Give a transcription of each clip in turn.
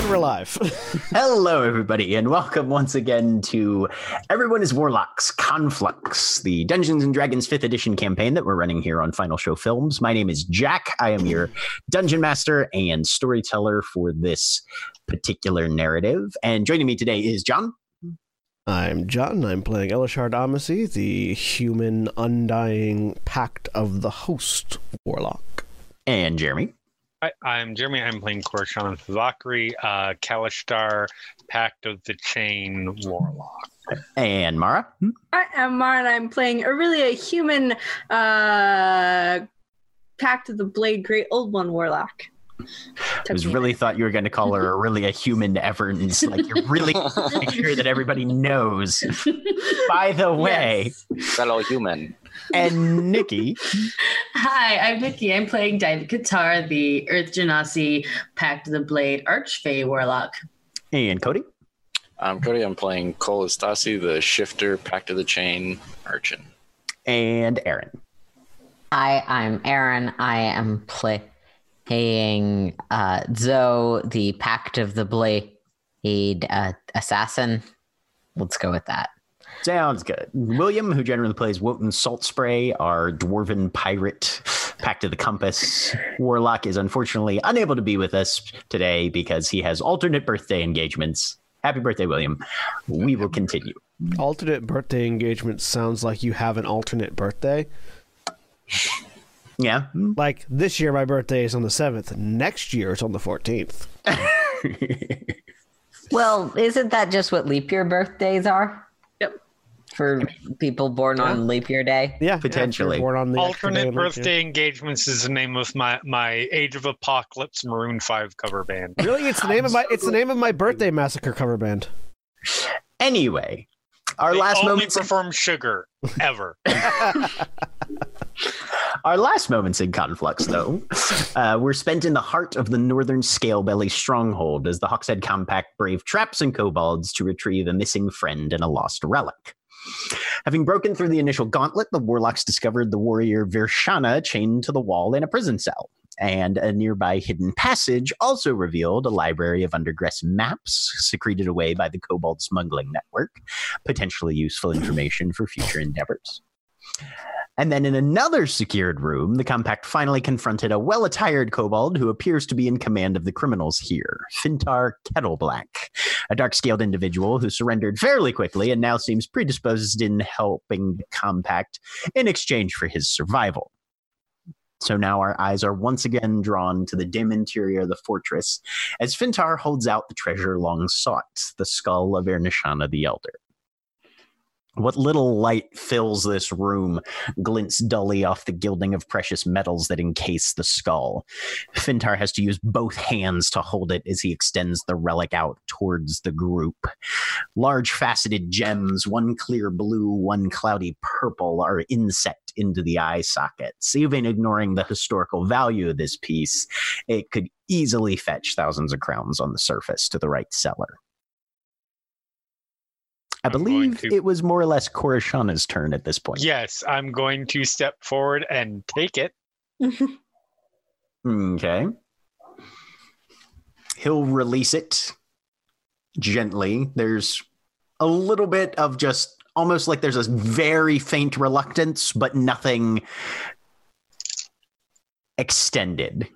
And we're live. Hello, everybody, and welcome once again to Everyone is Warlocks Conflux, the Dungeons and Dragons 5th edition campaign that we're running here on Final Show Films. My name is Jack. I am your dungeon master and storyteller for this particular narrative. And joining me today is John. I'm John. I'm playing Elashard Amici, the human undying pact of the host warlock. And Jeremy. Hi, I'm Jeremy. I'm playing Corashana Thavakri, uh, Kalashtar, Pact of the Chain Warlock. And Mara. I am Mara, and I'm playing Orillia, human uh, Pact of the Blade, Great Old One Warlock. I was really thought you were going to call her really a human Everns. Like you're really make sure that everybody knows. By the way, yes. fellow human. And Nikki. Hi, I'm Nikki. I'm playing David Qatar, the Earth Genasi Pact of the Blade Archfey Warlock. And Koty. I'm Koty. I'm playing Coal Isthasy, the Shifter Pact of the Chain Urchin. And Erin. Hi, I'm Erin. I am play paying uh, Zoe the Pact of the Blade uh, Assassin. Let's go with that. Sounds good. William, who generally plays Wotan Saltspray, our dwarven pirate, Pact of the Compass Warlock, is unfortunately unable to be with us today because he has alternate birthday engagements. Happy birthday, William. We will continue. Alternate birthday engagement sounds like you have an alternate birthday. Yeah. Mm. Like this year, my birthday is on the 7th. Next year, it's on the 14th. well, isn't that just what leap year birthdays are? Yep. For people born yeah. on leap year day? Yeah. Potentially. Yeah, born on the Alternate birthday engagements is the name of my, my Age of Apocalypse Maroon 5 cover band. Really? It's the name of my it's the name of my birthday massacre cover band. Anyway, our they last only moments perform sugar ever. Our last moments in Conflux, though, uh, were spent in the heart of the northern Scalebelly stronghold as the Hawkshead Compact brave traps and kobolds to retrieve a missing friend and a lost relic. Having broken through the initial gauntlet, the warlocks discovered the warrior Virshana chained to the wall in a prison cell. And a nearby hidden passage also revealed a library of undergress maps secreted away by the kobold smuggling network, potentially useful information for future endeavors. And then in another secured room, the compact finally confronted a well attired kobold who appears to be in command of the criminals here, Fintar Kettleblack, a dark scaled individual who surrendered fairly quickly and now seems predisposed in helping the compact in exchange for his survival. So now our eyes are once again drawn to the dim interior of the fortress as Fintar holds out the treasure long sought, the skull of Ernishana the Elder. What little light fills this room glints dully off the gilding of precious metals that encase the skull. Fintar has to use both hands to hold it as he extends the relic out towards the group. Large faceted gems, one clear blue, one cloudy purple, are inset into the eye sockets. Even ignoring the historical value of this piece, it could easily fetch thousands of crowns on the surface to the right seller. I believe to- it was more or less Corashana's turn at this point. yes, I'm going to step forward and take it. Okay. he'll release it gently. There's a little bit of just almost like there's a very faint reluctance, but nothing extended.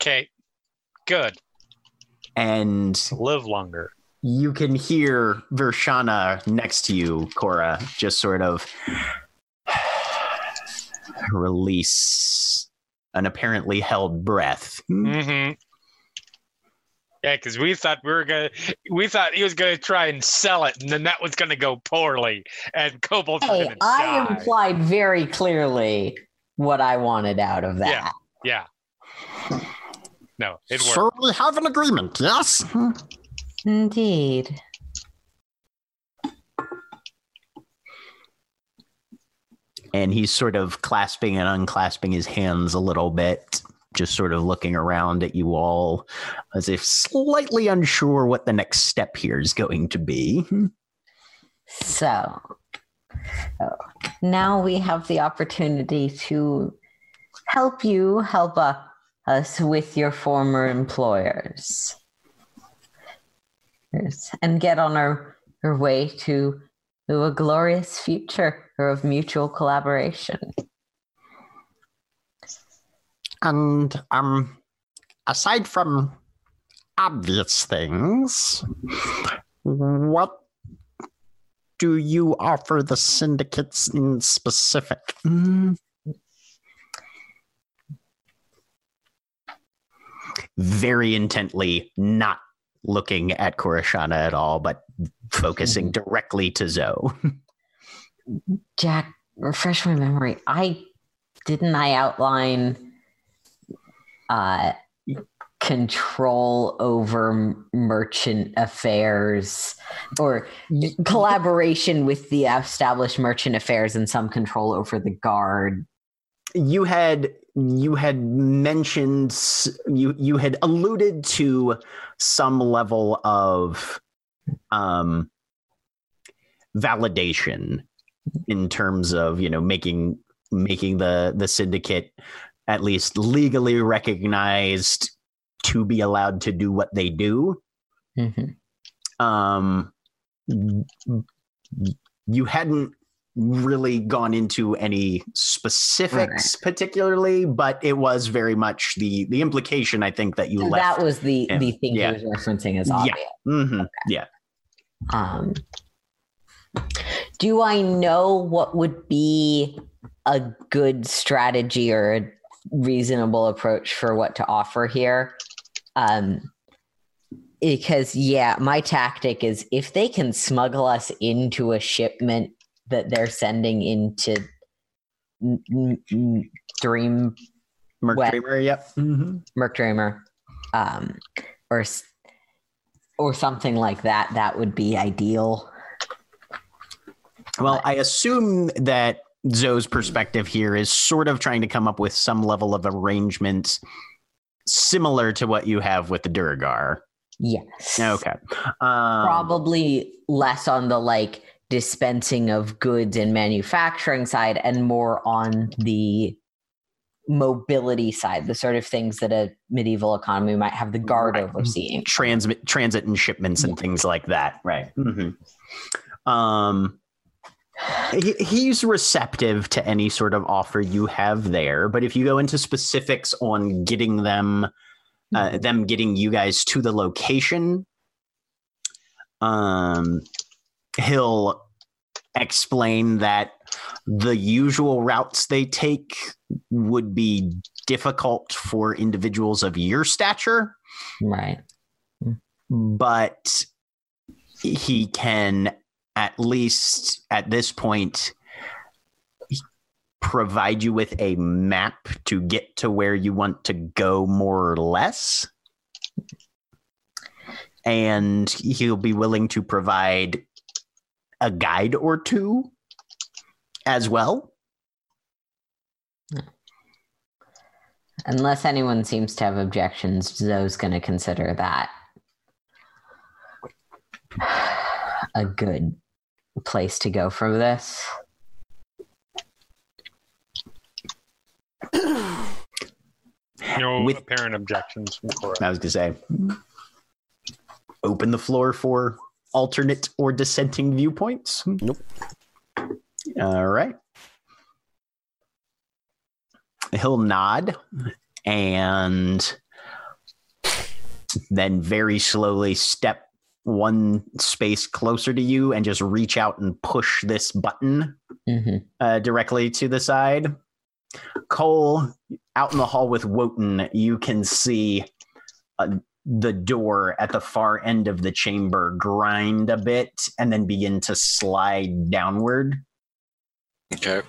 Okay. Good. And Live longer. You can hear Vershana next to you, Cora, just sort of release an apparently held breath. Mm-hmm. Yeah, because we thought we were gonna, we thought he was gonna try and sell it, and then that was gonna go poorly, and Cobalt. Hey, I die. implied very clearly what I wanted out of that. Yeah. No, it worked. So we have an agreement, yes? Indeed. and he's sort of clasping and unclasping his hands a little bit, just sort of looking around at you all as if slightly unsure what the next step here is going to be. So oh, now we have the opportunity to help you help us with your former employers and get on our, our way to, to a glorious future of mutual collaboration. And um, aside from obvious things, what do you offer the syndicates in specific? Very intently, not looking at Corashana at all, but focusing directly to Zoe. Jack, refresh my memory. I didn't I outline uh control over merchant affairs or collaboration with the established merchant affairs and some control over the guard. you had you had mentioned you you had alluded to some level of um validation in terms of you know making making the the syndicate at least legally recognized to be allowed to do what they do Mhm. um you hadn't really gone into any specifics particularly but it was very much the the implication i think that you That left That was the him. the thing Yeah. he was referencing as Yeah. obvious. Mhm. yeah Um, do I know what would be a good strategy or a reasonable approach for what to offer here? Um, because yeah, my tactic is if they can smuggle us into a shipment that they're sending into n- n- n- Dream Merc Well- Dreamer, yep Mhm. Merc Dreamer, um, or or something like that, that would be ideal. well i assume that zoe's perspective here is sort of trying to come up with some level of arrangement similar to what you have with the Duergar. Yes. Okay. Um, Probably less on the like dispensing of goods and manufacturing side and more on the mobility side, the sort of things that a medieval economy might have the guard Right. overseeing. transmit transit and shipments and things like that. Right. hmm Um, he, he's receptive to any sort of offer you have there, but if you go into specifics on getting them, uh, them getting you guys to the location, um, he'll explain that the usual routes they take would be difficult for individuals of your stature Right. but he can at least at this point provide you with a map to get to where you want to go more or less and he'll be willing to provide a guide or two as well Unless anyone seems to have objections, Zoe's going to consider that a good place to go from this. No With- apparent objections from I was gonna say, open the floor for alternate or dissenting viewpoints. Nope. All right. He'll nod and then very slowly step one space closer to you and just reach out and push this button hmm uh, directly to the side. Cole, out in the hall with Wotan, you can see uh, the door at the far end of the chamber grind a bit and then begin to slide downward. Okay.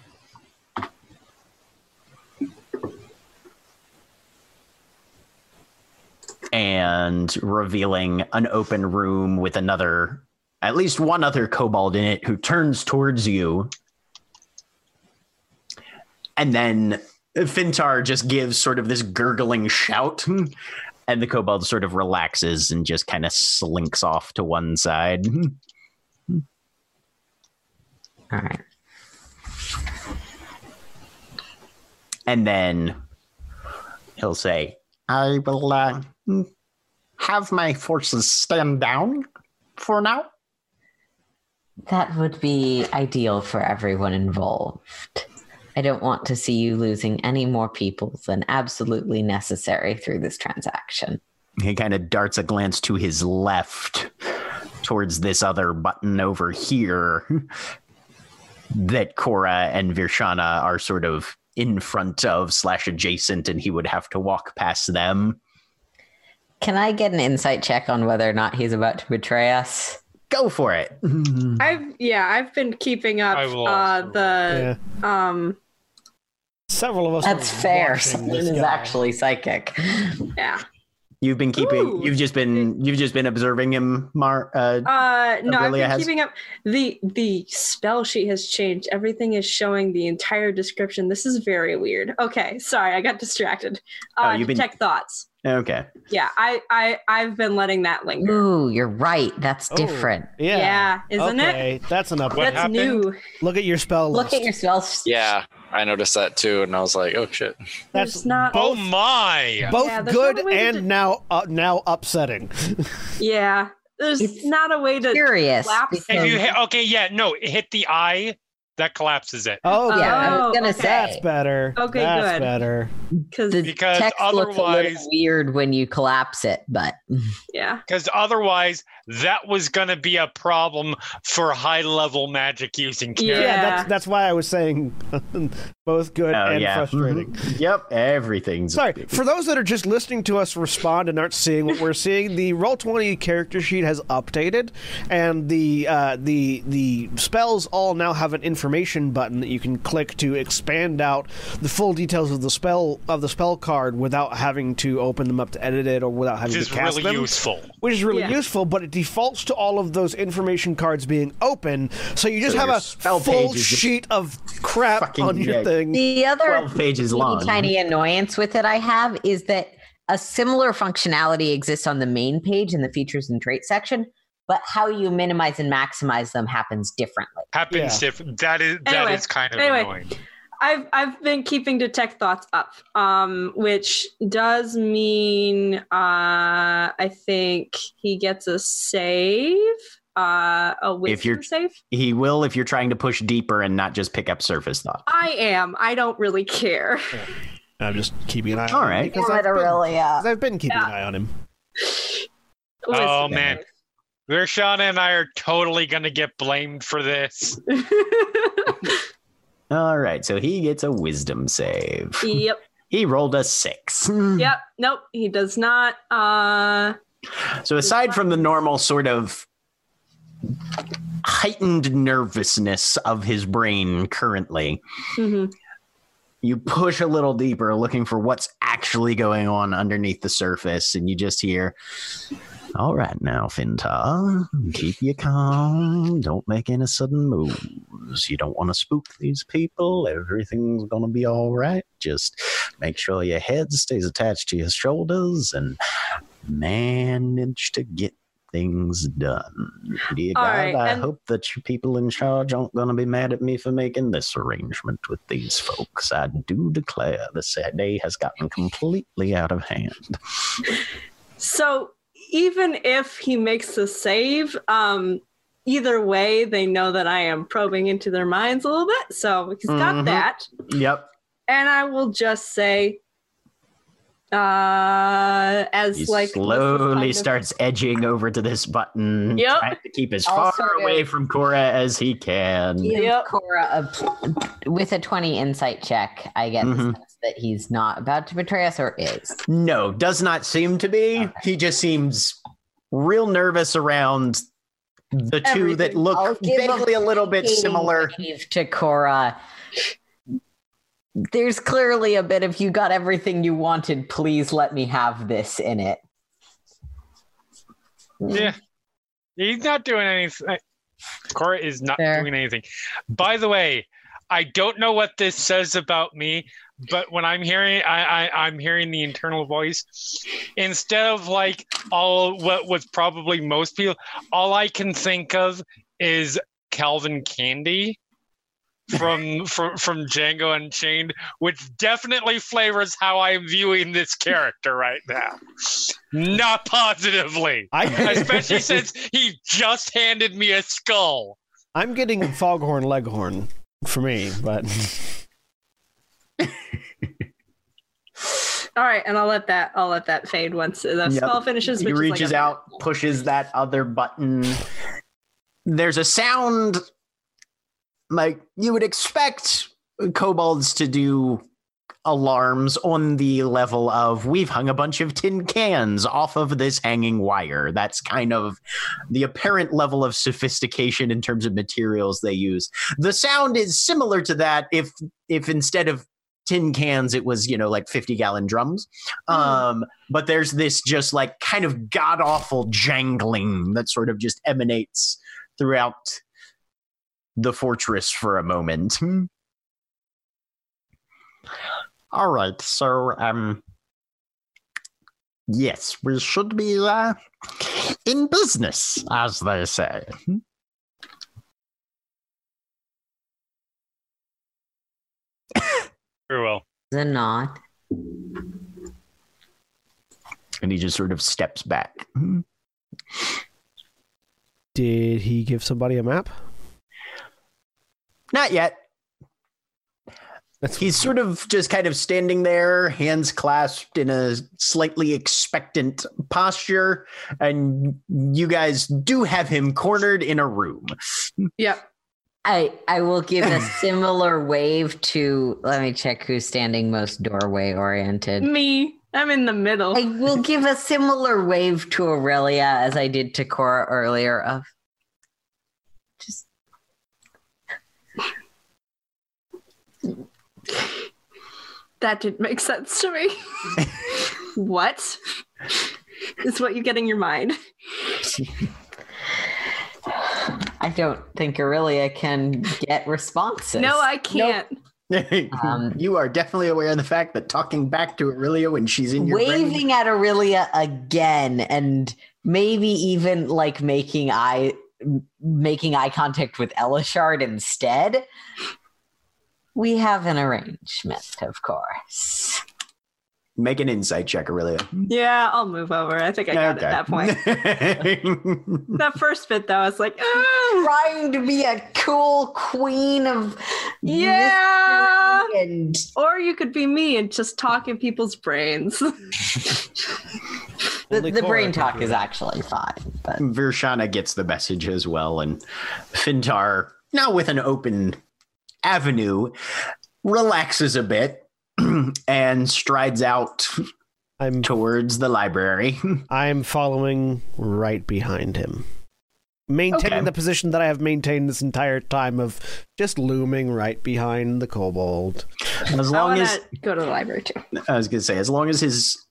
and revealing an open room with another, at least one other kobold in it who turns towards you. And then Fintar just gives sort of this gurgling shout, and the kobold sort of relaxes and just kind of slinks off to one side. All right. And then he'll say, I will uh, have my forces stand down for now. That would be ideal for everyone involved. I don't want to see you losing any more people than absolutely necessary through this transaction. He kind of darts a glance to his left towards this other button over here that Cora and Virshana are sort of in front of slash adjacent, and he would have to walk past them. Can I get an insight check on whether or not he's about to betray us? Go for it. I've yeah, I've been keeping up uh, the Yeah. um Several of us. That's are fair. Someone is guy. actually psychic. yeah. You've been keeping. Ooh. You've just been. You've just been observing him, Mar. Uh, Uh no, I've Orillia been has- keeping up. The the spell sheet has changed. Everything is showing the entire description. This is very weird. Okay, sorry, I got distracted. Oh, Uh you've been- detect thoughts. okay. Yeah, I I I've been letting that linger. Ooh, you're right. That's Oh, different. Yeah. Yeah, isn't it? okay, That's an What upgrade. That's happened? new. Look at your spell Look at your spells. Yeah, I noticed that too, and I was like, oh shit. That's There's not- Oh both, my! both Yeah, good not a way to and do- now uh, now upsetting. Yeah. There's It's not a way to Curious. collapse If you hit, okay, yeah, no, hit the eye, that collapses it. Oh, yeah, I was Oh, gonna okay. that's say better. Okay, that's good. better. because the Because text looks a little weird when you collapse it, but yeah. Because otherwise, that was going to be a problem for high level magic using Yeah, characters. Yeah. that's that's why I was saying both good Oh, and yeah. frustrating. Mhm. Yep. Everything's Sorry, for those that are just listening to us respond and aren't seeing what we're seeing, the roll twenty character sheet has updated, and the uh, the the spells all now have an information button that you can click to expand out the full details of the spell of the spell card without having to open them up to edit it or without having Which to cast really them. Which is really useful. Which is really Yeah. useful, but it defaults to all of those information cards being open, so you just So have a full page is just sheet of crap on your yeah. thing. The other twelve pages teeny long. tiny annoyance with it I have is that a similar functionality exists on the main page in the features and traits section, but how you minimize and maximize them happens differently. Happens Yeah. if that is that Anyway, is kind of anyway. annoying. I've I've been keeping detect thoughts up, um, which does mean uh, I think he gets a save, uh, a wisdom you're- safe. He will if you're trying to push deeper and not just pick up surface thought. I am. I don't really care. I'm just keeping an eye All on him right. because I've been, Literally, uh, 'cause I've been keeping Yeah. an eye on him. Oh, Wisdom man. Virshana and I are totally going to get blamed for this. All right. So he gets a wisdom save. yep. He rolled a six. Yep. Nope. He does not. Uh. So aside from the normal sort of heightened nervousness of his brain currently, mhm. you push a little deeper looking for what's actually going on underneath the surface and you just hear all right now fintar keep you calm. Don't make any sudden moves. You don't want to spook these people. Everything's gonna be all right. Just make sure your head stays attached to your shoulders and manage to get things done. Dear All God, right, I and- hope that you people in charge aren't going to be mad at me for making this arrangement with these folks. I do declare this day has gotten completely out of hand. So even if he makes a save, um, either way, they know that I am probing into their minds a little bit. So he's got Mhm. that. Yep. And I will just say, uh, as He like slowly kind of- starts edging over to this button, Yep. trying to keep as I'll far sort of- away from Cora as he can. Give Yep. Cora a, with a 20 insight check, I get Mhm. the sense that he's not about to betray us or is. No, does not seem to be. He just seems real nervous around the two that look I'll give him vaguely a little bit similar. to Cora. There's clearly a bit of you got everything you wanted. Please let me have this in it. Yeah. He's not doing anything. Uh, Cora is not Fair. doing anything. By the way, I don't know what this says about me, but when I'm hearing, I, I I'm hearing the internal voice instead of like all what was probably most people. All I can think of is Calvin Candie from from from Django Unchained, which definitely flavors how I'm viewing this character right now. Not positively I, especially since he just handed me a skull. I'm getting Foghorn Leghorn for me, but All right, and I'll let that I'll let that fade once the Yep. spell finishes. He which is like reaches a- out, pushes that other button. There's a sound like you would expect kobolds to do alarms on the level of we've hung a bunch of tin cans off of this hanging wire. That's kind of the apparent level of sophistication in terms of materials they use. The sound is similar to that if if instead of tin cans it was, you know, like 50 gallon drums. Um but there's this just like kind of god awful jangling that sort of just emanates throughout the fortress for a moment. All right, so um yes, we should be uh in business, as they say. Very well. The not. And he just sort of steps back. Did he give somebody a map? Not yet. That's He's sort of just kind of standing there, hands clasped in a slightly expectant posture, and you guys do have him cornered in a room. Yep. I I will give a similar wave to let me check who's standing most doorway oriented. Me. I'm in the middle. I will give a similar wave to Orillia as I did to Cora earlier of That didn't make sense to me. what? Is what you get in your mind. I don't think Orillia can get responses. No, I can't. Um, you are definitely aware of the fact that talking back to Orillia when she's in your brain- waving at Orillia again and maybe even like making eye making eye contact with Elashard instead. We have an arrangement, of course. make an insight check, Orillia. Yeah, I'll move over. I think I got it at that point. point. that first bit, though, I was like, "Ah, Trying to be a cool queen of yeah. and Or you could be me and just talk in people's brains. the, the brain talk is actually fine, but Virshana gets the message as well, and Fintar, now with an open avenue, relaxes a bit and strides out I'm towards the library. I'm following right behind him. Maintaining Okay. the position that I have maintained this entire time of just looming right behind the kobold. As long want as go to the library too. I was gonna say, as long as his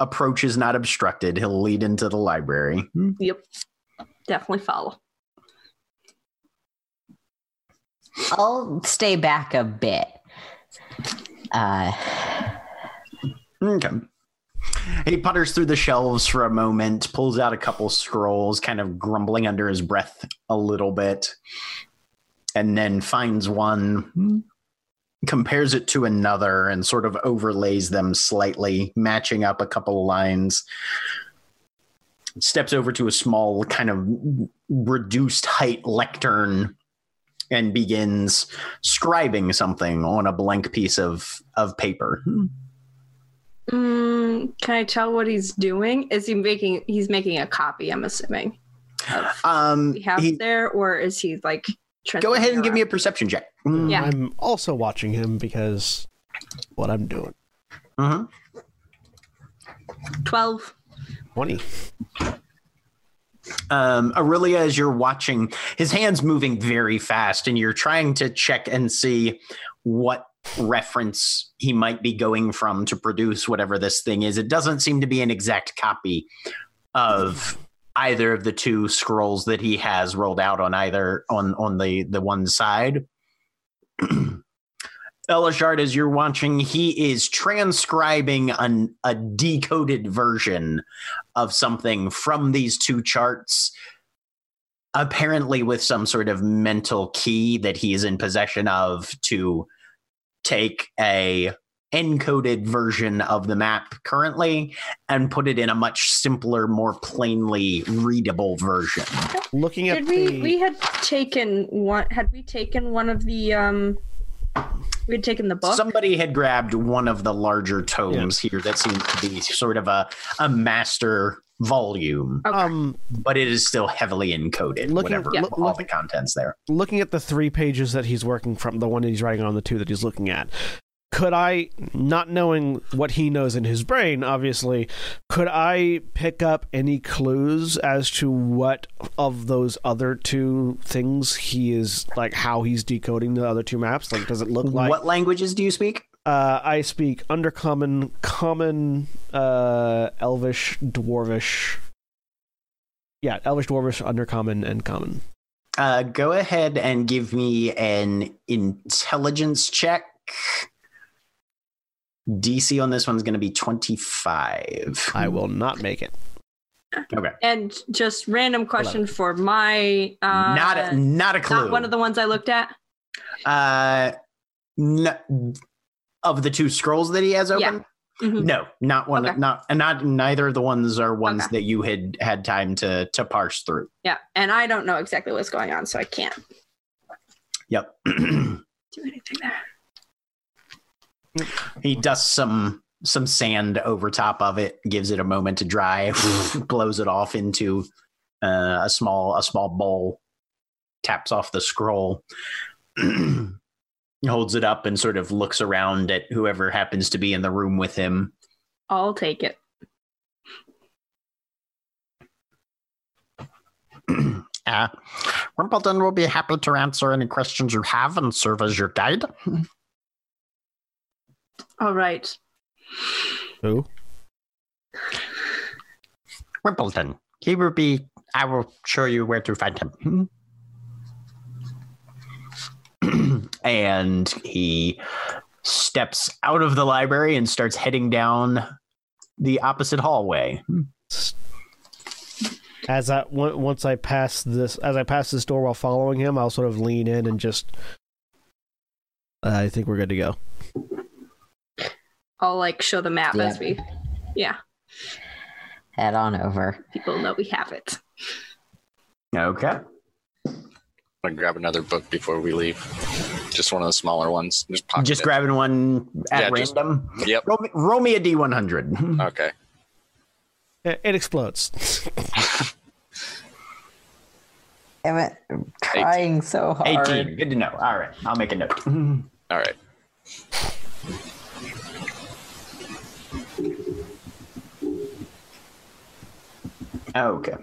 approach is not obstructed, he'll lead into the library. Yep. Definitely follow. I'll stay back a bit. Uh, Okay. he putters through the shelves for a moment, pulls out a couple scrolls, kind of grumbling under his breath a little bit, and then finds one, compares it to another, and sort of overlays them slightly, matching up a couple of lines. Steps over to a small, kind of reduced height lectern and begins scribing something on a blank piece of, of paper. Mm, can I tell what he's doing? Is he making? He's making a copy. I'm assuming. Um, we have he- there, or is he like? go ahead and give me a perception check. Yeah. I'm also watching him because what I'm doing. Mhm. twelve. 20. Um, Orillia, as you're watching, his hands moving very fast, and you're trying to check and see what reference he might be going from to produce whatever this thing is. It doesn't seem to be an exact copy of either of the two scrolls that he has rolled out on either on on the the one side. Elashard, as you're watching, he is transcribing an, a decoded version of something from these two charts, apparently with some sort of mental key that he is in possession of to take a encoded version of the map currently and put it in a much simpler, more plainly readable version. Looking at Did we? the We had taken one. Had we taken one of the? um We had taken the book. Somebody had grabbed one of the larger tomes here that seems to be sort of a, a master volume, Okay. um but it is still heavily encoded, Looking- whatever yeah. all the contents there. looking at the three pages that he's working from, the one that he's writing on, the two that he's looking at, could I, not knowing what he knows in his brain, obviously, could I pick up any clues as to what of those other two things he is like, how he's decoding the other two maps? Like, does it look like? what languages do you speak? Uh, I speak Undercommon, Common, uh, Elvish, Dwarvish. Yeah, Elvish, Dwarvish, Undercommon, and Common. Uh, go ahead and give me an intelligence check. DC on this one's going to be 25. I will not make it. Okay. and just random question for my. Uh, not a, not a clue. Not one of the ones I looked at. uh, n- of the two scrolls that he has open. Mhm. No, not one. Okay. Not and not neither of the ones are ones Okay. that you had had time to to parse through. Yeah, and I don't know exactly what's going on, so I can't Yep. do anything there. He dusts some some sand over top of it, gives it a moment to dry, blows it off into uh, a small a small bowl, taps off the scroll, holds it up, and sort of looks around at whoever happens to be in the room with him. I'll take it. Uh, Wimbledon will be happy to answer any questions you have and serve as your guide. All right. Who? Wimbledon. He will be. I will show you where to find him. Hmm? and he steps out of the library and starts heading down the opposite hallway. Hmm? As I once I pass this, as I pass this door while following him, I'll sort of lean in and just. I think we're good to go. I'll like show the map Yeah. as we. Yeah, Head on over. people know we have it. Okay. I'm gonna grab another book before we leave. Just one of the smaller ones. Just pocket Just it. grabbing one at Yeah, just- random. Yep. Roll me, roll me a D100. Okay. It, it explodes. Damn it. I'm trying so hard. 18. Good to know. All right. I'll make a note. All right. Okay.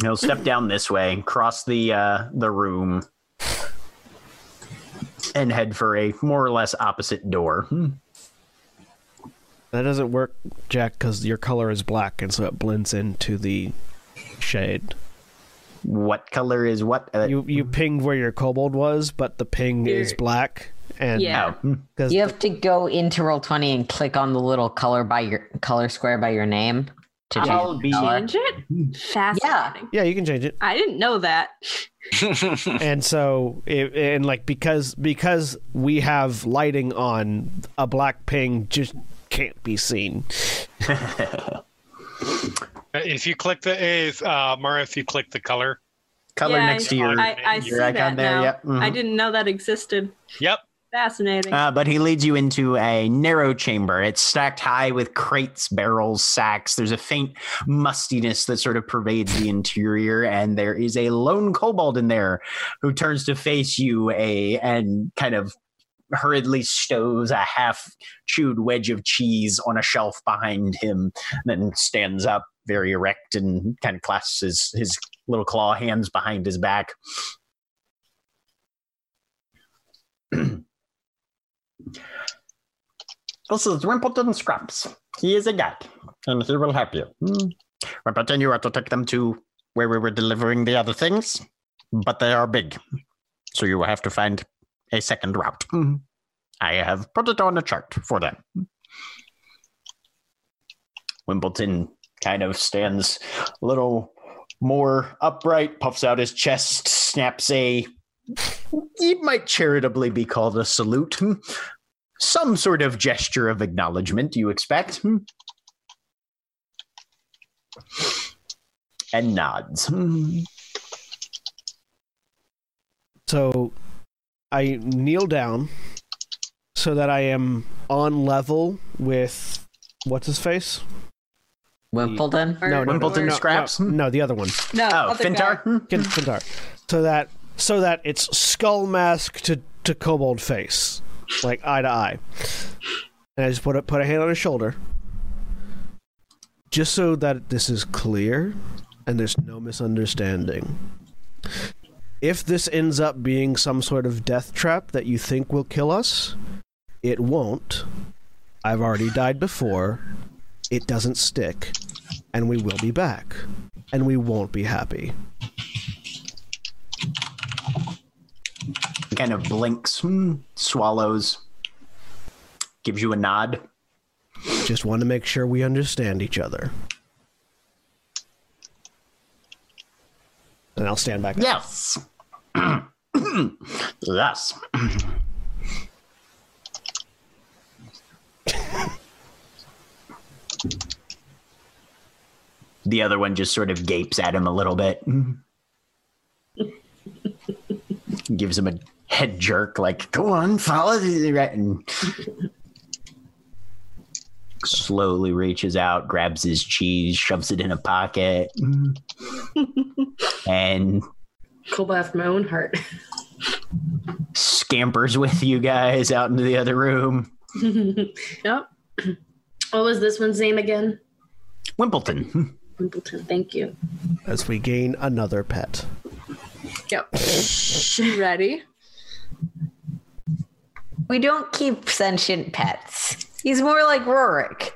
He'll step down this way, cross the uh, the room, and head for a more or less opposite door. That doesn't work, Jack, because your color is black, and so it blends into the shade. What color is what? Uh, You you pinged where your kobold was, but the ping is black. And Yeah. hmm. because You have to go into roll twenty and click on the little color by your color square by your name to change I'll the be- Change it? Fascinating. yeah, you can change it. I didn't know that. and so it, and like because because we have lighting on a black ping just can't be seen If you click the is uh, Mara, if you click the color, color Yeah, next to your. I, I your icon there, now. yep, mhm. I didn't know that existed. yep. Fascinating. Uh, but he leads you into a narrow chamber. It's stacked high with crates, barrels, sacks. There's a faint mustiness that sort of pervades the interior, and there is a lone kobold in there who turns to face you a and kind of hurriedly stows a half chewed wedge of cheese on a shelf behind him, then stands up very erect and kind of clasps his, his little claw hands behind his back. This is Wimbledon Scraps. He is a guide, and he will help you. Hmm. Wimbledon, you are to take them to where we were delivering the other things, but they are big, so you will have to find a second route. Hmm. I have put it on a chart for them. Wimbledon kind of stands a little more upright, puffs out his chest, snaps a. It might charitably be called a salute. Hmm some sort of gesture of acknowledgement, you expect. Hmm. And nods. Hmm. so i kneel down so that i am on level with what's his face Wimbledon. Or- no no Wimbledon no, no, Scraps? no, no the other one no, Oh. Fintar? Hmm. Fintar. so that so that it's skull mask to to kobold face like eye to eye. And i just put a put a hand on his shoulder. Just so that this is clear and there's no misunderstanding. If this ends up being some sort of death trap that you think will kill us it won't. I've already died before. It doesn't stick. And we will be back. And we won't be happy kind of blinks, hmm, swallows, gives you a nod. Just want to make sure we understand each other. And I'll stand back. up. Yes. yes. the other one just sort of gapes at him a little bit. Gives him a head jerk, like, go on, follow the right. And slowly reaches out, grabs his cheese, shoves it in a pocket, mm. and kobold after my own heart. scampers with you guys out into the other room. yep. What was this one's name again? Wimbledon. Wimbledon. Thank you. As we gain another pet. Yep. Ready? We don't keep sentient pets. He's more like Rorik,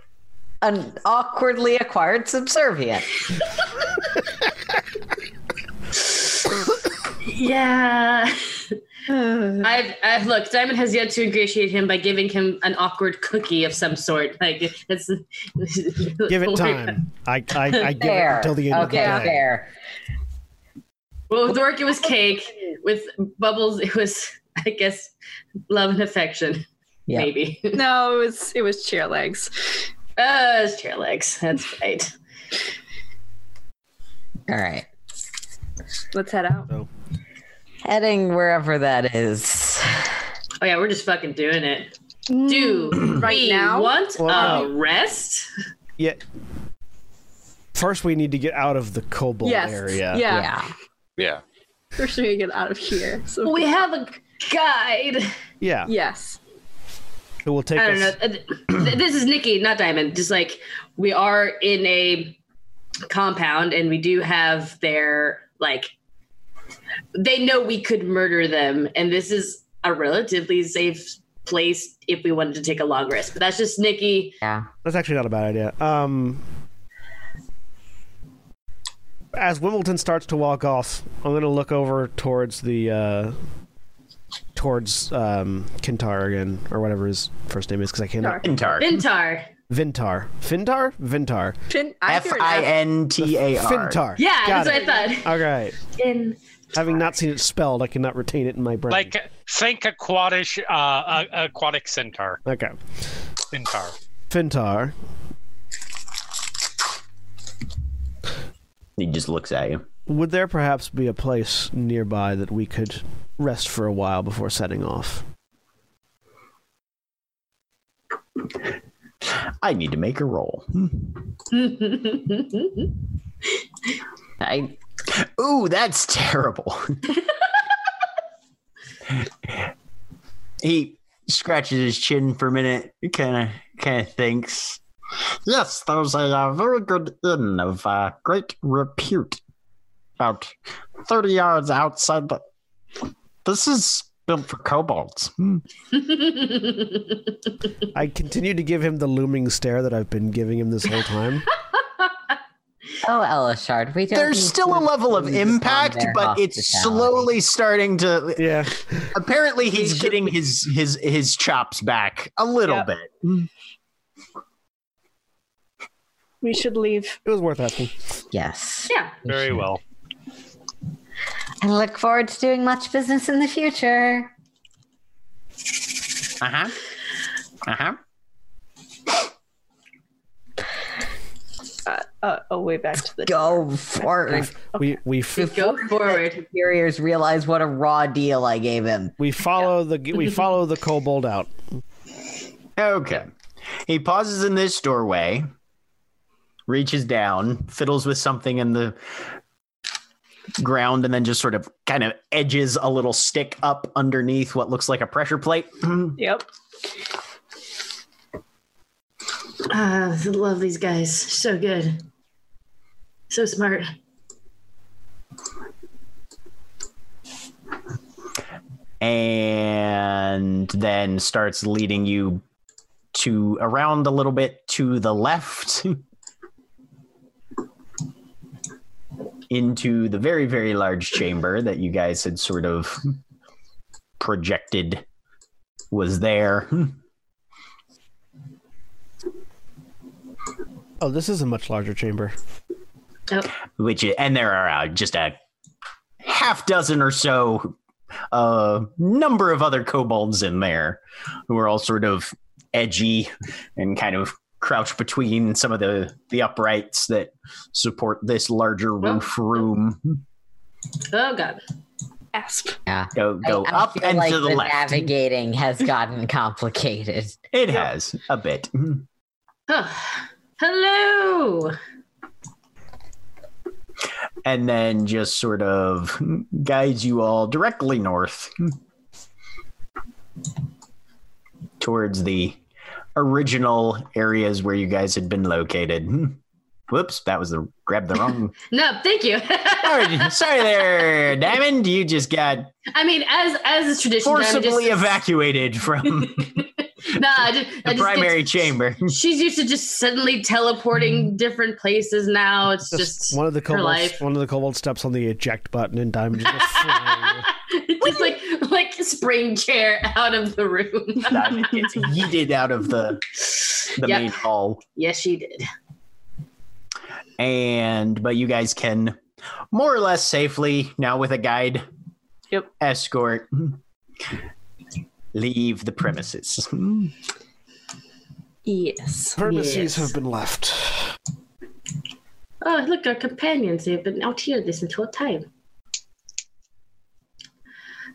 an awkwardly acquired subservient. Yeah. I've, I've look. Diamond has yet to ingratiate him by giving him an awkward cookie of some sort. Like it's Give it time. I, I, I give it Fair. until the end okay, of the day. fair. Well, with Rorik it was cake. With Bubbles it was, I guess, love and affection. Yeah. Maybe. No, it was it was chair legs. Uh, it's chair legs. That's right. All right. Let's head out. Heading wherever that is. Oh yeah, we're just fucking doing it. Do Right we now? want Well, a rest? Yeah. First, we need to get out of the kobold Yes. area. Yeah. Yeah. Yeah. First, we need to get out of here. So We have a guide. Yeah. yes. It will take I don't us. know. Uh, This is Nikki, not Diamond. Just like we are in a compound and we do have their like they know we could murder them and this is a relatively safe place if we wanted to take a long rest. But that's just Nikki. Yeah. That's actually not a bad idea. Um, as Wimbledon starts to walk off, I'm going to look over towards the uh, towards um, Kintar again, or whatever his first name is, because I can't. Fintar. Vintar. Vintar. Fintar. Vintar. Fin- I F hear an I F. N T A R. Fintar. Yeah, Got that's it. what I thought. All right. In Having not seen it spelled, I cannot retain it in my brain. Like think aquatic, uh, uh, aquatic centaur, okay, centaur. Fintar. He just looks at you. Would there perhaps be a place nearby that we could rest for a while before setting off? I need to make a roll. I Ooh, that's terrible. he scratches his chin for a minute, He kind of, kind of thinks. Yes, there's a uh, very good inn of uh, great repute, about thirty yards outside. The... This is built for kobolds. Hmm. I continue to give him the looming stare that I've been giving him this whole time. oh Elashard, we don't. There's still a level of impact, but it's slowly starting to. yeah. Apparently, he's getting his his his chops back a little Yep. bit. We should leave. It was worth asking. Yes. yeah. Very well. I look forward to doing much business in the future. Uh huh. Uh huh. Uh, uh, oh, way back to the. Go forward. We we f- Go forward. Superiors realize what a raw deal I gave him. we follow the we follow the kobold out. Okay. He pauses in this doorway, reaches down, fiddles with something in the ground, and then just sort of kind of edges a little stick up underneath what looks like a pressure plate. Yep. Ah, love these guys. So good. So smart. and then starts leading you to around a little bit to the left into the very very large chamber that you guys had sort of projected was there Oh, this is a much larger chamber. Oh, which and there are uh, just a half dozen or so uh number of other kobolds in there who are all sort of edgy and kind of crouched between some of the the uprights that support this larger oh. roof room oh God. Asp. Yeah. go go I, I up feel and like to the, the left navigating has gotten complicated. it has a bit Oh, hello. and then just sort of guides you all directly north towards the original areas where you guys had been located. Whoops, that was the grab the wrong. No, thank you. sorry, sorry there, Diamond. You just got I mean, as as is tradition, I'm forcibly just, evacuated from Nah, I just, I the just primary get- chamber. She's used to just suddenly teleporting mm. different places now. It's Just, just, one of the her kobolds. life. One of the kobolds steps on the eject button, and Diamond just goes flying. just like like spring chair out of the room. That gets yeeted out of the the Yep. main hall. Yes, she did. And but you guys can more or less safely now with a guide Yep. escort leave the premises Yes. Premises Yes. have been left. Oh, look, our companions. They've been out here this entire time.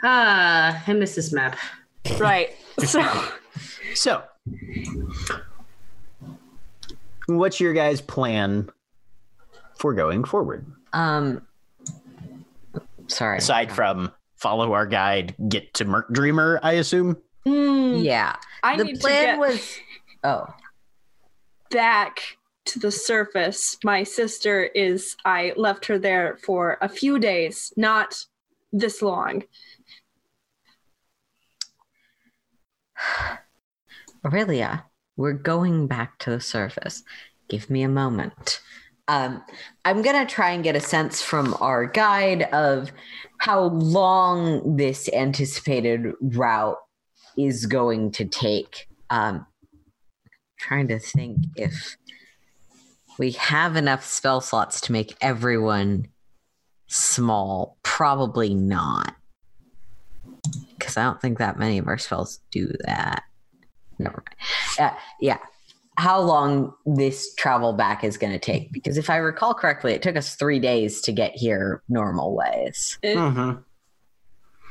Ah, I miss this map. Right. So so what's your guys plan for going forward Um sorry. aside from follow our guide get to Merc dreamer i assume mm, Yeah. I the need to plan get was Oh. back to the surface. My sister is. I left her there for a few days, not this long. Orillia, we're going back to the surface. Give me a moment. Um, I'm gonna try and get a sense from our guide of how long this anticipated route is going to take. Um, trying to think if we have enough spell slots to make everyone small. Probably not, because I don't think that many of our spells do that. Never mind. Uh, yeah, how long this travel back is going to take because if i recall correctly it took us three days to get here normal ways It, Mhm.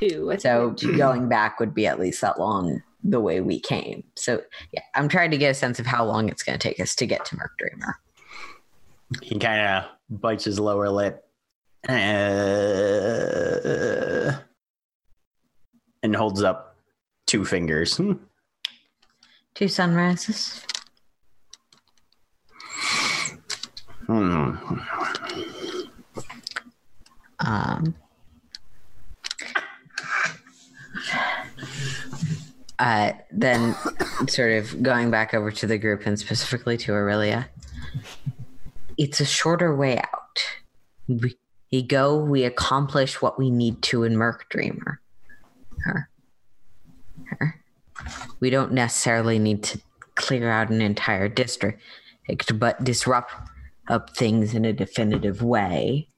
too, so going back would be at least that long the way we came so yeah i'm trying to get a sense of how long it's going to take us to get to merc dreamer He kind of bites his lower lip. Uh, and holds up two fingers. Hmm. two sunrises Hmm. Um uh, then sort of going back over to the group and specifically to Orillia, it's a shorter way out. We, we go, we accomplish what we need to in Merc Dreamer. Her. Her. We don't necessarily need to clear out an entire district, but disrupt up things in a definitive way.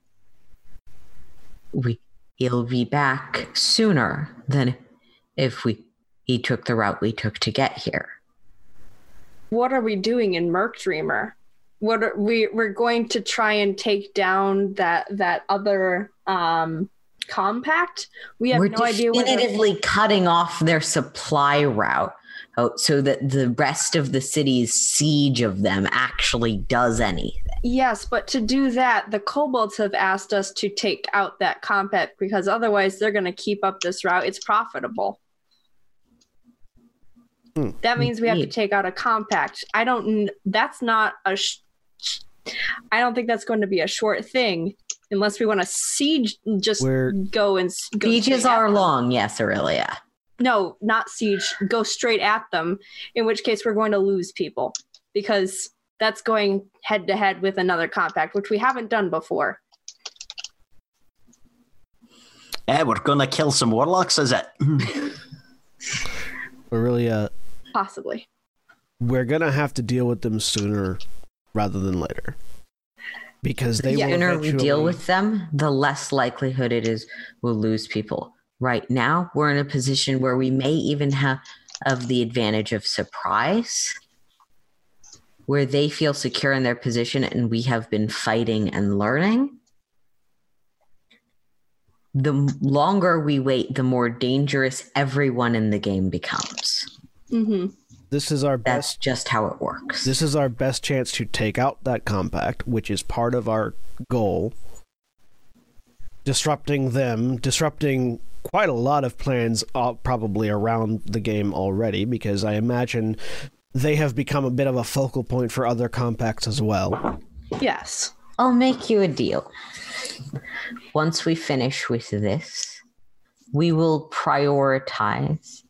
We he'll be back sooner than if we he took the route we took to get here. what are we doing in Merc Dreamer? What are we we're going to try and take down that that other um compact? We have We're no idea where the- definitively cutting off their supply route oh, so that the rest of the city's siege of them actually does anything. Yes, but to do that, the kobolds have asked us to take out that compact because otherwise they're going to keep up this route. It's profitable. Hmm. That means we have to take out a compact. I don't. That's not a. Sh- I don't think that's going to be a short thing, unless we want to siege. Just We're- go and s- go Sieges are them. long, yes, Orillia. No, not siege. Go straight at them. In which case, we're going to lose people because that's going head to head with another compact, which we haven't done before. Eh, we're gonna kill some warlocks, is it? We're really uh, Possibly. we're gonna have to deal with them sooner rather than later because they the will sooner we deal with them, the less likelihood it is we'll lose people. Right now, we're in a position where we may even have of the advantage of surprise, where they feel secure in their position and we have been fighting and learning. The longer we wait, the more dangerous everyone in the game becomes. hmm This is our That's best. just how it works. This is our best chance to take out that compact, which is part of our goal. Disrupting them, disrupting quite a lot of plans, uh, probably around the game already, because I imagine they have become a bit of a focal point for other compacts as well. Yes. I'll make you a deal. Once we finish with this, we will prioritize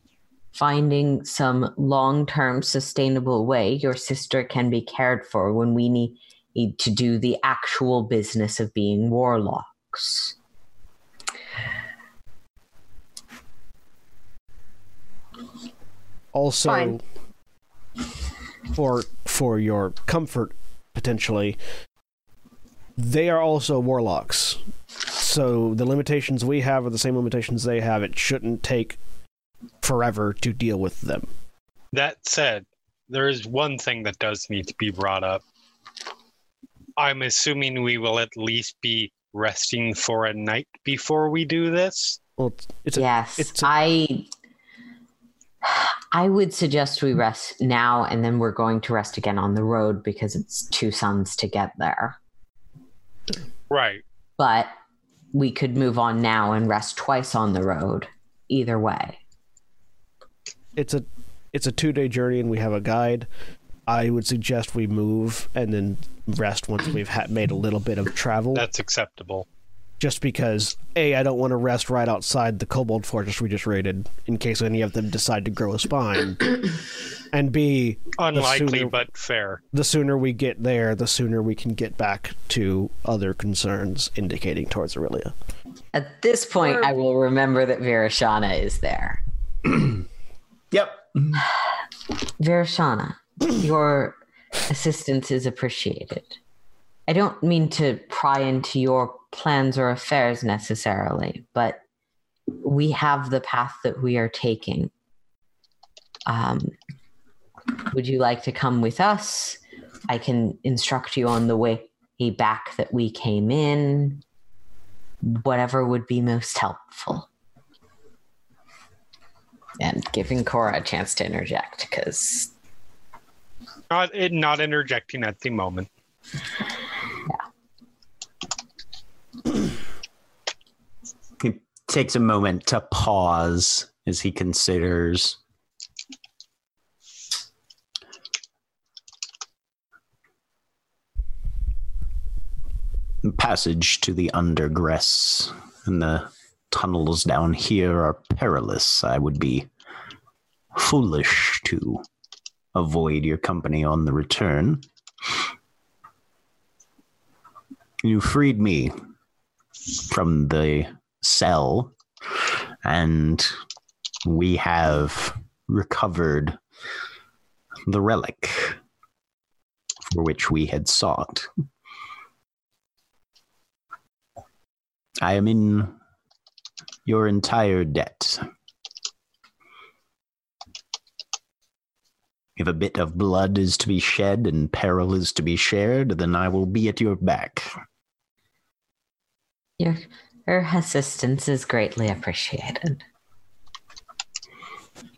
finding some long term sustainable way your sister can be cared for when we need need to do the actual business of being warlocks. Also, Fine. For for your comfort, potentially, they are also warlocks. So the limitations we have are the same limitations they have. It shouldn't take forever to deal with them. That said, there is one thing that does need to be brought up. I'm assuming we will at least be resting for a night before we do this. Well, it's, it's a, yes, it's a- I I would suggest we rest now and then we're going to rest again on the road because it's two suns to get there. Right. but we could move on now and rest twice on the road either way it's a it's a two day journey, and we have a guide. I would suggest we move and then rest once we've ha- made a little bit of travel. That's acceptable. Just because a I don't want to rest right outside the Kobold Fortress we just raided in case any of them decide to grow a spine, and b Unlikely, sooner- but fair. the sooner we get there, the sooner we can get back to other concerns indicating towards Orillia. At this point, Or- I will remember that Virashana is there. Yep. Virashana, your assistance is appreciated. I don't mean to pry into your plans or affairs necessarily, but we have the path that we are taking. Um, would you like to come with us? I can instruct you on the way back that we came in. Whatever would be most helpful. And giving Cora a chance to interject because Not not interjecting at the moment. He takes a moment to pause as he considers. Passage to the undergress and the tunnels down here are perilous. I would be foolish to avoid your company on the return. You freed me from the cell, and we have recovered the relic for which we had sought. I am in your entire debt. If a bit of blood is to be shed and peril is to be shared, then I will be at your back. your, your assistance is greatly appreciated.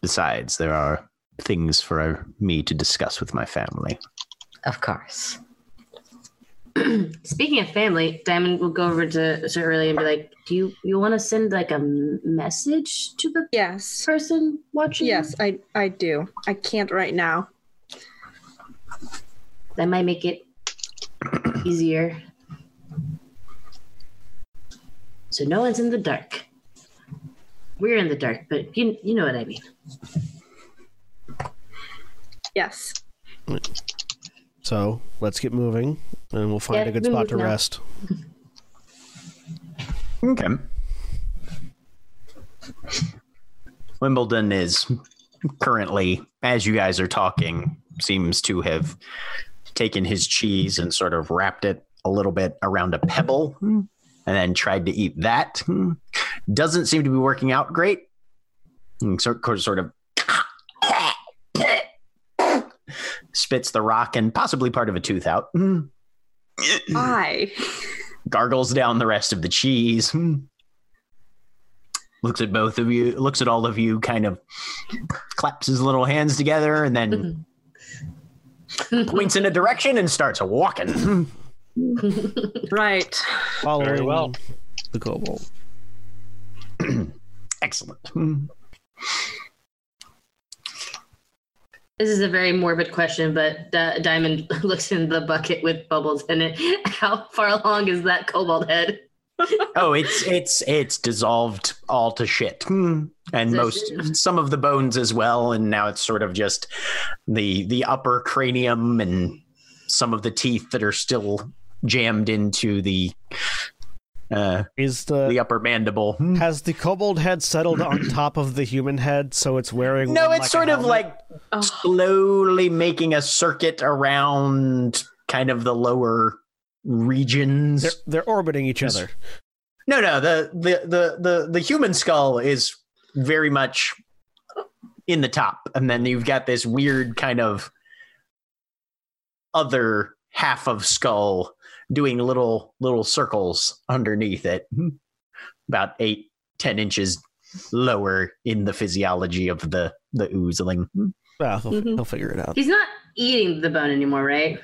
Besides, there are things for me to discuss with my family. Of course. Speaking of family, Diamond will go over to Sir Early and be like, "Do you you want to send like a message to the Yes. person watching? Yes, I I do. I can't right now. that might make it easier. So no one's in the dark. We're in the dark, but you you know what I mean. Yes. So let's get moving, and we'll find Yeah, a good spot to now. rest. Okay. Wimbledon is currently, as you guys are talking, seems to have taken his cheese and sort of wrapped it a little bit around a pebble and then tried to eat that. Hmm. Doesn't seem to be working out great. And sort sort of spits the rock and possibly part of a tooth out. Hmm. I. gargles down the rest of the cheese. Hmm. Looks at both of you, looks at all of you, kind of claps his little hands together, and then points in a direction and starts walking. Right. Following Very well. the kobold. Excellent. This is a very morbid question, but Di- Diamond looks in the bucket with bubbles in it. How far along is that kobold head? Oh, it's it's it's dissolved all to shit, Hmm. and So most shit. some of the bones as well. And now it's sort of just the the upper cranium and some of the teeth that are still jammed into the uh Is the, the upper mandible. Hmm. has the kobold head settled on top of the human head, so it's wearing? No, it's like sort of like Oh. slowly making a circuit around kind of the lower regions. they're, they're orbiting each other. No, no, the, the the the the human skull is very much in the top, and then you've got this weird kind of other half of skull doing little little circles underneath it, about eight ten inches lower in the physiology of the the oozling. Well, he'll, Mhm. he'll figure it out. He's not eating the bone anymore, right?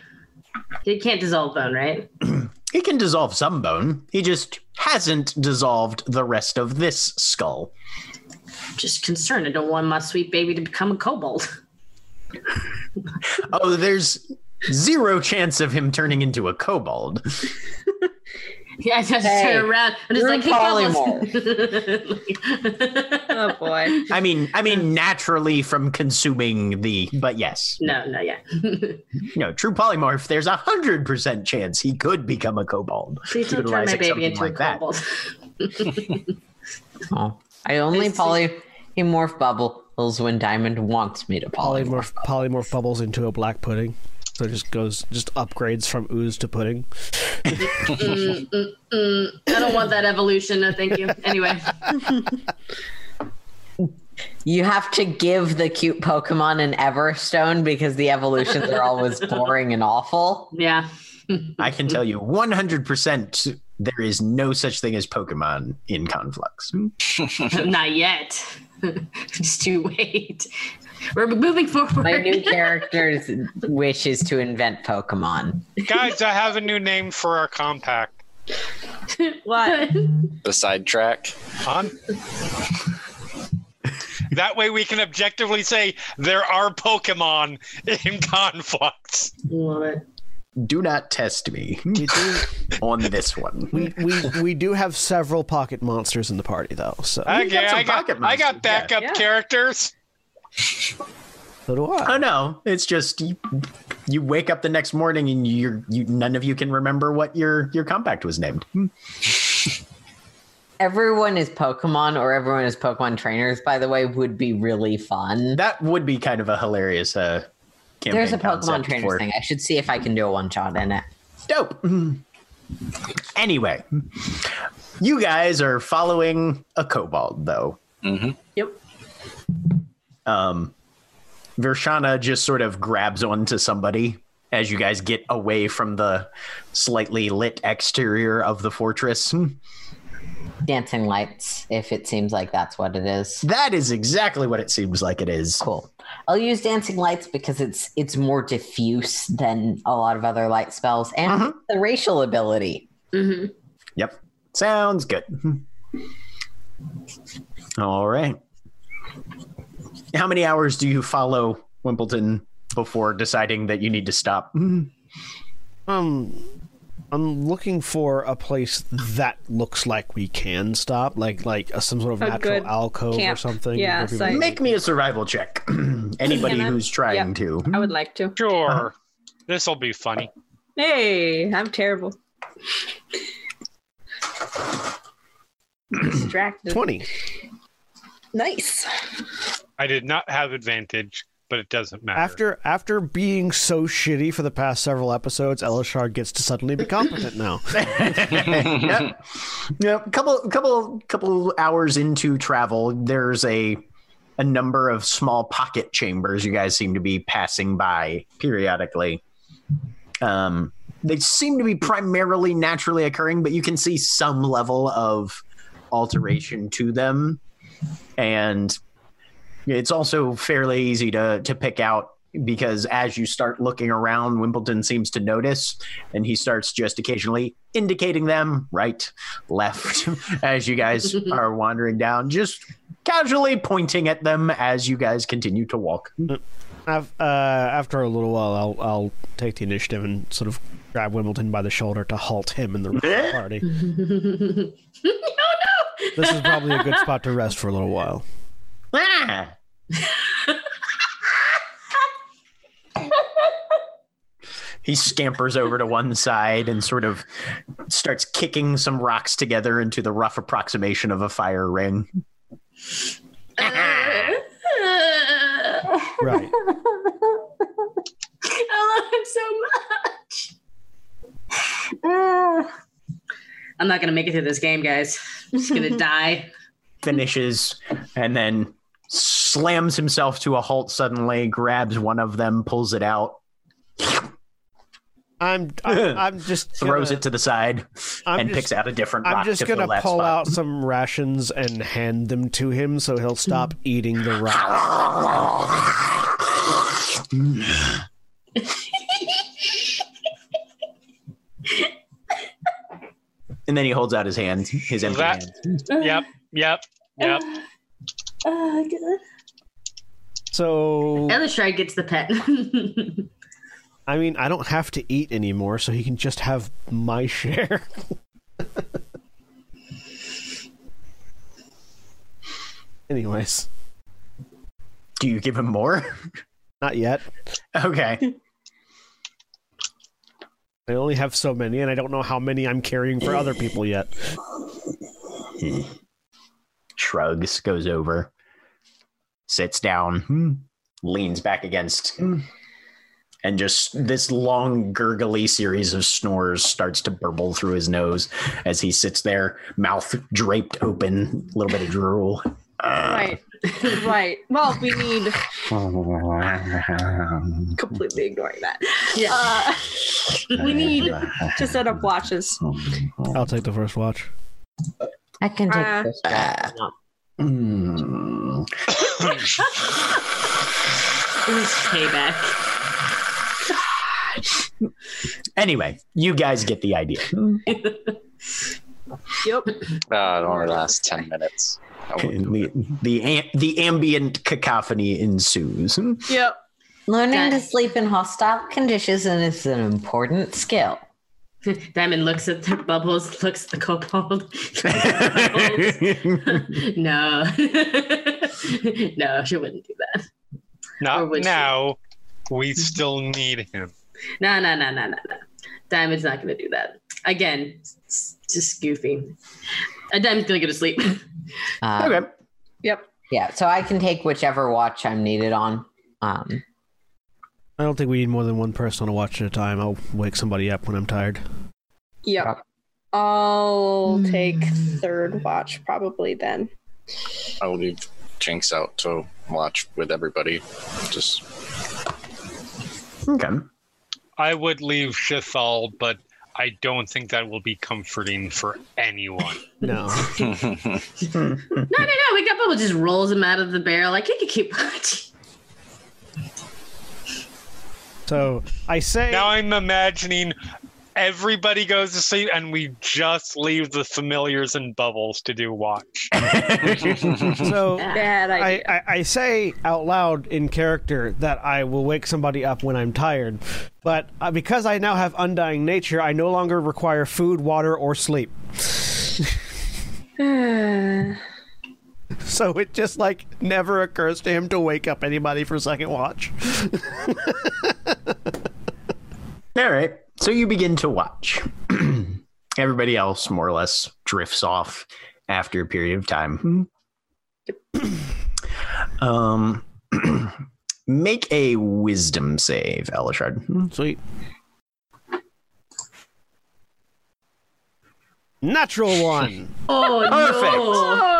He can't dissolve bone, right? He can dissolve some bone. He just hasn't dissolved the rest of this skull. I'm Just concerned. I don't want my sweet baby to become a kobold. Oh, there's zero chance of him turning into a kobold. Yeah, I just Hey, turn around. I'm just you're like, hey, polymorph. Oh boy. I mean, I mean, naturally from consuming the, but yes, no, no, yeah. no, true polymorph. There's a hundred percent chance he could become a kobold. Please don't turn my baby into a like that. kobold. Oh, I only I see. polymorph bubbles when Diamond wants me to polymorph. Polymorph polymorph bubbles into a black pudding. So it just goes just upgrades from ooze to pudding. Mm, mm, mm. I don't want that evolution. No, thank you. Anyway, You have to give the cute Pokemon an Everstone because the evolutions are always boring and awful. yeah. I can tell you 100% there is no such thing as Pokemon in Conflux. Not yet. Just to wait. We're moving forward. My new character's wish is to invent Pokemon. Guys, I have a new name for our compact. What? The sidetrack. On. that way we can objectively say there are Pokemon in Conflux. Love it. Do not test me on this one. we, we, we do have several pocket monsters in the party though, so Okay, got some I got I got backup Yeah. characters. So do I. Oh no, it's just you, you wake up the next morning and you're you none of you can remember what your your compact was named. Everyone is Pokemon or everyone is Pokemon trainers, by the way, would be really fun. That would be kind of a hilarious uh There's a Pokemon concept trainers for- thing. I should see if I can do a one shot in it. Dope. Anyway, you guys are following a kobold though. hmm Yep. Um, Vershana just sort of grabs onto somebody as you guys get away from the slightly lit exterior of the fortress. Dancing lights, if it seems like that's what it is. That is exactly what it seems like it is. Cool. I'll use dancing lights because it's it's more diffuse than a lot of other light spells and Mhm. the racial ability. hmm Yep. Sounds good. All right. How many hours do you follow Wimbledon before deciding that you need to stop? Um, I'm looking for a place that looks like we can stop, like like a, some sort of A natural good alcove or something. Yeah, where people- site. Make me a survival check. Anybody Can I? who's trying Yep. to. I would like to. Sure. Uh-huh. This will be funny. Hey, I'm terrible. Distracted. Twenty. Nice. I did not have advantage, but it doesn't matter. After after being so shitty for the past several episodes, Elashard gets to suddenly be competent now. yep. Yep. Couple, couple, couple hours into travel, there's a a number of small pocket chambers you guys seem to be passing by periodically. Um, they seem to be primarily naturally occurring, but you can see some level of alteration to them, and it's also fairly easy to to pick out because as you start looking around, Wimbledon seems to notice, and he starts just occasionally indicating them right, left, as you guys are wandering down, just casually pointing at them as you guys continue to walk. Uh, after a little while, I'll I'll take the initiative and sort of grab Wimbledon by the shoulder to halt him in the the party. no, no. This is probably a good spot to rest for a little while. Ah! he scampers over to one side and sort of starts kicking some rocks together into the rough approximation of a fire ring. Right. I love him so much. I'm not gonna make it through this game, guys. I'm just gonna die. Finishes and then slams himself to a halt suddenly, grabs one of them, pulls it out, I'm I'm, I'm just throws gonna- it to the side, I'm and just- picks out a different I'm just to gonna that pull spot. out some rations and hand them to him so he'll stop eating the rock. And then he holds out his hand, his empty That- hand. Yep, yep, yep. Uh, good. So Elashard gets the pet. I mean, I don't have to eat anymore, so he can just have my share. Anyways. Do you give him more? Not yet. Okay. I only have so many, and I don't know how many I'm carrying for other people yet. Hmm. Shrugs, goes over, sits down, hmm, leans back against, hmm, and just this long, gurgly series of snores starts to burble through his nose as he sits there, mouth draped open, a little bit of drool. Right. right. Well, we need completely ignoring that. Yeah. Uh, we need to set up watches. I'll take the first watch. I can take Uh, this. job. Mm. This is payback. Anyway, you guys get the idea. Yep. Uh, it only lasts 10 minutes. I wouldn't do The the, am- the ambient cacophony ensues. Yep. Learning That- to sleep in hostile conditions is an important skill. Diamond looks at the bubbles, looks at the kobold. no. no, she wouldn't do that. Or Not would she? now. We still need him. No, no, no, no, no, no. Diamond's not going to do that. Again, it's just goofy. Uh, Diamond's going to go to sleep. Uh, okay. Yep. Yeah, so I can take whichever watch I'm needed on. Um, I don't think we need more than one person on a watch at a time. I'll wake somebody up when I'm tired. Yep. I'll hmm. take third watch probably then. I'll leave Jinx out to watch with everybody. Just Okay. I would leave Shithal, but I don't think that will be comforting for anyone. No. no, no, no. We got Bubble just rolls him out of the barrel like he could keep watching. So I say Now I'm imagining everybody goes to sleep and we just leave the familiars and bubbles to do watch. so Bad I. I, I say out loud in character that I will wake somebody up when I'm tired, but uh, because I now have undying nature, I no longer require food, water, or sleep. So it just like never occurs to him to wake up anybody for second watch. All right. So you begin to watch. Everybody else more or less drifts off after a period of time. um, make a wisdom save, Elashard. Sweet. Natural one. Oh, Perfect. no.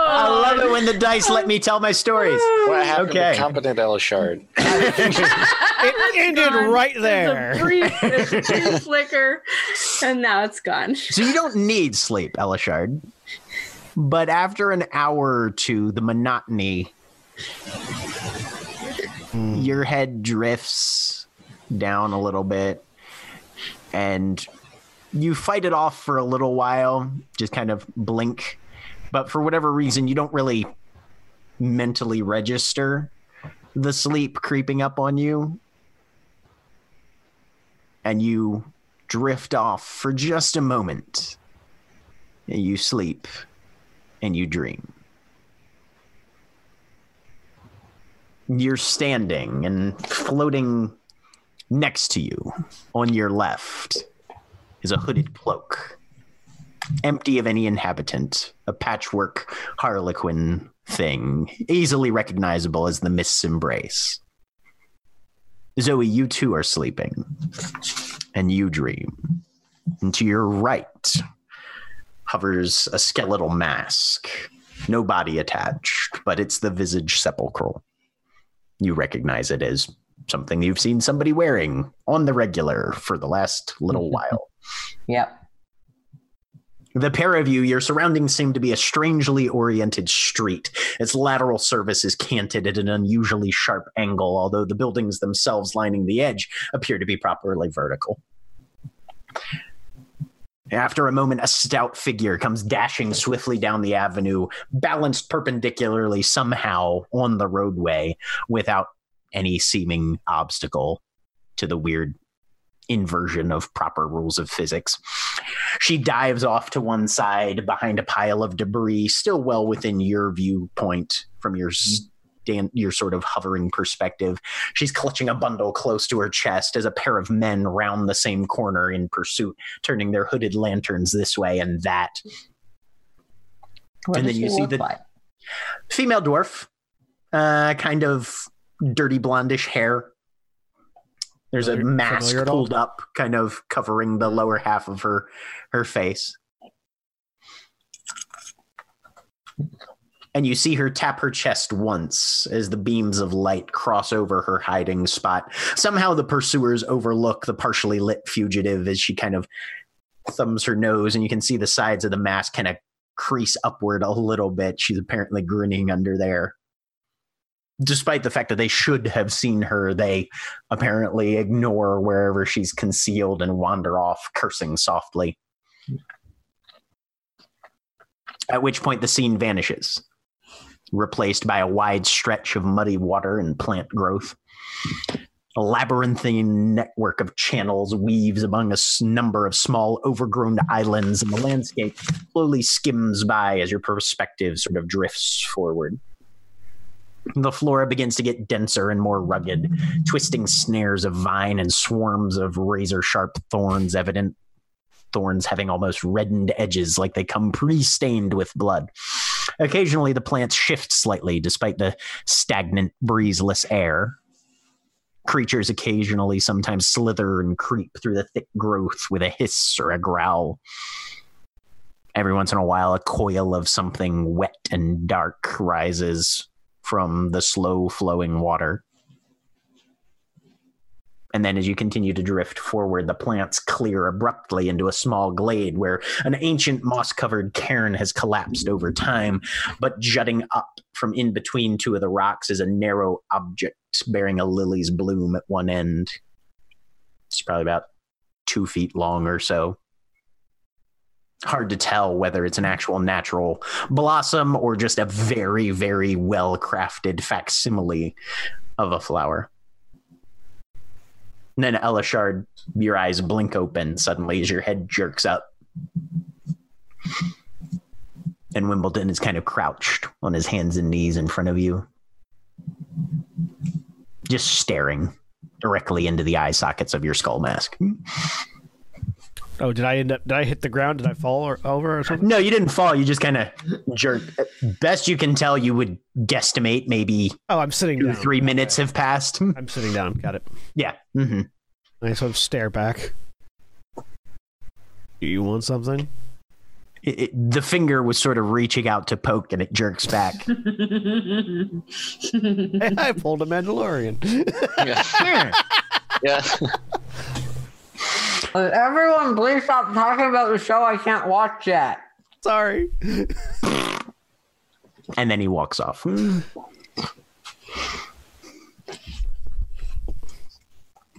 I love it when the dice let me tell my stories. what happened Okay. to competent Elashard? It ended Gone. right There's there. a brief, there's a brief flicker, and now it's gone. So you don't need sleep, Elashard. But after an hour or two, the monotony, hmm. your head drifts down a little bit, and you fight it off for a little while, just kind of blink. But for whatever reason, you don't really mentally register the sleep creeping up on you. And you drift off for just a moment. And you sleep and you dream. You're standing and floating next to you on your left is a hooded cloak, empty of any inhabitant, a patchwork harlequin thing, easily recognizable as the Mist's Embrace. Zoe, you too are sleeping, and you dream. And to your right hovers a skeletal mask, no body attached, but it's the visage sepulchral. You recognize it as something you've seen somebody wearing on the regular for the last little while. Yep. The pair of you, your surroundings seem to be a strangely oriented street. Its lateral surface is canted at an unusually sharp angle, although the buildings themselves lining the edge appear to be properly vertical. After a moment, a stout figure comes dashing swiftly down the avenue, balanced perpendicularly somehow on the roadway without any seeming obstacle to the weird inversion of proper rules of physics. She dives off to one side behind a pile of debris, still well within your viewpoint from your stand, your sort of hovering perspective. She's clutching a bundle close to her chest as a pair of men round the same corner in pursuit, turning their hooded lanterns this way and that. What And then you see the- like? Female dwarf, uh, kind of dirty blondish hair. There's a mask familiar at all? pulled up, kind of covering the lower half of her her face. And you see her tap her chest once as the beams of light cross over her hiding spot. Somehow the pursuers overlook the partially lit fugitive as she kind of thumbs her nose, and you can see the sides of the mask kind of crease upward a little bit. She's apparently grinning under there. Despite the fact that they should have seen her, they apparently ignore wherever she's concealed and wander off, cursing softly. At which point the scene vanishes, replaced by a wide stretch of muddy water and plant growth. A labyrinthine network of channels weaves among a number of small, overgrown islands, and the landscape slowly skims by as your perspective sort of drifts forward. The flora begins to get denser and more rugged, twisting snares of vine and swarms of razor sharp thorns, evident thorns having almost reddened edges like they come pre stained with blood. Occasionally, the plants shift slightly despite the stagnant, breezeless air. Creatures occasionally sometimes slither and creep through the thick growth with a hiss or a growl. Every once in a while, a coil of something wet and dark rises from the slow flowing water. And then, as you continue to drift forward, the plants clear abruptly into a small glade where an ancient moss covered cairn has collapsed over time. But jutting up from in between two of the rocks is a narrow object bearing a lily's bloom at one end. It's probably about two feet long or so. Hard to tell whether it's an actual natural blossom or just a very, very well crafted facsimile of a flower. And then Elashard, your eyes blink open suddenly as your head jerks up. And Wimbledon is kind of crouched on his hands and knees in front of you, just staring directly into the eye sockets of your skull mask. Oh, did I end up? Did I hit the ground? Did I fall or over or something? No, you didn't fall. You just kind of jerked. Best you can tell, you would guesstimate maybe Oh, I'm sitting two, down. three minutes have passed. I'm sitting down. Got it. Yeah. Mm-hmm. I sort of stare back. Do you want something? It, it- the finger was sort of reaching out to poke, and it jerks back. Hey, I pulled a Mandalorian. Yeah. yeah. Everyone, please stop talking about the show I can't watch yet. Sorry. and then he walks off.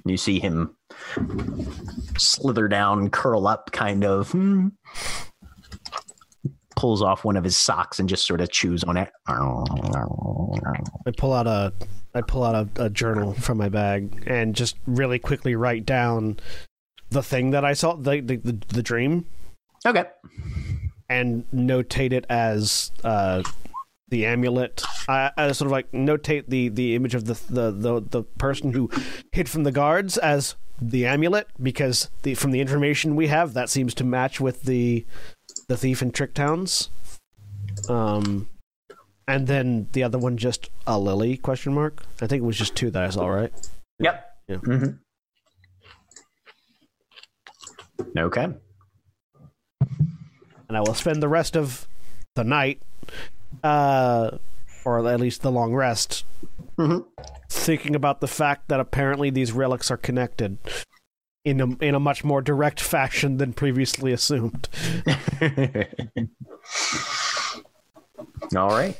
You see him slither down, curl up, kind of. hmm. Pulls off one of his socks and just sort of chews on it. I pull out a I pull out a, a journal from my bag and just really quickly write down the thing that I saw the the, the, the dream Okay. and notate it as uh, the amulet. I, I sort of like notate the, the image of the, the the the person who hid from the guards as the amulet because the from the information we have that seems to match with the the thief in Trick Towns. Um, and then the other one just a lily question mark. I think it was just two that I saw. Right. Yep. Yeah. Mhm. Okay. and I will spend the rest of the night, uh, or at least the long rest, Mhm. thinking about the fact that apparently these relics are connected in a in a much more direct fashion than previously assumed. All right.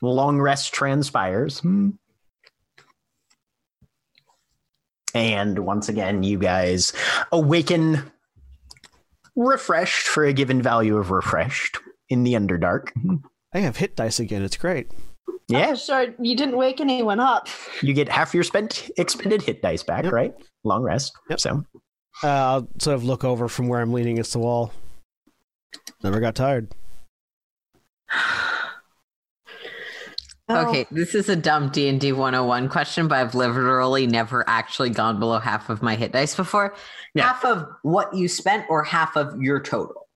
Long rest transpires. Hmm. And once again, you guys awaken refreshed for a given value of refreshed in the Underdark. I have hit dice again. It's great. Yeah, Oh, sure. You didn't wake anyone up. you get half your spent expended hit dice back, Yep. right? Long rest. Yep. So Uh, I'll sort of look over from where I'm leaning against the wall. Never got tired. Oh. Okay, this is a dumb D and D 101 question, but I've literally never actually gone below half of my hit dice before. Yeah. Half of what you spent, or half of your total.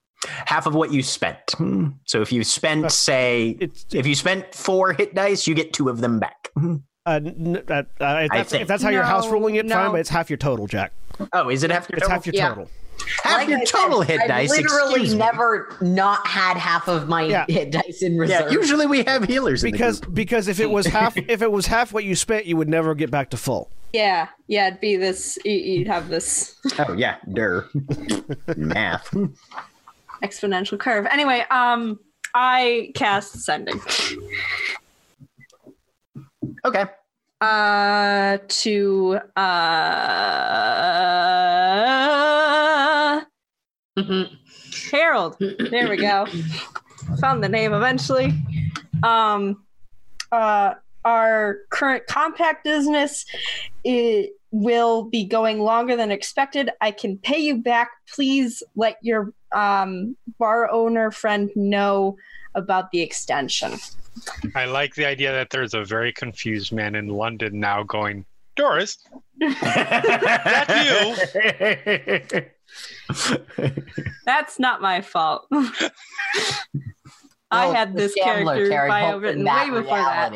half of what you spent. Hmm. So if you spent, Uh, say, It's if you spent four hit dice, you get two of them back. Hmm. uh, n- uh, uh, if, that's, think. if that's how your house ruling it, fine. But it's half your total, Jack. Oh, is it half your It's total? half your Yeah. total. Half Like your I said, total hit I've dice. literally excuse me. never not had half of my Yeah. hit dice in reserve. Yeah, usually we have healers in Because the because if it was half if it was half what you spent, you would never get back to full. Yeah, yeah, it'd be this. you- You'd have this Oh yeah, der. Math. exponential curve. Anyway, um, I cast sending. Okay. Uh, to uh, Mhm. Harold. There we go. Found the name eventually. Um, uh, our current compact business it will be going longer than expected. I can pay you back. Please let your um, bar owner friend know about the extension. I like the idea that there's a very confused man in London now going, Doris, That's not my fault. I had this character carried bio hope written way before that.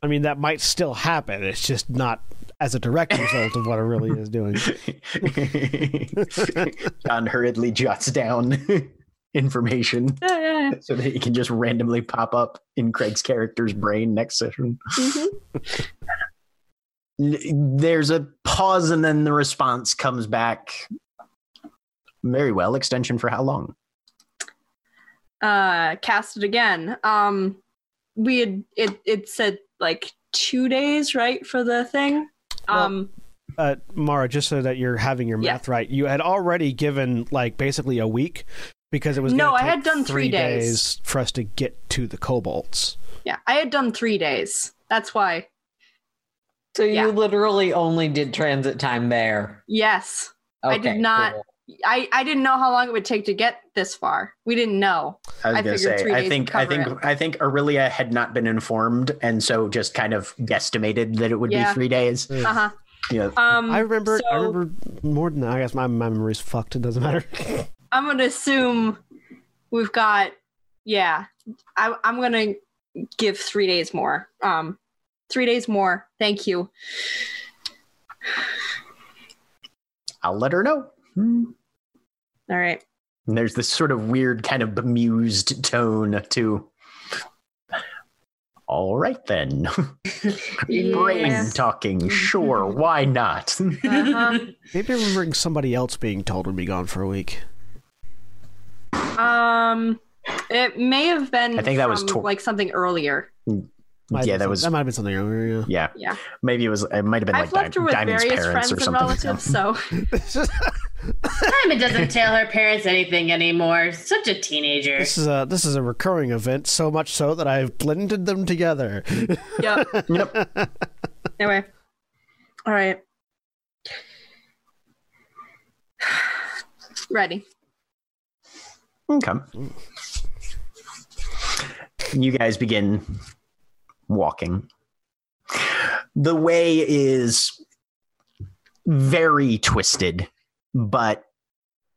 I mean, that might still happen. It's just not as a direct result of what it really is doing. John hurriedly jots down information Yeah, yeah, so that it can just randomly pop up in Craig's character's brain next session. yeah. Mm-hmm. N- There's a pause and then the response comes back. Very well. Extension for how long? Uh, cast it again. Um, we had it. It said like two days, right, for the thing. Well, Um, Uh, Mara, just so that you're having your Yeah. math right, you had already given like basically a week because it was No, I had done three days. for us to get to the kobolds. yeah, I had done three days. That's why. So you Yeah. literally only did transit time there. Yes, I did not- cool. I I didn't know how long it would take to get this far. We didn't know. I was I gonna say, I think, I cover think, I think Orillia had not been informed, and so just kind of guesstimated that it would Yeah. be three days. Uh huh. Yeah, Um, I remember. I remember more than that. I guess my, my memory's fucked. It doesn't matter. I'm gonna assume we've got yeah. I, I'm gonna give three days more. Um, three days more. Thank you. I'll let her know. Hmm. All right. And there's this sort of weird, kind of bemused tone to. All right then, brain Yeah. talking. Sure, why not? Uh-huh. Maybe remembering somebody else being told would be gone for a week. um, it may have been. I think that was tor- like something earlier. Might yeah, been that was. that might have been something earlier. Yeah, Yeah, maybe it was. It might have been I've like left Di- her with Diamond's various parents friends or and something. relatives. So Diamond doesn't tell her parents anything anymore. Such a teenager. This is a this is a recurring event, so much so that I've blended them together. yeah. Yep. Anyway, all right. Ready. Okay. You guys begin walking. The way is very twisted, but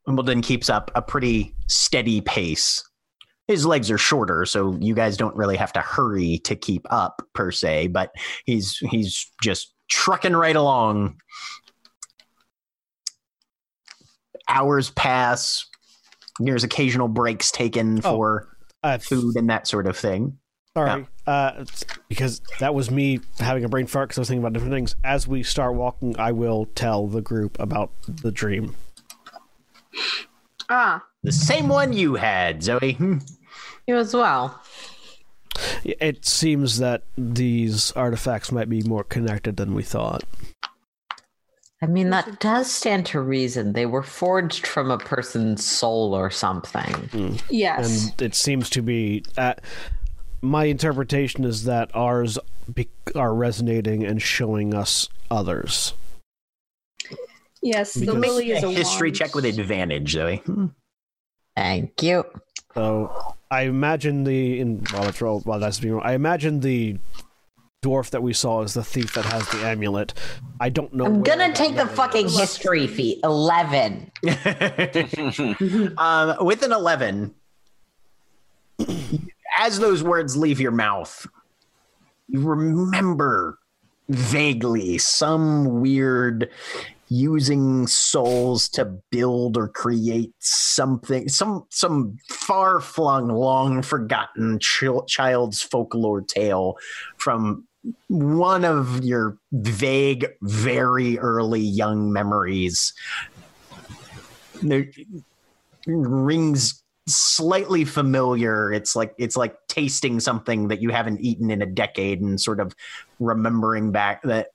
Wimbledon keeps up a pretty steady pace. His legs are shorter, so you guys don't really have to hurry to keep up per se, but he's he's just trucking right along. Hours pass. There's occasional breaks taken Oh. for Uh, food and that sort of thing. Sorry, uh, because that was me having a brain fart because I was thinking about different things. As we start walking, I will tell the group about the dream. Ah, The same one you had, Zoe. You as well. It seems that these artifacts might be more connected than we thought. I mean, that does stand to reason. They were forged from a person's soul or something. Yes. and it seems to be. Uh, my interpretation is that ours be- are resonating and showing us others. yes, the Because- lily is a history wand. check with advantage, Zoe. Thank you. So I imagine the in while it's rolled while that's being rolled, I imagine the dwarf that we saw is the thief that has the amulet. I don't know. I'm where gonna take the fucking is. history feat. 11. um, with an 11, as those words leave your mouth, you remember vaguely some weird using souls to build or create something some some far-flung long forgotten chil- child's folklore tale from one of your vague very early young memories. There rings slightly familiar it's like it's like tasting something that you haven't eaten in a decade and sort of remembering back that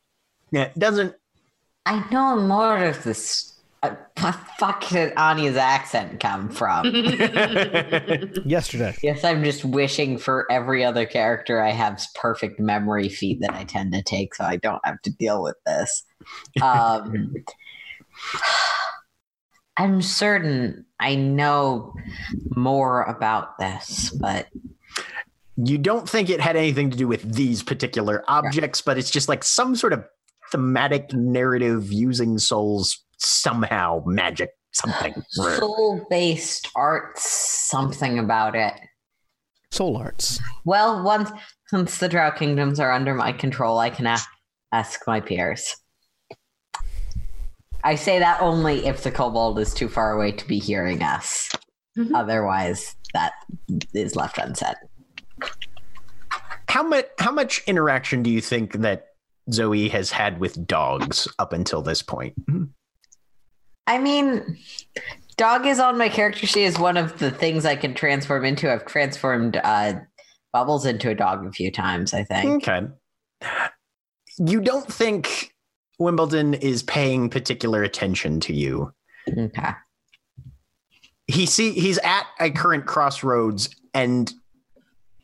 yeah, it doesn't I know more of this. Uh, fuck did Anya's accent come from? yesterday. Yes, I'm just wishing for every other character I have perfect memory feat that I tend to take, so I don't have to deal with this. Um, I'm certain I know more about this, but you don't think it had anything to do with these particular objects but it's just like some sort of thematic narrative using souls somehow magic something soul-based art, something about it. Soul arts. Well, once since the Drow Kingdoms are under my control, I can a- ask my peers. I say that only if the kobold is too far away to be hearing us. Mhm. Otherwise, that is left unsaid. how much how much interaction do you think that zoe has had with dogs up until this point I mean, dog is on my character sheet is one of the things I can transform into. I've transformed uh, Bubbles into a dog a few times, I think. Okay. You don't think Wimbledon is paying particular attention to you. Okay. He see he's at a current crossroads and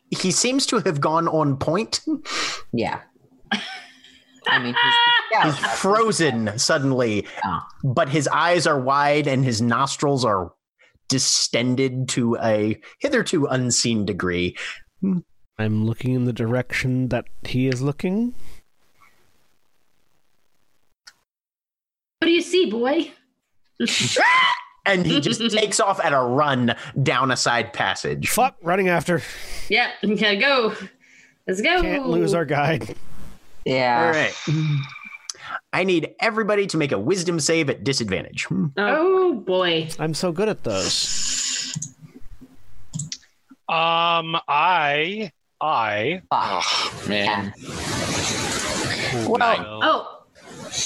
he seems to have gone on point. Yeah. I mean, he's, yeah, He's frozen suddenly, Oh. but his eyes are wide and his nostrils are distended to a hitherto unseen degree. I'm looking in the direction that he is looking. What do you see, boy? And he just takes off at a run down a side passage. Fuck, running after. Yeah, gotta go. Let's go. Can't lose our guide. yeah. All right. I need everybody to make a wisdom save at disadvantage. Oh boy. I'm so good at those. Um, I, I, Oh man. Ten. will- Oh,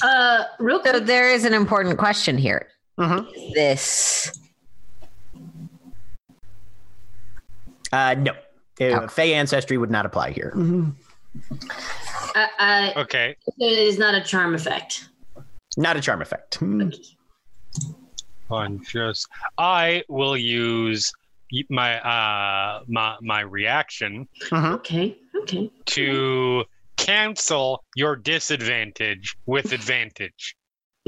uh, real So there is an important question here. Mhm. This Uh, no. Uh, Okay. Fey ancestry would not apply here. Uh, uh, okay. it is not a charm effect. Not a charm effect. on just I will use my uh my my reaction Okay. Okay. to cancel your disadvantage with advantage.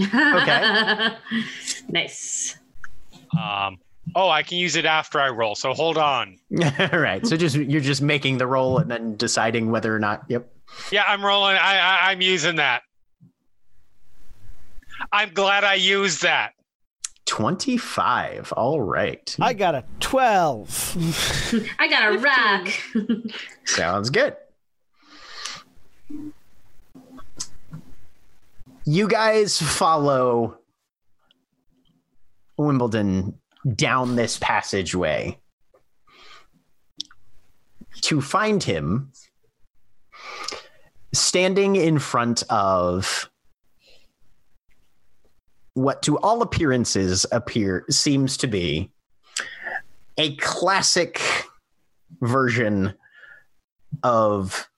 Okay. nice. Um oh, I can use it after I roll. So hold on. All right. So just you're just making the roll and then deciding whether or not. Yep. Yeah, I'm rolling. I, I I'm using that. I'm glad I used that. 25. All right. I got a 12. I got a rock. Sounds good. You guys follow Wimbledon down this passageway. To find him standing in front of what to all appearances appear seems to be a classic version of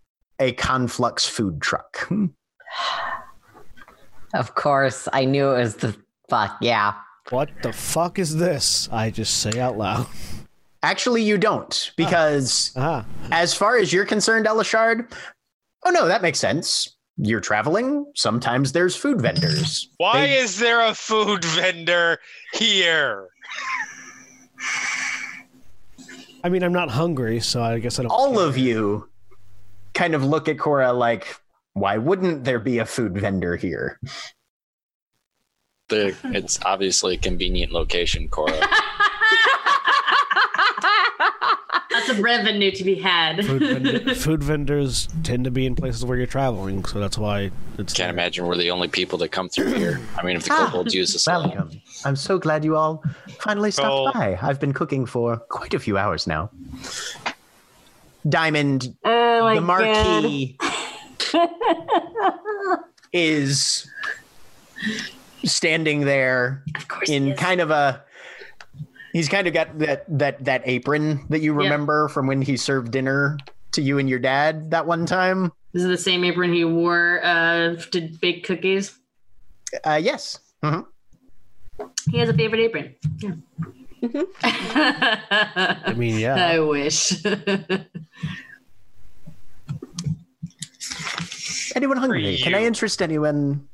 a conflux food truck. Of course, I knew it was the fuck. Yeah. What the fuck is this? I just say out loud. Actually, you don't, because Ah, as far as you're concerned, Elashard, oh no, that makes sense. You're traveling. Sometimes there's food vendors. Why They- is there a food vendor here? I mean, I'm not hungry, so I guess I don't. all of you kind of look at Cora like, why wouldn't there be a food vendor here? The, it's obviously a convenient location, Cora. Lots of revenue to be had. Food, vend- food vendors tend to be in places where you're traveling, so that's why it's. Can't imagine we're the only people that come through here. I mean, if the Ah, kobolds use the salon. Welcome. I'm so glad you all finally stopped Oh. by. I've been cooking for quite a few hours now. Diamond, Oh the Marquis is standing there Of course. in kind of a he's kind of got that that that apron that you remember from when he served dinner to you and your dad that one time This is the same apron he wore uh, to bake cookies. uh yes Mhm. He has a favorite apron. Yeah. I mean, yeah. I wish. anyone hungry can i interest anyone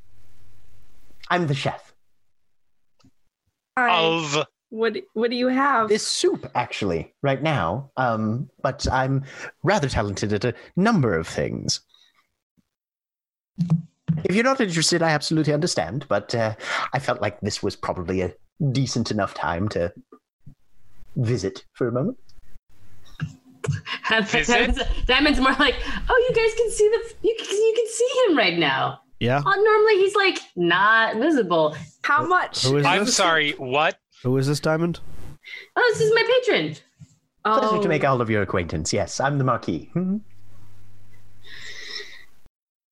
i'm the chef Hi. Of What What do you have? this soup actually right now um but i'm rather talented at a number of things if you're not interested i absolutely understand but uh, i felt like this was probably a decent enough time to visit for a moment Visit? Diamond's, Diamond's more like, oh, you guys can see the you can, you can see him right now. Yeah. Oh, normally he's like not visible. How much? Who is I'm this? sorry, what? Who is this diamond? Oh, this is my patron. pleasure Oh, to make all of your acquaintance yes i'm the marquis Mhm.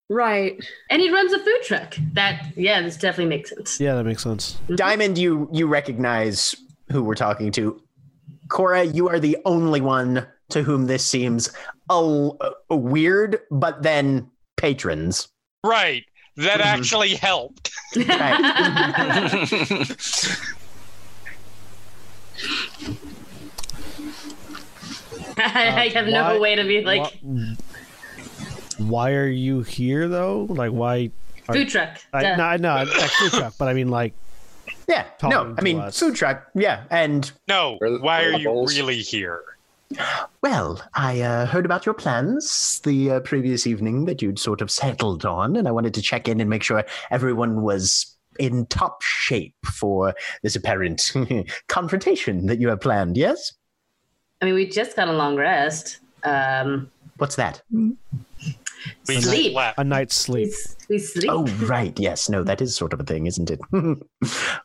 right. And he runs a food truck. That yeah, this definitely makes sense. Yeah, that makes sense. diamond you you recognize who we're talking to cora you are the only one to whom this seems a, a weird but then patrons Right. That Mhm. actually helped. I have why- no way to be like Why, why are you here though? Like, why? food truck. I, Duh. no, I know, like food truck, but I mean, like, Yeah, no, I mean us. food truck. Yeah, and No, why are you really here? well, I uh, heard about your plans the uh, previous evening that you'd sort of settled on, and I wanted to check in and make sure everyone was in top shape for this apparent confrontation that you have planned. Yes, I mean, we just got a long rest. Um, what's that? We Sleep. slept. a night's sleep. s- we sleep. Oh, right. Yes, no, that is sort of a thing, isn't it?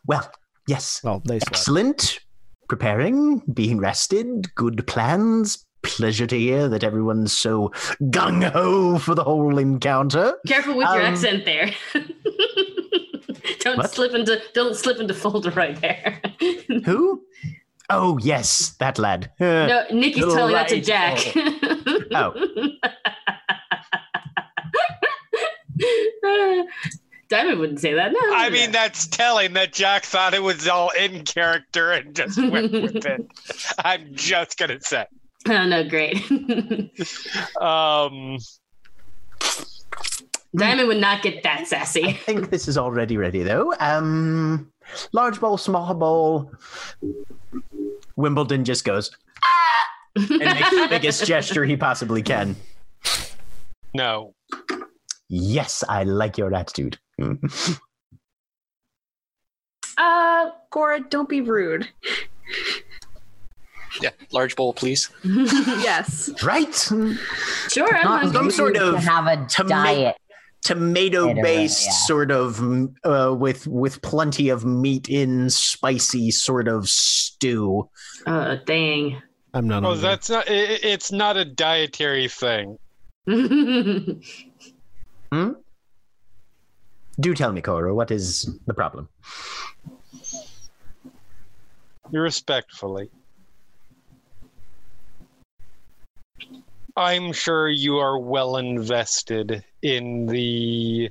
well, yes, Well, they slept. excellent. Preparing, being rested, good plans. Pleasure to hear that everyone's so gung ho for the whole encounter. Careful with your Um, accent there. don't What? slip into don't slip into folder right there. Who? Oh, yes, that lad. No, Nikki's telling that to Right. Jack. Oh. Diamond wouldn't say that. No. I mean, that's telling that Jack thought it was all in character and just went with it. I'm just gonna say. oh no, great. Um, Diamond would not get that sassy. I think this is already ready, though. Um, large bowl, small bowl. Wimbledon just goes "Ah!" and makes the biggest gesture he possibly can. no. Yes, I like your attitude. Uh, Cora, don't be rude. Yeah, large bowl, please. yes. right? sure, I'm Not hungry. Some sort to of have a to make- diet. Tomato based, Yeah. sort of uh, with with plenty of meat in, spicy sort of stew. Oh dang. I'm not. Oh, hungry. that's not. i i- it's not a dietary thing. Do tell me, Cora, what is the problem? Respectfully. I'm sure you are well invested in the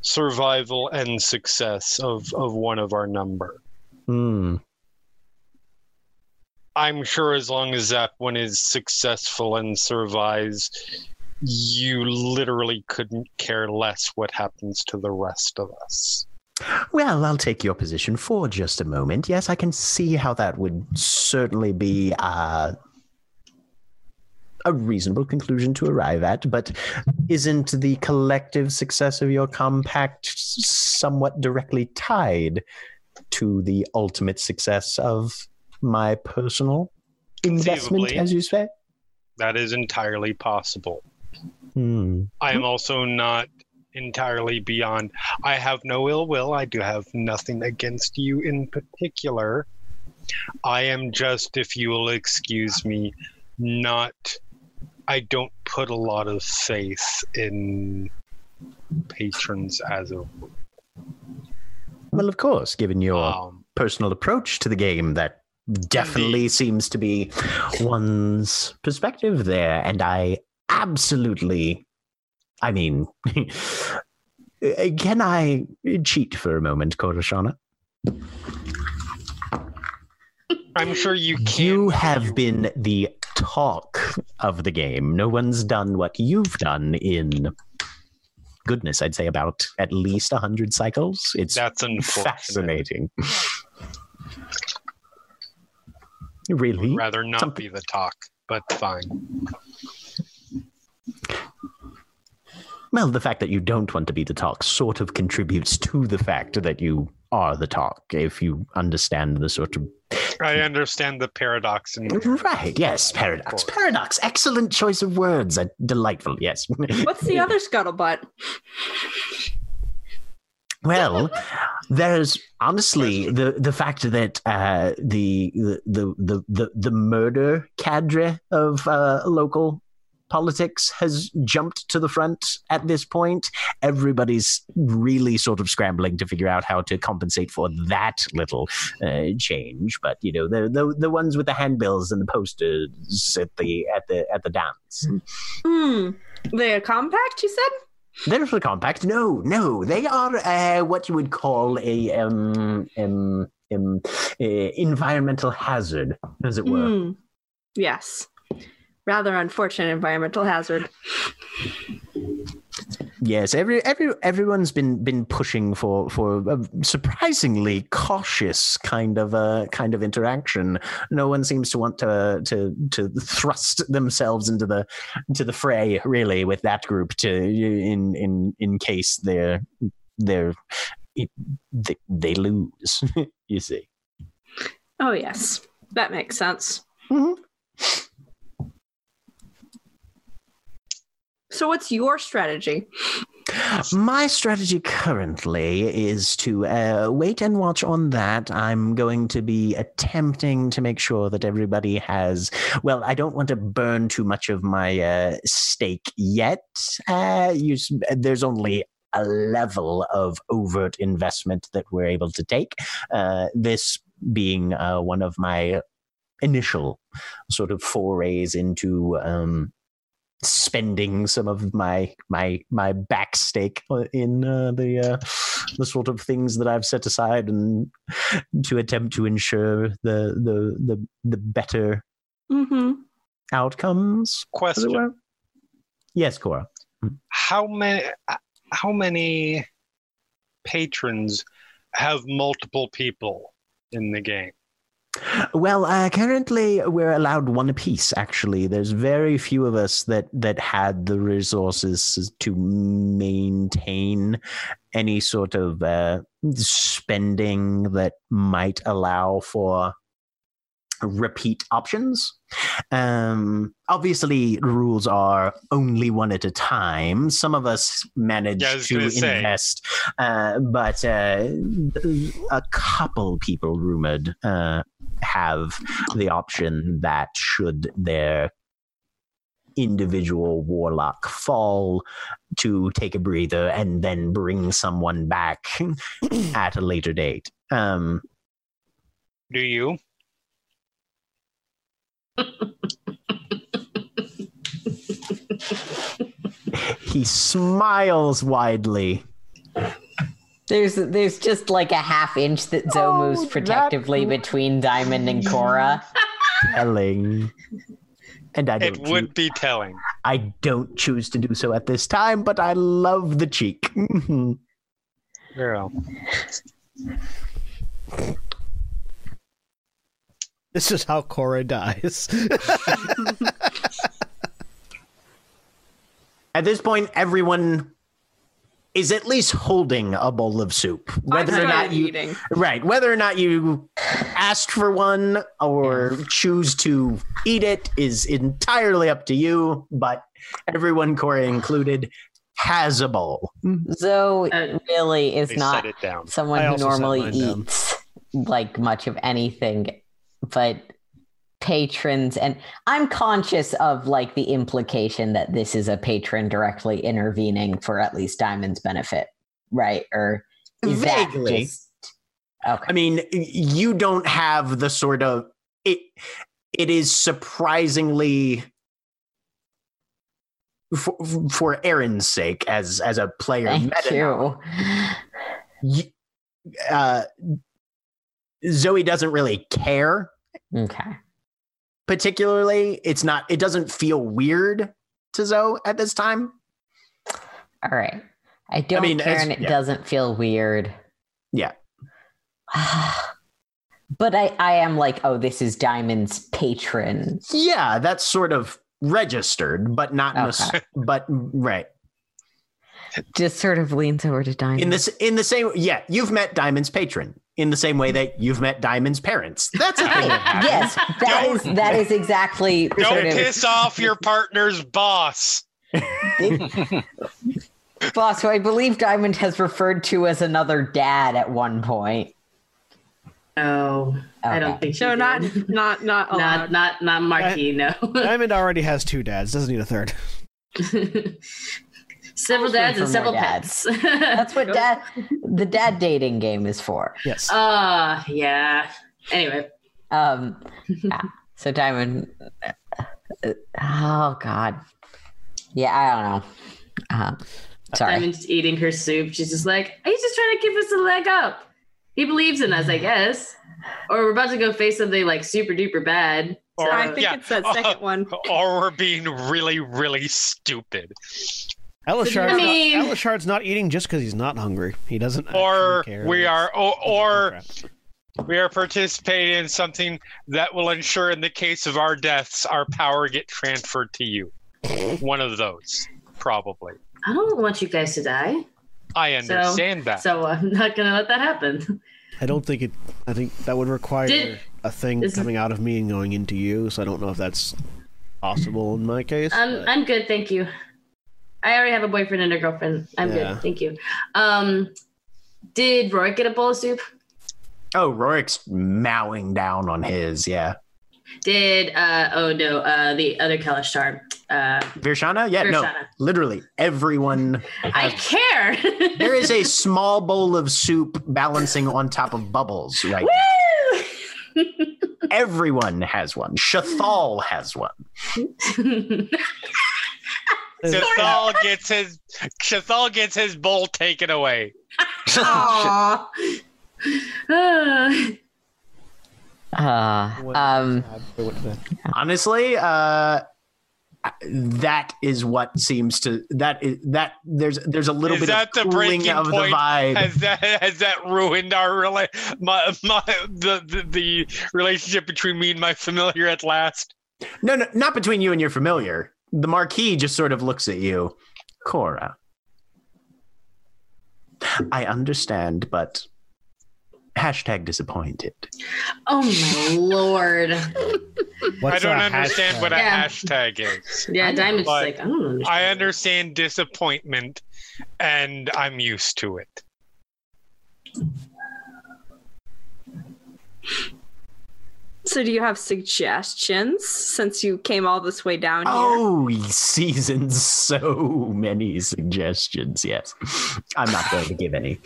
survival and success of, of one of our number. Hmm. I'm sure as long as that one is successful and survives, you literally couldn't care less what happens to the rest of us. Well, I'll take your position for just a moment. Yes, I can see how that would certainly be uh, a reasonable conclusion to arrive at, but isn't the collective success of your compact somewhat directly tied to the ultimate success of my personal investment, as you say? That is entirely possible. Hmm. I am also not entirely beyond. I have no ill will. I do have nothing against you in particular. I am just, if you will excuse me, not. I don't put a lot of faith in patrons as of Well, of course, given your um, personal approach to the game that definitely seems to be one's perspective there and i absolutely i mean can i cheat for a moment Corashana? I'm sure you can. you have been the talk of the game no one's done what you've done in goodness i'd say about at least 100 cycles it's That's fascinating really Rather not Something- be the talk, but fine. Well, the fact that you don't want to be the talk sort of contributes to the fact that you are the talk, if you understand the sort of. I understand the paradox in Right, yes, paradox. Paradox, excellent choice of words. Uh, delightful, yes. What's the other scuttlebutt? Well, there's honestly the the fact that uh, the, the the the the murder cadre of uh, local politics has jumped to the front at this point. Everybody's really sort of scrambling to figure out how to compensate for that little uh, change. But you know, the, the the ones with the handbills and the posters at the at the at the dance. Hmm. The compact, you said? They're not a compact. No, no, they are uh, what you would call a um, um, um, uh, environmental hazard, as it were. Hmm. Yes. Rather unfortunate environmental hazard. Yes, every every everyone's been been pushing for for a surprisingly cautious kind of uh, kind of interaction. No one seems to want to to to thrust themselves into the into the fray really with that group to in in in case they're they're they, they lose. you see. Oh, yes. That makes sense. Mhm. So, what's your strategy? My strategy currently is to uh, wait and watch on that. I'm going to be attempting to make sure that everybody has. Well, I don't want to burn too much of my uh, stake yet. Uh, you, there's only a level of overt investment that we're able to take. Uh, this being uh, one of my initial sort of forays into. Um, spending some of my my my back stake in uh, the uh, the sort of things that I've set aside and to attempt to ensure the the the, the better Mm-hmm. outcomes. Question. Yes, Cora. How many how many patrons have multiple people in the game? Well, uh, currently we're allowed one apiece. Actually, there's very few of us that that had the resources to maintain any sort of uh, spending that might allow for repeat options. Um, obviously, rules are only one at a time. Some of us manage Yeah, to invest, uh, but uh, a couple people rumored uh, have the option that should their individual warlock fall to take a breather and then bring someone back at a later date. Um, Do you? he smiles widely. There's there's just like a half inch that Zoe Oh, moves that- protectively between Diamond and Cora. Telling. And I It choo- would be telling. I don't choose to do so at this time, but I love the cheek. Girl. This is how Cora dies. At this point, everyone is at least holding a bowl of soup. Whether or not you eating. right, whether or not you asked for one or choose to eat it is entirely up to you. But everyone, Corey included, has a bowl. Zoe Uh, really is They not it down. someone I who normally mine down. eats like much of anything, but patrons and I'm conscious of like the implication that this is a patron directly intervening for at least Diamond's benefit, right? Or Vaguely. just okay? I mean, you don't have the sort of it. It is surprisingly for, for Erin's sake, as as a player, Thank meta you. uh, Zoe doesn't really care Okay. Particularly. It's not. It doesn't feel weird to Zoe at this time. All right. I don't mean, care and it yeah. doesn't feel weird. Yeah. but I, I am like, oh, this is Diamond's patron. Yeah, that's sort of registered, but not. in a s- Okay. but right Just sort of leans over to Diamond. in this in the same. Yeah, you've met Diamond's patron in the same way that you've met Diamond's parents. That's a thing. that happens. yes, that is that is exactly Don't sort of piss off your partner's boss. boss, who I believe Diamond has referred to as another dad at one point. No, I don't think So not did. not not not allowed. not not Marquis. No. Diamond already has two dads. Doesn't need a third. Several Always dads and several more pets. dads. That's what dad the dad dating game is for. Yes. Ah, yeah. Anyway, Um yeah. So Diamond uh, oh god. Yeah, I don't know. Uh, sorry. Diamond's eating her soup. She's just like, he's just trying to give us a leg up. He believes in us, I guess. Or we're about to go face something like super duper bad. So, I think yeah. it's that second one. Or we're being really, really stupid. Elashard's, I mean- not, Elashard's not eating just because he's not hungry. He doesn't. Or care. we are, or, or we are participating in something that will ensure, in the case of our deaths, our power get transferred to you. One of those, probably. I don't want you guys to die. I understand that. So I'm not going to let that happen. I don't think it. I think that would require Did- a thing coming out of me and going into you. So I don't know if that's possible in my case. I'm, but- I'm good. Thank you. I already have a boyfriend and a girlfriend. I'm Yeah. good. Thank you. Um, did Rorik get a bowl of soup? Oh, Rorik's mowing down on his. Yeah, Did, uh, oh no, uh, the other Kalashtar, uh, Virshana. Yeah, no, Virshana. literally everyone. I care. There is a small bowl of soup balancing on top of bubbles right Woo! Everyone has one. Shathal has one. Shathal gets his Shathal gets his bowl taken away. Aw. Ah. Uh, um Honestly, uh that is what seems to that is that there's there's a little Is bit that of the cooling breaking of the vibe. Has that has that ruined our rela- my, my the, the the relationship between me and my familiar at last? No, no, not between you and your familiar. The Marquis just sort of looks at you. Cora. I understand, but hashtag disappointed. Oh my lord. What's I don't a understand what a Yeah. hashtag is. Yeah, Diamond's like, I don't understand. I understand disappointment, and I'm used to it. So, do you have suggestions since you came all this way down here? Oh, seasons so many suggestions. Yes, I'm not going to give any,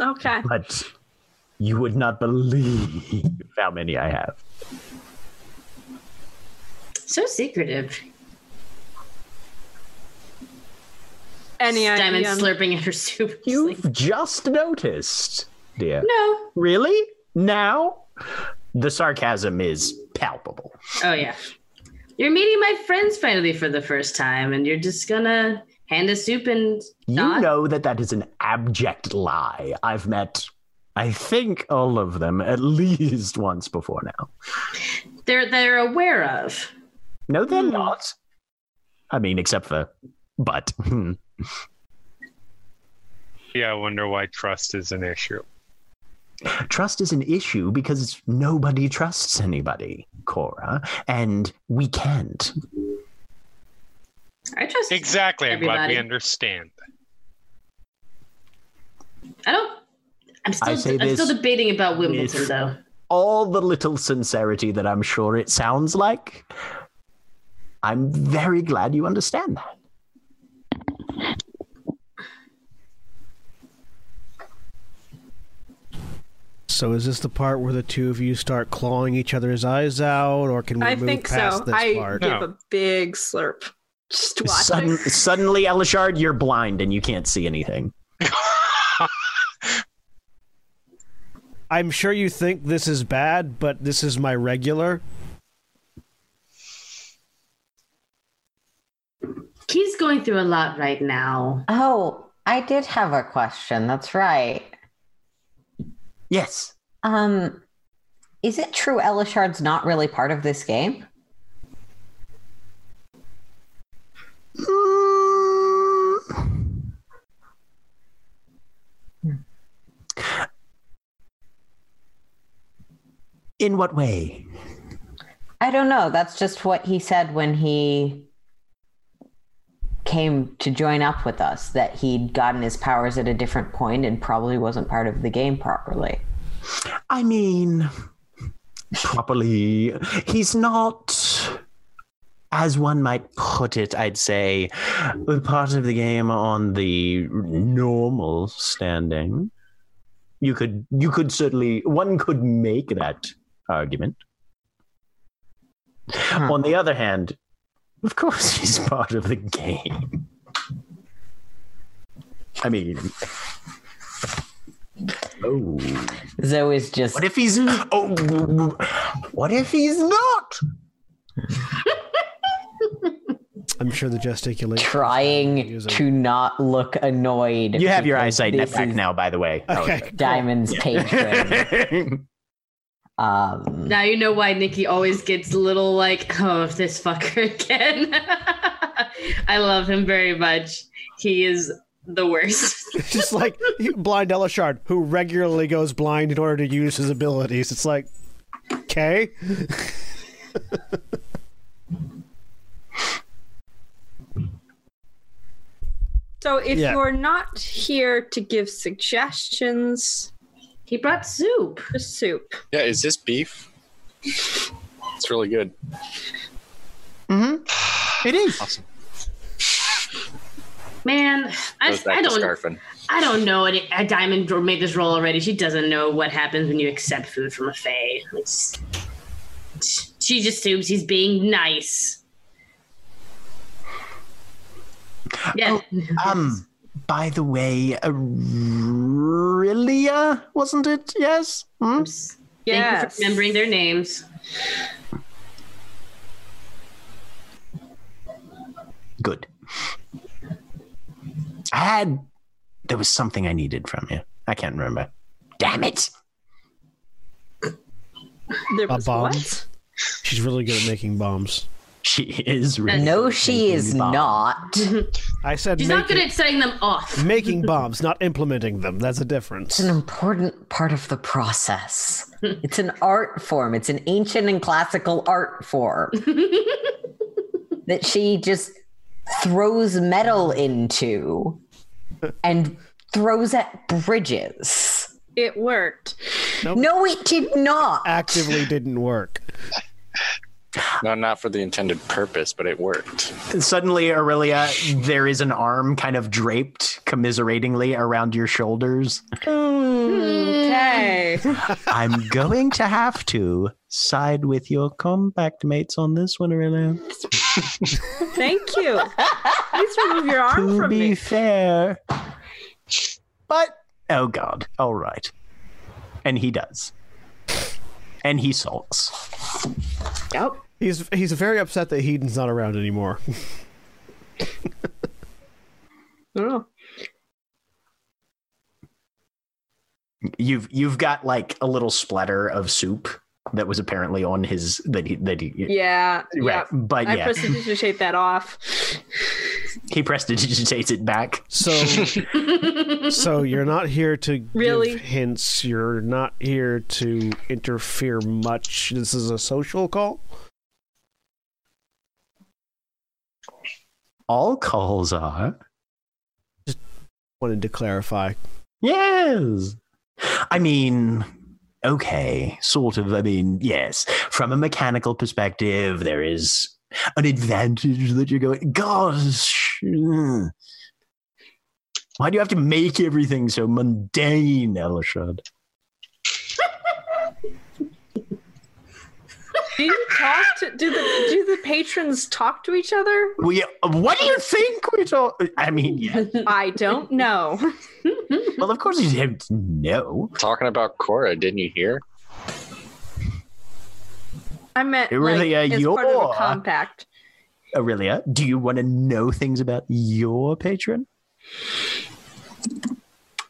Okay. but you would not believe how many I have. So secretive. Any Diamond idea? slurping at her soup. You've just noticed, dear. no. Really? Now? The sarcasm is palpable. Oh yeah. You're meeting my friends finally for the first time, and you're just gonna hand a soup and You know that that is an abject lie. I've met, I think, all of them at least once before now. They're they're aware of. No, they're Hmm. not. I mean, except for, but. hmm. Yeah, I wonder why trust is an issue. Trust is an issue because nobody trusts anybody, Cora, and we can't. I trust. Exactly. I'm glad Everybody. we understand. I don't. I'm still. I'm still debating about Wimbledon, with- though. All the little sincerity that I'm sure it sounds like. I'm very glad you understand that. So is this the part where the two of you start clawing each other's eyes out, or can we I move think past so. this I part? give No. a big slurp. Just watching. Sudden, suddenly, Elashard, you're blind and you can't see anything. I'm sure you think this is bad, but this is my regular. He's going through a lot right now. Oh, I did have a question. That's right. Yes. Um, is it true Elashard's not really part of this game? Mm. In what way? I don't know. That's just what he said when he came to join up with us, that he'd gotten his powers at a different point and probably wasn't part of the game properly. I mean, properly, he's not, as one might put it, I'd say, part of the game on the normal standing. You could, you could certainly, one could make that argument. Hmm. On the other hand, of course, he's part of the game. I mean, oh. Zoe's just What if he's oh? What if he's not? I'm sure the gesticulation. trying to not look annoyed. You have your eyesight net back is now, by the way. Okay. Diamond's patron. Um, Now you know why Nikki always gets a little like, oh, this fucker again. I love him very much. He is the worst. Just like blind Elashard, who regularly goes blind in order to use his abilities. It's like, okay. So if Yeah. you're not here to give suggestions, he brought soup. for soup. Yeah, is this beef? It's really good. Mm-hmm. It is. Awesome. Man, I, Goes back I to don't scarfing. I don't know. It, a Diamond made this roll already. She doesn't know what happens when you accept food from a Fae. It's, she just assumes he's being nice. Yeah. Um. By the way, Orillia, wasn't it? Yes. Hmm? Thank you for remembering their names. Good. I had. There was something I needed from you. I can't remember. Damn it! There A was bomb. what? She's really good at making bombs. She is. Really no, she is bombs. not. I said She's making, not good at setting them off. making bombs, not implementing them. That's a difference. It's an important part of the process. It's an art form. It's an ancient and classical art form that she just throws metal into and throws at bridges. It worked. No, it did not. Actively didn't work. No, not for the intended purpose, but it worked. Suddenly, Orillia, there is an arm kind of draped commiseratingly around your shoulders. Okay. I'm going to have to side with your compact mates on this one, Orillia. Thank you. Please remove your arm To from be fair. But, oh god, all right. And he does. And he sulks. Yep. He's he's very upset that Hedon's not around anymore. Oh. You've you've got like a little splatter of soup that was apparently on his that he that he Yeah. right. Yeah. But I yeah, prestidigitate that off. he prestidigitates it back. So so you're not here to Really? give hints. You're not here to interfere much. This is a social call. All calls are Just Wanted to clarify. Yes. I mean, okay, sort of. I mean, yes. From a mechanical perspective, there is an advantage that you're going, gosh. mm. Why do you have to make everything so mundane, Elashard? Do you talk to do the do the patrons talk to each other? We, what do you think we talk? I mean, yeah. I don't know. Well, of course you don't know. Talking about Cora, didn't you hear? I meant Really, like, as part of a compact. Orillia, do you want to know things about your patron?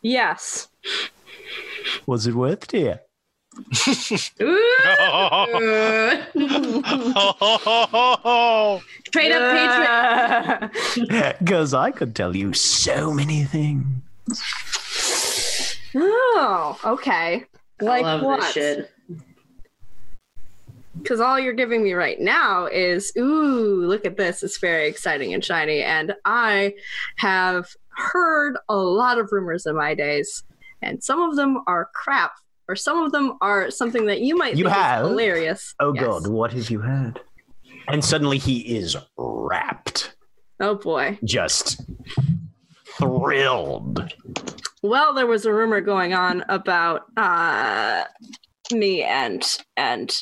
Yes. Was it worth it? Yeah. Straight up patron. Because I could tell you so many things. oh, okay. Like I love what? this shit. Because all you're giving me right now is, ooh, look at this. It's very exciting and shiny. And I have heard a lot of rumors in my days, and some of them are crap, or some of them are something that you might You think have? is hilarious. Oh Yes. God, what have you had? And suddenly he is wrapped, Oh boy. just thrilled. Well, there was a rumor going on about uh, me and and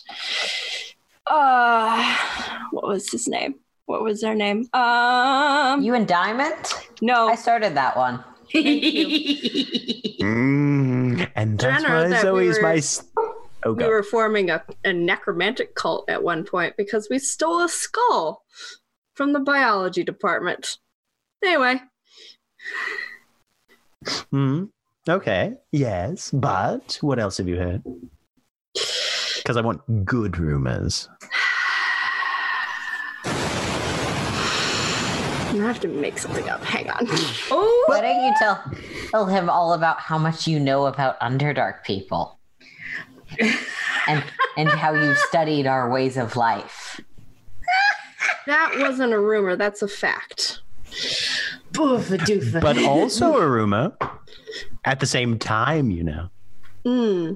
uh, what was his name? What was their name? Um, You and Diamond? no, I started that one. Mm, and that's Jenner, why that Zoe's we were- my. s- Oh we were forming a, a necromantic cult at one point because we stole a skull from the biology department. Anyway, Hmm. Okay. Yes, but what else have you heard? Because I want good rumors. Have to make something up. Hang on. Oh, Why don't you tell tell him all about how much you know about Underdark people? and and how you've studied our ways of life. that wasn't a rumor. That's a fact. Boofa doofa. But also a rumor at the same time, you know. Hmm.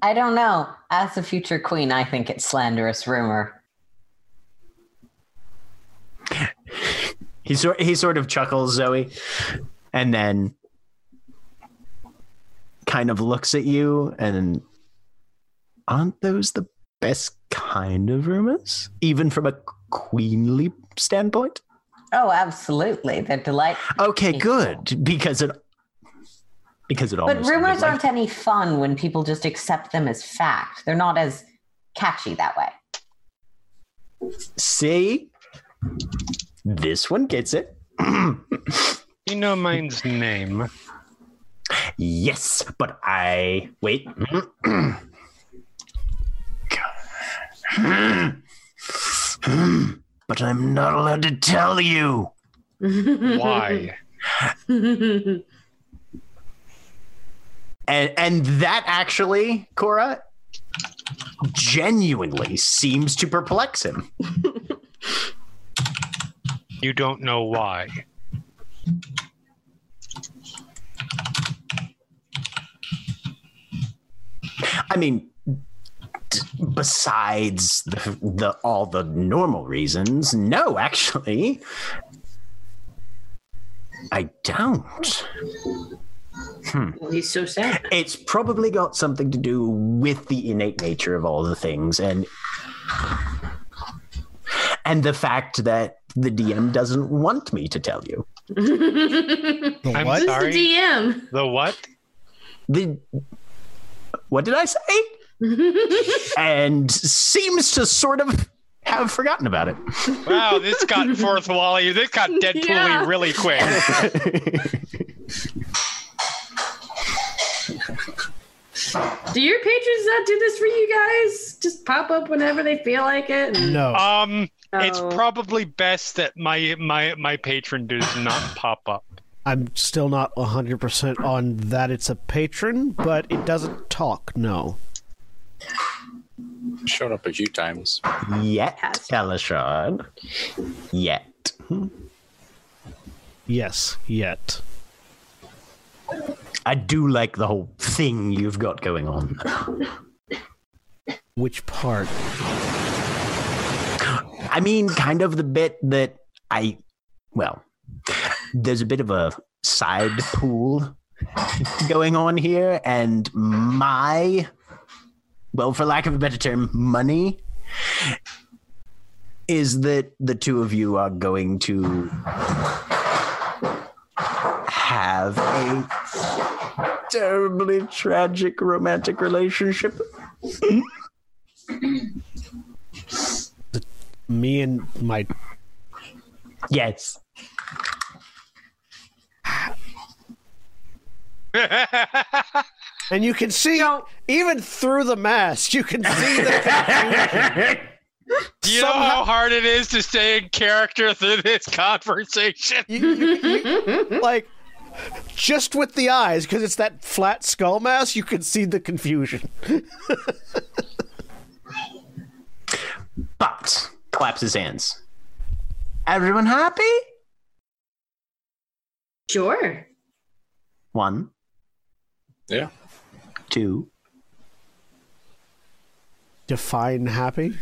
I don't know. As a future queen, I think it's slanderous rumor. He sort he sort of chuckles, Zoe, and then kind of looks at you and aren't those the best kind of rumors? Even from a queenly standpoint? Oh, absolutely. They're delightful. Okay, good. Because it because it But almost rumors aren't any fun when people just accept them as fact. They're not as catchy that way. See? This one gets it. You know mine's name. yes, but I wait. but I'm not allowed to tell you. Why? And and that actually, Cora, genuinely seems to perplex him. You don't know why. I mean, d- besides the, the all the normal reasons, no, actually, I don't. Hmm. Well, he's so sad. It's probably got something to do with the innate nature of all the things and and the fact that the DM doesn't want me to tell you. The I'm what? Who's sorry. the DM? The what? The what did I say? and seems to sort of have forgotten about it. Wow, this got fourth wally. This got Deadpool Yeah. really quick. Do your patrons not do this for you guys? Just pop up whenever they feel like it. and- No. Um, it's Oh. probably best that my my my patron does not pop up. I'm still not 100% on that it's a patron, but it doesn't talk, no. Showed up a few times. Yet, Has. Teleshard. Yet. Yes, yet. I do like the whole thing you've got going on. Which part? I mean, kind of the bit that I, well, there's a bit of a side pool going on here, and my, well, for lack of a better term, money is that the two of you are going to have a terribly tragic romantic relationship. Me and my. Yes. And you can see, even through the mask, you can see the. Do you know how hard it is to stay in character through this conversation? you, you- you- like, just with the eyes, because it's that flat skull mask, you can see the confusion. But claps his hands. Everyone happy? Sure. One, Yeah. two, Define happy?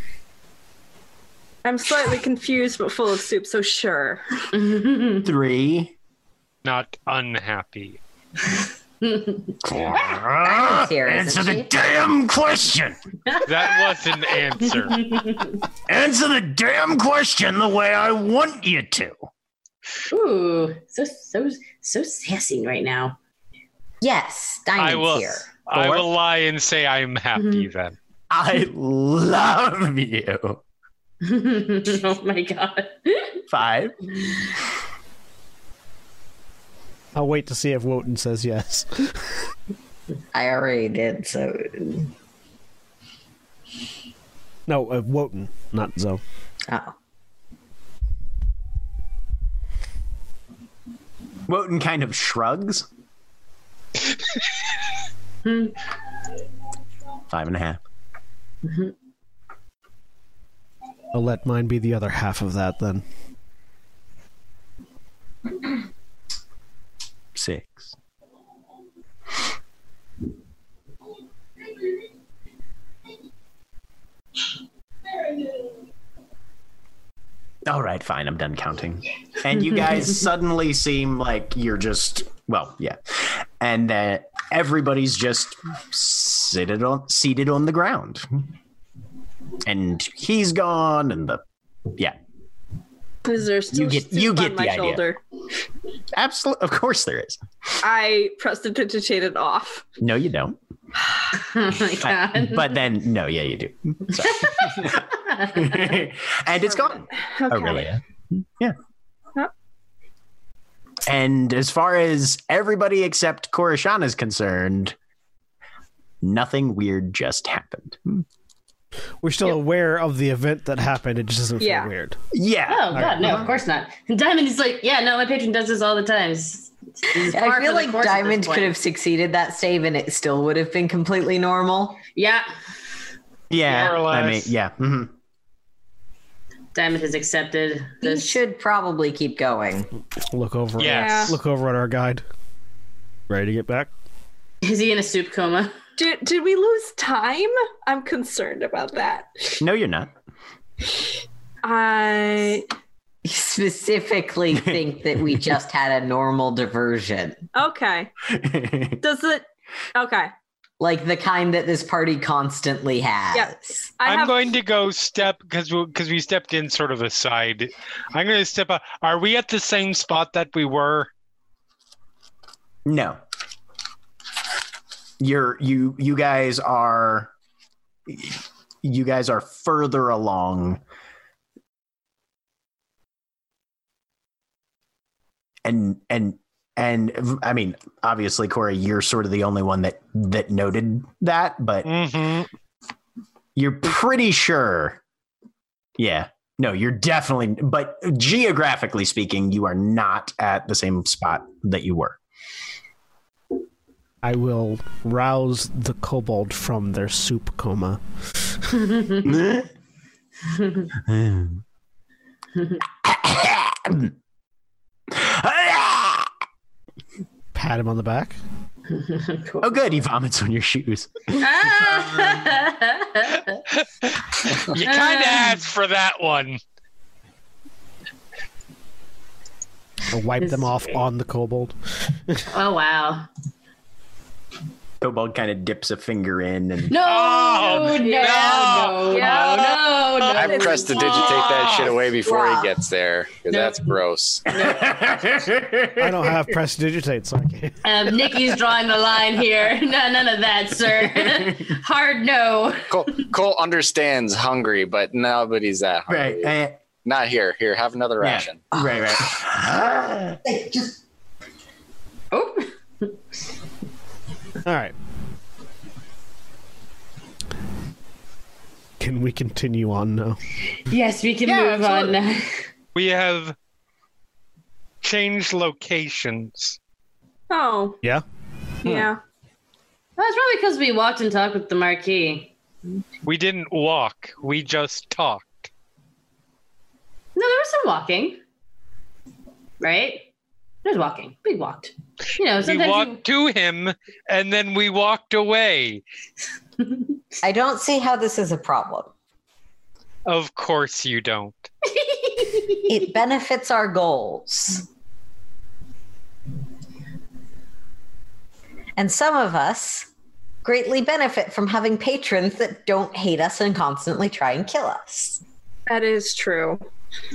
I'm slightly confused but full of soup, so sure. three. Not unhappy. Diamond's here, isn't Answer the she? damn question. That was an answer. Answer the damn question the way I want you to. Ooh, so so so sassy right now. Yes, I will. here. I will lie and say I'm happy mm-hmm. then. I love you. oh my god. Five. I'll wait to see if Wotan says yes. I already did, so No, uh, Wotan, not Zoe. oh. Wotan kind of shrugs. Five and a half. I'll let mine be the other half of that then. Six. All right, fine. I'm done counting. And you guys suddenly seem like you're just well, yeah, and that everybody's just seated on seated on the ground, and he's gone, and the yeah, Is there still get- soup you on get my the idea. shoulder? absolutely, of course there is. I prestidigitate it to shade it off. No, you don't. Oh my god. But then, no, yeah, you do. And it's gone. Okay. Oh, Orillia. Hmm. Yeah. Huh? And as far as everybody except Corashana is concerned, nothing weird just happened. Hmm. We're still aware of the event that happened. It just doesn't feel Yeah. weird. Yeah. Oh god, no, of course not. And Diamond is like, yeah, no, my patron does this all the time. It's- it's I feel like course at this Diamond could have succeeded that save and it still would have been completely normal. Yeah, Yeah. More I mean, less. yeah. mhm. Diamond has accepted He this. should probably keep going. Look over. Yes. Look over at our guide. Ready to get back? Is he in a soup coma? Did, did we lose time? I'm concerned about that. No, you're not. I specifically think that we just had a normal diversion. Okay. Does it? Okay. Like the kind that this party constantly has. Yes. I I'm have, going to go step because we, because we stepped in sort of aside. I'm going to step up. Are we at the same spot that we were? no. You're you you guys are you guys are further along. And and and I mean, obviously, Corey, you're sort of the only one that that noted that, but Mm-hmm. you're pretty sure. Yeah. No, you're definitely, but geographically speaking, you are not at the same spot that you were. I will rouse the kobold from their soup coma. Pat him on the back. oh, good. He vomits on your shoes. You kind of asked for that one. Or wipe them off on the kobold. oh wow. Kobold kind of dips a finger in and No, Oh, no, no, no, Yeah. no, no. I prestidigitate that shit away before Wow. he gets there because No. that's gross. I don't have prestidigitate, so I can't. Um, Nikki's drawing the line here. No, none of that, sir. Hard no. Coal, Coal understands hungry, but nobody's that hungry. right, Not here. Here, have another Yeah. ration. right, right. Just Oh, All right. Can we continue on now? yes, we can Yeah, move on now. We have changed locations. Oh, Yeah. yeah. Hmm. That's probably because we walked and talked with the Marquis. We didn't walk. We just talked. No, there was some walking. Right? There's walking. We walked. You know, We sometimes walked to him and then we walked away. I don't see how this is a problem. Of course you don't. It benefits our goals. And some of us greatly benefit from having patrons that don't hate us and constantly try and kill us. That is true.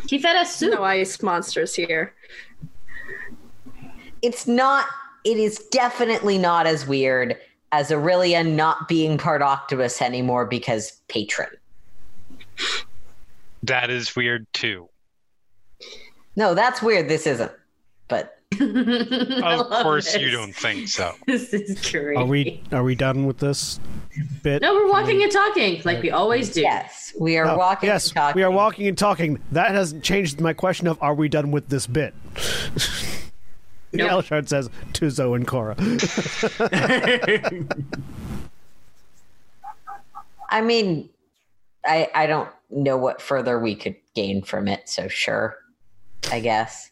he fed us soup. No ice monsters here. It's not, it is definitely not as weird as Orillia not being part octopus anymore because patron. That is weird too. No, that's weird. This isn't. But Of love course you don't think so. This is great. Are we are we done with this bit? No, we're walking and talking like we always do. yes, we are Oh, walking. yes, and talking. we are walking and talking. That hasn't changed my question of are we done with this bit? Nope. Elashard says to Zoe and Cora. I mean, I I don't know what further we could gain from it. So sure, I guess.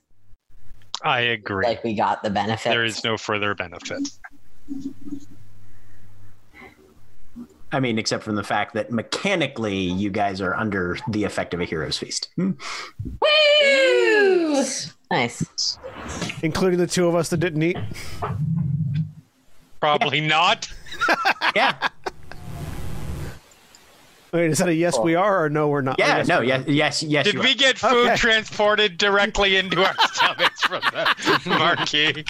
I agree. Like we got the benefit. there is no further benefit. I mean, except from the fact that mechanically you guys are under the effect of a hero's feast. Hmm. Woo! nice. Including the two of us that didn't eat. Probably not. Yeah, Wait, is that a yes we are or no we're not? yeah, yes, no, yes, yes, yes. Did you we are. get food Okay. transported directly into our stomachs from the Marquis?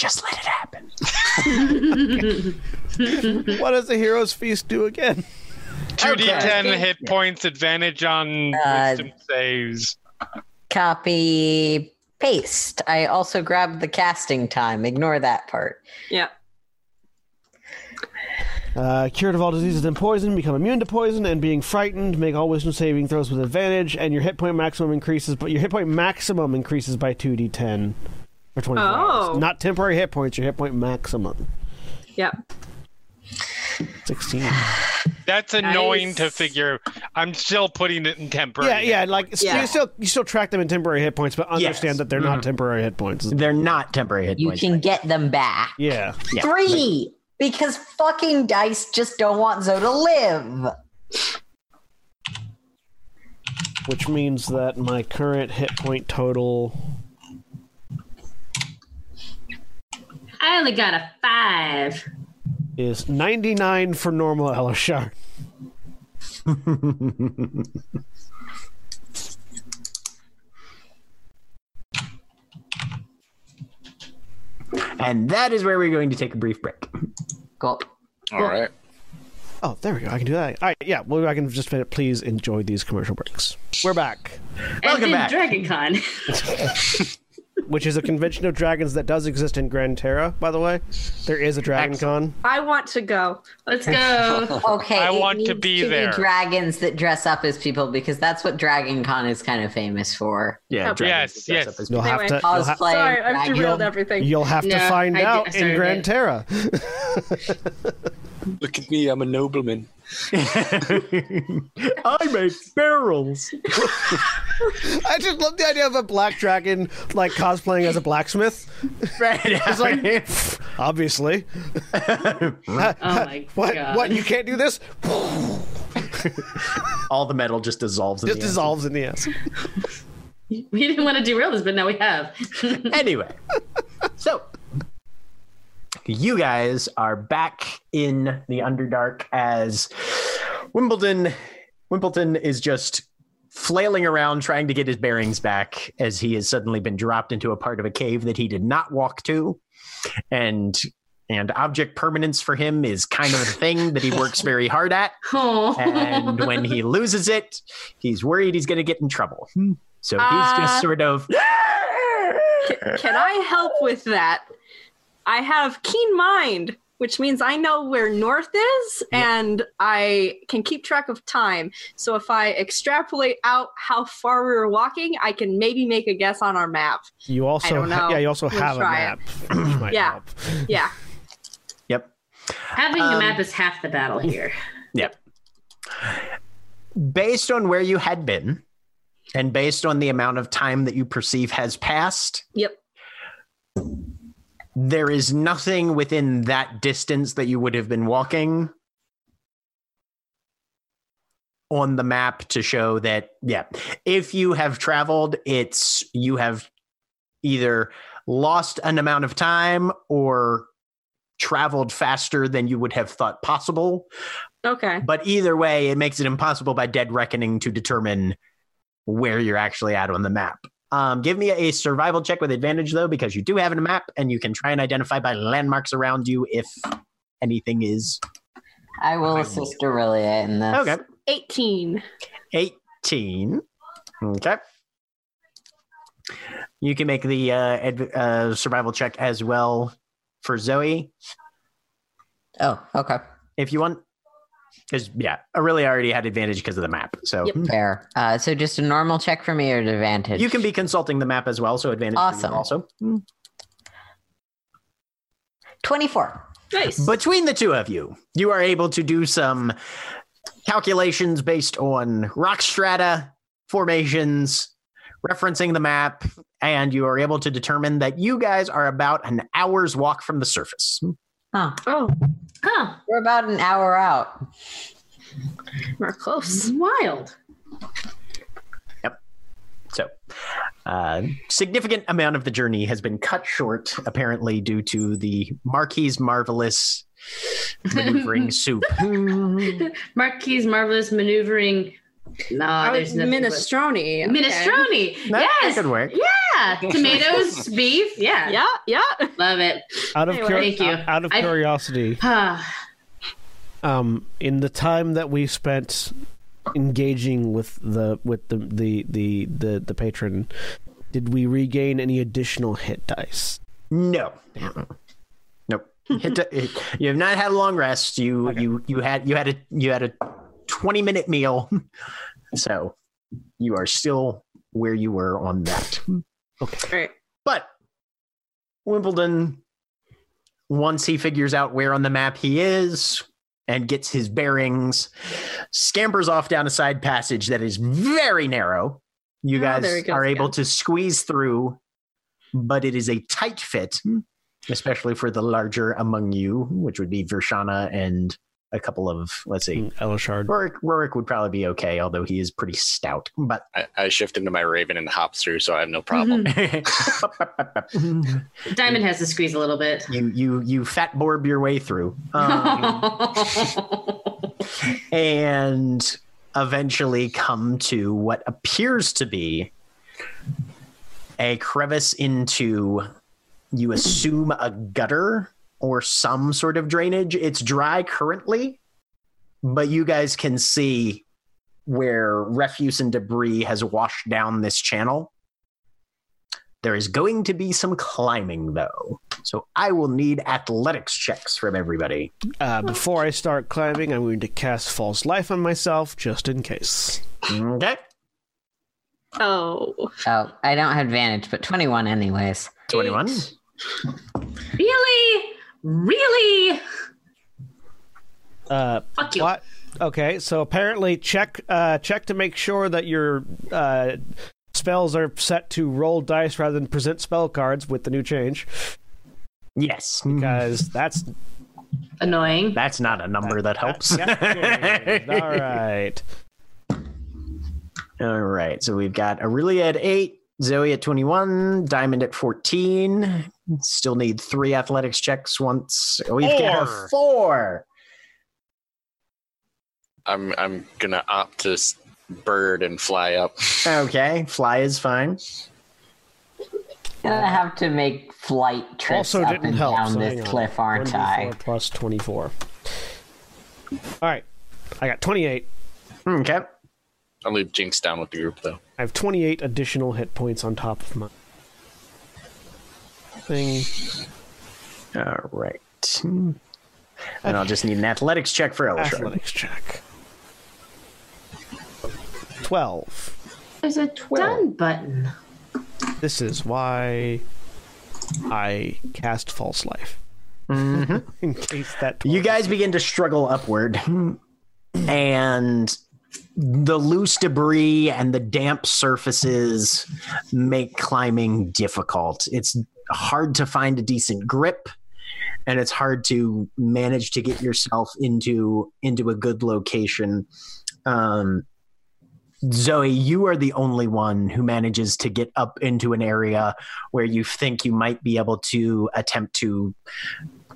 Shh, just let it happen. What does the hero's feast do again? 2d10 Okay. hit points, advantage on Uh, wisdom saves. Copy paste. I also grabbed the casting time. Ignore that part. Yeah. Uh, cured of all diseases and poison, become immune to poison and being frightened, make all wisdom saving throws with advantage, and your hit point maximum increases, but your hit point maximum increases by 2d10 for 24 Oh. hours. Not temporary hit points, your hit point maximum. Yep. 16. That's annoying Nice. to figure. I'm still putting it in temporary. Yeah, yeah, like Yeah. you still you still track them in temporary hit points, but understand Yes. that they're not mm-hmm. temporary hit points. They're not temporary hit You points. You can get them back. Yeah. Yeah. Three! Because fucking dice just don't want Zoe to live. which means that my current hit point total I only got a five. is 99 for normal Elashard. And that is where we're going to take a brief break. Cool. All right. Oh, there we go. I can do that. All right, yeah. Well, I can just fin- please enjoy these commercial breaks. We're back, Welcome and back. Dragon Con. which is a convention of dragons that does exist in Grand Terra. By the way, there is a Dragon Con. I want to go. Let's go. Okay. I want to needs be there. dragons that dress up as people because that's what Dragon Con is kind of famous for. Yeah, Oh, dragons yes, that dress yes. up as You'll have to. You'll, ha- Cosplay. Sorry, I've dragon- derailed everything. you'll have to No, find I out I in started Grand it. Terra. Look at me, I'm a nobleman. I make barrels. I just love the idea of a black dragon like cosplaying as a blacksmith. Right. It's like, obviously. Oh my What? god. What? You can't do this? All the metal just dissolves. In Just the acid. dissolves in the acid. We didn't want to derail this, but now we have. Anyway, so you guys are back in the Underdark as Wimbledon. Wimbledon is just flailing around trying to get his bearings back as he has suddenly been dropped into a part of a cave that he did not walk to, and and object permanence for him is kind of a thing that he works very hard at. Oh. And when he loses it, he's worried he's going to get in trouble. So he's Uh, just sort of. Can I help with that? I have keen mind, which means I know where north is and I can keep track of time. So if I extrapolate out how far we were walking, I can maybe make a guess on our map. You also, don't ha- yeah, you also We'll have a map. which might Yeah. help. Yeah. Yep. Having Um, a map is half the battle here. Yep. Based on where you had been, and based on the amount of time that you perceive has passed, Yep. There is nothing within that distance that you would have been walking on the map to show that, yeah, if you have traveled, it's you have either lost an amount of time or traveled faster than you would have thought possible. Okay. But either way, it makes it impossible by dead reckoning to determine where you're actually at on the map. Um, give me a survival check with advantage, though, because you do have a map and you can try and identify by landmarks around you if anything is. I will assist Orillia in this. Okay. 18. 18. Okay. You can make the uh, adv- uh, survival check as well for Zoe Oh, okay. if you want. Because, yeah, Orillia already had advantage because of the map. So Yep. Hmm. Fair. Uh, so just a normal check for me or advantage? you can be consulting the map as well. So advantage Awesome. also. Hmm. 24. Nice. Between the two of you, you are able to do some calculations based on rock strata, formations, referencing the map, and you are able to determine that you guys are about an hour's walk from the surface. Hmm. Huh. oh, Huh. We're about an hour out. we're close. Wild. Yep. So, uh, significant amount of the journey has been cut short, apparently due to the Marquis' marvelous maneuvering soup. Marquis marvelous maneuvering. No, there's was nothing but- minestrone. okay. Minestrone. That yes. could work. Yeah. Tomatoes, beef. Yeah. Yeah, yeah. Love it. Out of Anyway. cur- Thank you. out of I- curiosity, um, in the time that we spent engaging with the with the the the the, the patron, did we regain any additional hit dice? No. Nope. Hit the- it- you have not had a long rest. You you you had you had a you had a twenty minute meal, so you are still where you were on that. Okay. Right. But Wimbledon, once he figures out where on the map he is and gets his bearings, scampers off down a side passage that is very narrow. You Oh, guys there he goes are able to squeeze through, but it is a tight fit, especially for the larger among you, which would be Corashana and a couple of let's see. Elashard. Rorik, Rorik would probably be okay, although he is pretty stout. But I, I shift into my raven and hop through, so I have no problem. Diamond has to squeeze a little bit. you you you fat borb your way through, um, and eventually come to what appears to be a crevice into you assume a gutter or some sort of drainage. It's dry currently, but you guys can see where refuse and debris has washed down this channel. There is going to be some climbing though. So I will need athletics checks from everybody. Uh, before I start climbing, I'm going to cast False Life on myself just in case. Okay. Oh. Oh, I don't have advantage, but 21 anyways. 21. Really? Really? Uh, Fuck you. what? Okay, so apparently check uh, check to make sure that your uh, spells are set to roll dice rather than present spell cards with the new change, Yes. because that's Annoying. That's not a number that helps. Yeah, all right. All right. So we've got Orillia at eight, Zoe at 21, Diamond at 14. Still need three athletics checks once. We've got a Four. four. I'm I'm gonna opt to bird and fly up. Okay. Fly is fine. Gonna have to make flight trips Also up and help. down so this hang on. cliff, aren't I? Plus 24. All right. I got 28. Okay. I'll leave Jinx down with the group though. I have 28 additional hit points on top of my thing. All right. Hmm. And I'll just need an athletics check for Elashard. Athletics check. 12. There's a 12. done button. This is why I cast False Life. Mm-hmm. In case that. You guys begin to struggle upward, and the loose debris and the damp surfaces make climbing difficult. It's hard to find a decent grip, and it's hard to manage to get yourself into into a good location. Um, Zoe, you are the only one who manages to get up into an area where you think you might be able to attempt to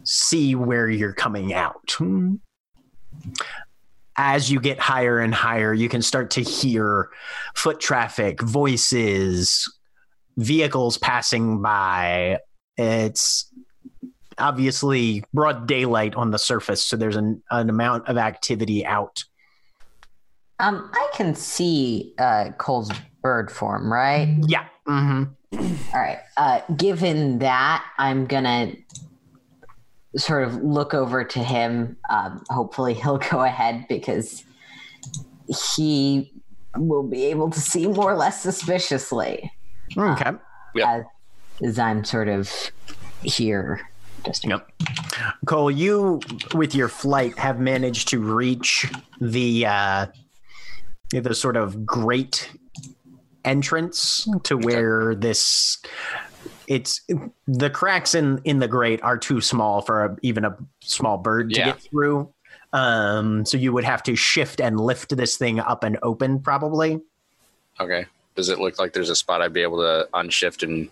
see where you're coming out. As you get higher and higher, you can start to hear foot traffic, voices, vehicles passing by. It's obviously broad daylight on the surface, so there's an, an amount of activity out. Um, I can see uh, Coal's bird form, right? Yeah. hmm All right. Uh, given that, I'm gonna sort of look over to him. Um, hopefully, he'll go ahead because he will be able to see more or less suspiciously Okay. Yeah. as I'm sort of here. Just Yep. Coal, you with your flight have managed to reach the uh the sort of great entrance to where this it's the cracks in in the grate are too small for a, even a small bird to Yeah. get through. Um so you would have to shift and lift this thing up and open probably. Okay. Does it look like there's a spot I'd be able to unshift and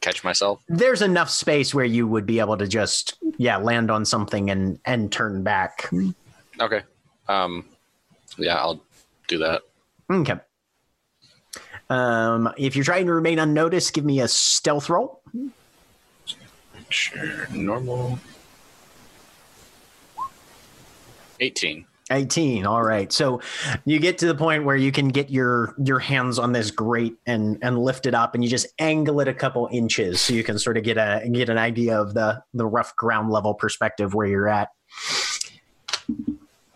catch myself? There's enough space where you would be able to just yeah, land on something and and turn back. Okay. Um, yeah, I'll do that. Okay. Um, if you're trying to remain unnoticed, give me a stealth roll. Sure. Normal. 18. 18. All right. So you get to the point where you can get your your hands on this grate and and lift it up and you just angle it a couple inches so you can sort of get a get an idea of the the rough ground level perspective where you're at.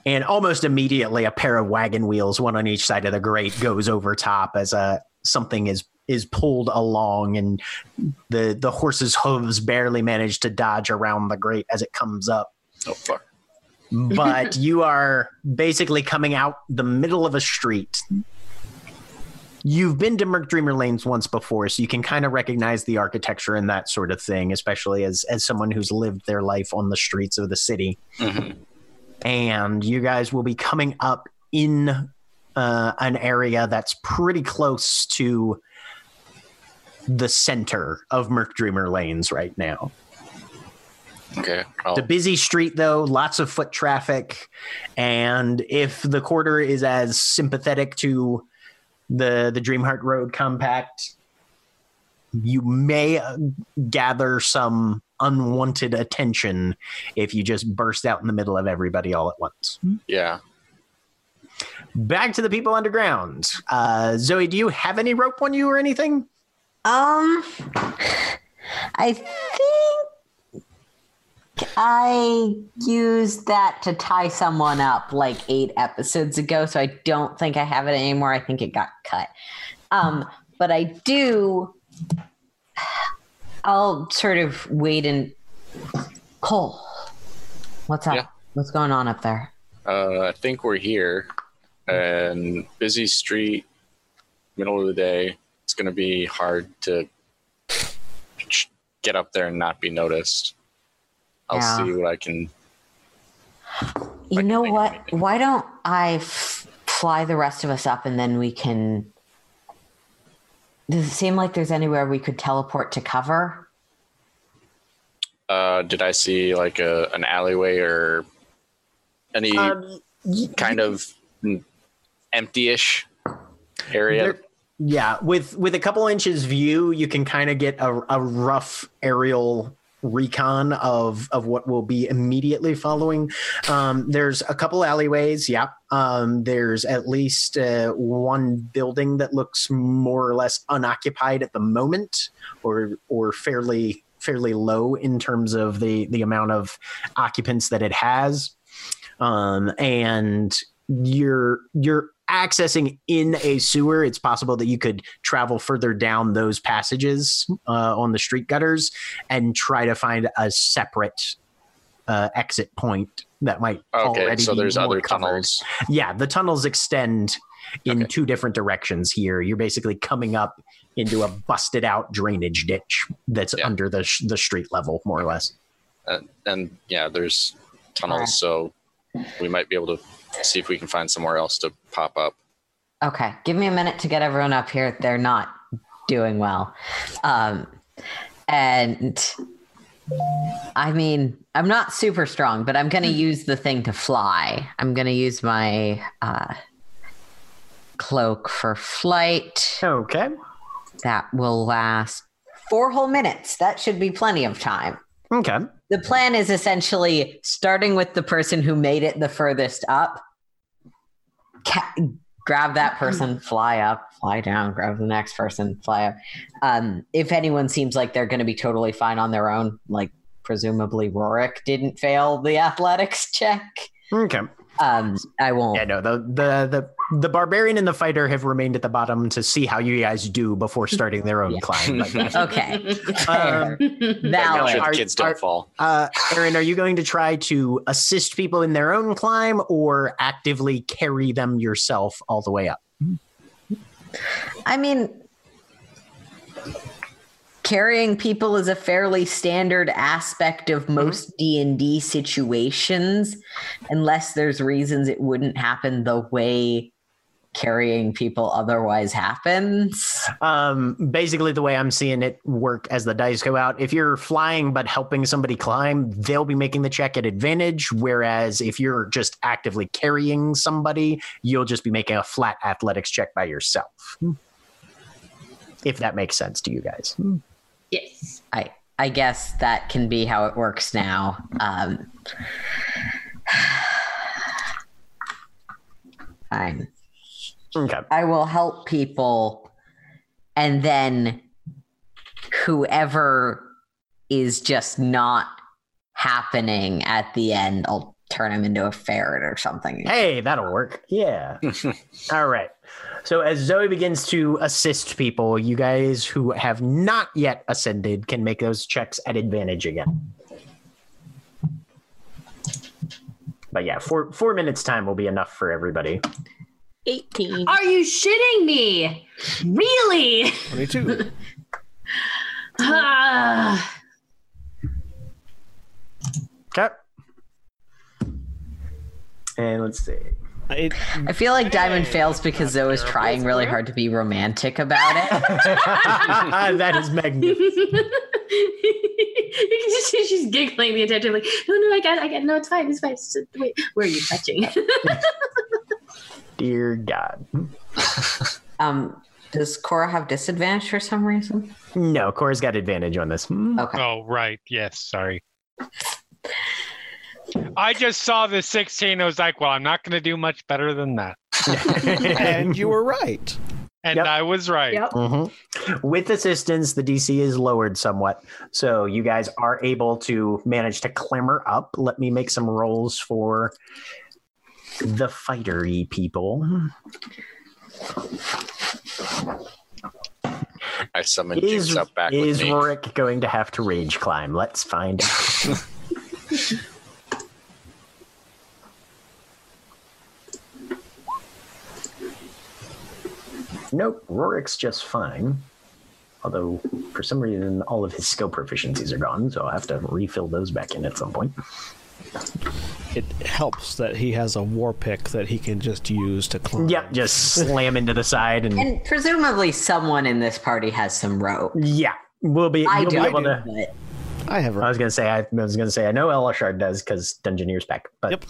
And almost immediately a pair of wagon wheels, one on each side of the grate, goes over top as a something is is pulled along and the the horse's hooves barely manage to dodge around the grate as it comes up Oh, fuck. But you are basically coming out the middle of a street. You've been to Merc Dreamer Lanes once before, so you can kind of recognize the architecture and that sort of thing, especially as as someone who's lived their life on the streets of the city. Mhm. and you guys will be coming up in uh, an area that's pretty close to the center of Merc Dreamer Lanes right now. Okay. I'll, It's busy street, though, lots of foot traffic. And if the quarter is as sympathetic to the the Dreamheart Road Compact, you may uh, gather some unwanted attention if you just burst out in the middle of everybody all at once. yeah. Back to the people underground. Uh, Zoe, do you have any rope on you or anything? Um, I think I used that to tie someone up like eight episodes ago, so I don't think I have it anymore. I think it got cut. Um, but I do. I'll sort of wait and Coal. What's up? Yeah. What's going on up there? Uh, I think we're here, and busy street, middle of the day. It's going to be hard to get up there and not be noticed. I'll Yeah. see what I can. You Like, know make- what? Why don't I f- fly the rest of us up and then we can. Does it seem like there's anywhere we could teleport to cover? Uh, did I see like a an alleyway or any Um, kind of empty-ish area? There- yeah, with with a couple inches view, you can kind of get a, a rough aerial recon of of what will be immediately following. Um, there's a couple alleyways. Yeah. Um, there's at least uh, one building that looks more or less unoccupied at the moment, or or fairly fairly low in terms of the the amount of occupants that it has. Um, and you're you're accessing in a sewer, it's possible that you could travel further down those passages uh, on the street gutters and try to find a separate uh, exit point that might Okay, already so be there's more other covered. tunnels. Yeah, the tunnels extend in Okay. two different directions here. You're basically coming up into a busted out drainage ditch that's Yeah. under the sh- the street level, more or less. Uh, and yeah, there's tunnels, so we might be able to see if we can find somewhere else to pop up. Okay, give me a minute to get everyone up here. They're not doing well. Um, and I mean, I'm not super strong, but I'm going to use the thing to fly. I'm going to use my uh, cloak for flight. Okay. That will last four whole minutes. That should be plenty of time. Okay. The plan is essentially starting with the person who made it the furthest up. Ca- grab that person, fly up, fly down, grab the next person, fly up. Um, if anyone seems like they're going to be totally fine on their own, like presumably Rorik didn't fail the athletics check, Okay. um, I won't. Yeah, no, the, the the the barbarian and the fighter have remained at the bottom to see how you guys do before starting their own Yeah. climb. I guess. Okay, Um, Make valid. sure kids don't are- fall. Uh, Erin, are you going to try to assist people in their own climb or actively carry them yourself all the way up? I mean, carrying people is a fairly standard aspect of most D&D situations unless there's reasons it wouldn't happen the way carrying people otherwise happens. Um, basically, the way I'm seeing it work as the dice go out, if you're flying but helping somebody climb, they'll be making the check at advantage. Whereas if you're just actively carrying somebody, you'll just be making a flat athletics check by yourself. If that makes sense to you guys. yes. I I guess that can be how it works now. Um, fine. Okay. I will help people, and then whoever is just not happening at the end, I'll turn him into a ferret or something. Hey, that'll work. Yeah. All right. So as Zoe begins to assist people, you guys who have not yet ascended can make those checks at advantage again. But yeah, four four minutes time will be enough for everybody. 18. Are you shitting me? Really? 22. Ah. Okay. And let's see. It, I feel like Diamond Hey, fails because Zoe is trying really hard to be romantic about it. that is magnificent. She's giggling the entire time, like, no, no, I got, I got, no, it's fine, it's fine. It's just- wait, where are you touching? Dear God. Um, does Cora have disadvantage for some reason? No, Cora's got advantage on this. Hmm. Okay. Oh, right. Yes. Sorry. I just saw the 16. I was like, well, I'm not going to do much better than that. and you were right. And Yep. I was right. Yep. Mhm. With assistance, the DC is lowered somewhat. So you guys are able to manage to clamber up. Let me make some rolls for the fightery people. I summoned Is, back is with me. Rorik going to have to rage climb? Let's find out. nope, Rorik's just fine. Although, for some reason, all of his skill proficiencies are gone, so I'll have to refill those back in at some point. It helps that he has a war pick that he can just use to climb. Yep, just slam into the side and, And presumably someone in this party has some rope. yeah, we'll be, I you'll be do, able to. but I have. I was gonna say I, I was gonna say I know Elashard does because Dungeoneer's pack, but Yep.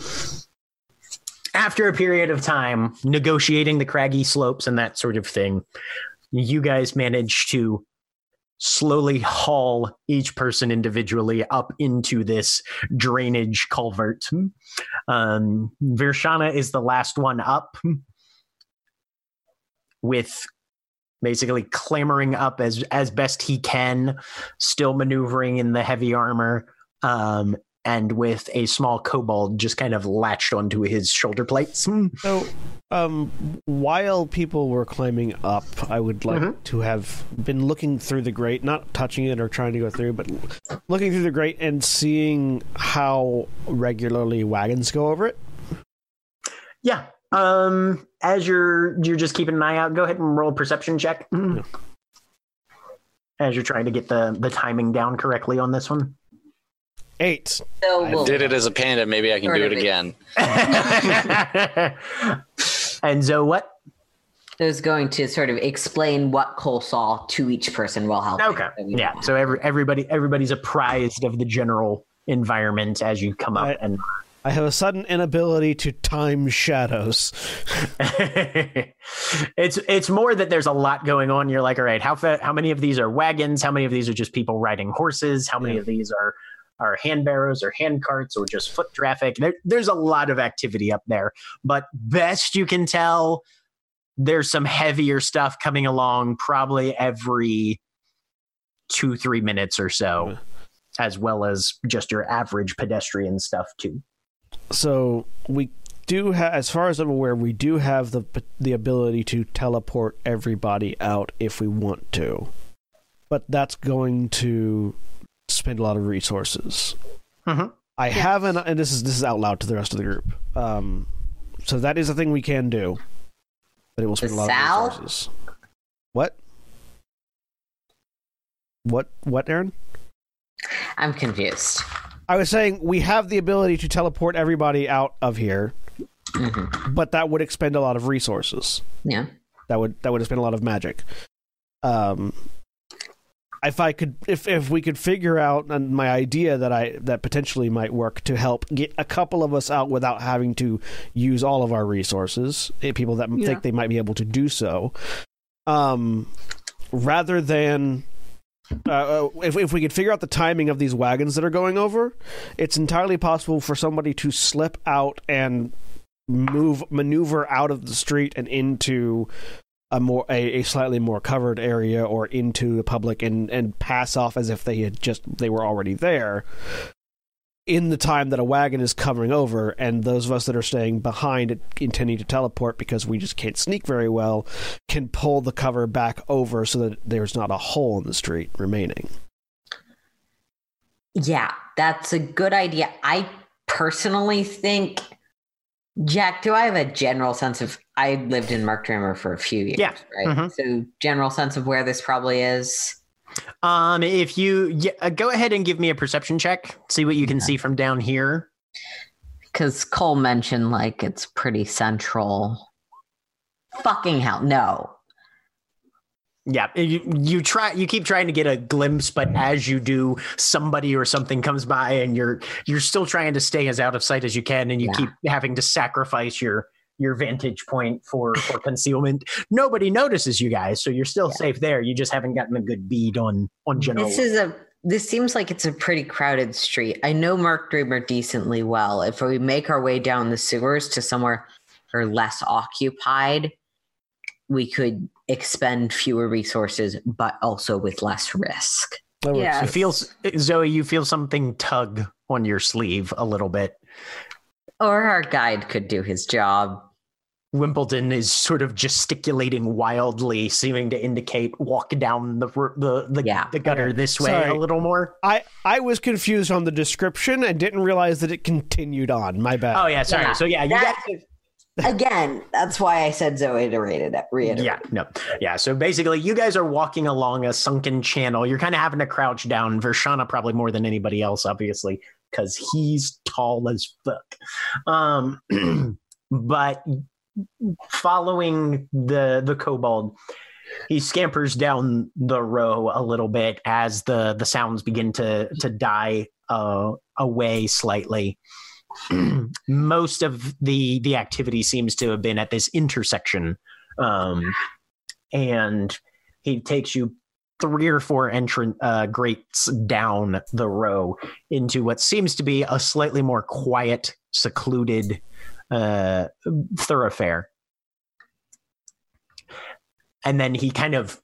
after a period of time negotiating the craggy slopes and that sort of thing, you guys manage to slowly haul each person individually up into this drainage culvert. Um, Virshana is the last one up with basically clambering up as as best he can, still maneuvering in the heavy armor. Um, and with a small kobold just kind of latched onto his shoulder plates. So, um, while people were climbing up, I would like Mhm. to have been looking through the grate, not touching it or trying to go through, but looking through the grate and seeing how regularly wagons go over it. Yeah. Um, as you're you're just keeping an eye out, go ahead and roll a perception check. As you're trying to get the the timing down correctly on this one. Eight. so I we'll, Did it as a panda. Maybe I can Sort do it it. again. and so what? I was going to sort of explain what Coal saw to each person while helping. Okay. So Yeah. know. So every everybody everybody's apprised of the general environment as you come up I- and I have a sudden inability to time shadows. it's it's more that there's a lot going on. You're like, all right, how fa- how many of these are wagons? How many of these are just people riding horses? How many Yeah. of these are are hand barrows or hand carts or just foot traffic? There, there's a lot of activity up there. But best you can tell, there's some heavier stuff coming along probably every two three minutes or so, Yeah. as well as just your average pedestrian stuff too. So we do have, as far as I'm aware, we do have the the ability to teleport everybody out if we want to, but that's going to spend a lot of resources. Mhm. I haven't, and this is this is out loud to the rest of the group. Um, so that is a thing we can do, but it will spend a lot Sal? of resources. What? What? What, Erin? I'm confused. I was saying we have the ability to teleport everybody out of here, hmm but that would expend a lot of resources. Yeah. That would that would expend a lot of magic. Um, if I could, if if we could figure out and my idea that I that potentially might work to help get a couple of us out without having to use all of our resources, eh, people that Yeah. think they might be able to do so, um, rather than. Uh, if if we could figure out the timing of these wagons that are going over, it's entirely possible for somebody to slip out and move maneuver out of the street and into a more a, a slightly more covered area or into the public and and pass off as if they had just they were already there in the time that a wagon is covering over and those of us that are staying behind intending to teleport because we just can't sneak very well can pull the cover back over so that there's not a hole in the street remaining Yeah, that's a good idea. I personally think, Jack, do I have a general sense of? I lived in Merc Dreamer for a few years, Yeah. right? Mhm. So, general sense of where this probably is. Um, if you yeah, uh, go ahead and give me a perception check, see what you can Yeah. see from down here. Because Coal mentioned like it's pretty central. Fucking hell, no. Yeah, you, you try you keep trying to get a glimpse, but as you do, somebody or something comes by and you're you're still trying to stay as out of sight as you can, and you Yeah. keep having to sacrifice your your vantage point for for concealment. Nobody notices you guys, so you're still Yeah. safe there. You just haven't gotten a good bead on on General. This is a this seems like it's a pretty crowded street. I know Merc Dreamer decently well. If we make our way down the sewers to somewhere or less occupied, we could expend fewer resources, but also with less risk. Yeah. it feels Zoe, you feel something tug on your sleeve a little bit. Or our guide could do his job. Wimbledon is sort of gesticulating wildly, seeming to indicate walk down the the the, Yeah. the gutter this way Sorry. a little more. I, I was confused on the description and didn't realize that it continued on. My bad. Oh yeah, sorry. Yeah. So yeah, you That- guys. Again, that's why I said Zoe to read it. Reiterate. Yeah, no, yeah. So basically, you guys are walking along a sunken channel. You're kind of having to crouch down. Vershana probably more than anybody else, obviously, because he's tall as fuck. Um, but following the the kobold, he scampers down the row a little bit as the the sounds begin to to die uh, away slightly. Most of the the activity seems to have been at this intersection, um, and he takes you three or four entrance uh, grates down the row into what seems to be a slightly more quiet, secluded uh, thoroughfare. And then he kind of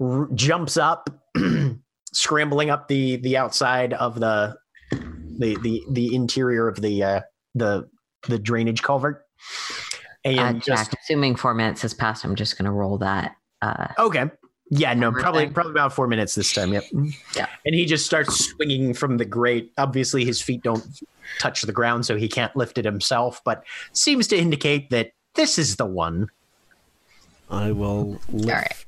r- jumps up, scrambling up the the outside of the the the the interior of the uh, the the drainage culvert, and Uh, just assuming four minutes has passed, I'm just going to roll that. Uh, Okay. Yeah, no, Everything. probably probably about four minutes this time. Yep. Yeah. And he just starts swinging from the grate. Obviously, his feet don't touch the ground, so he can't lift it himself. But seems to indicate that this is the one. I will lift, All right.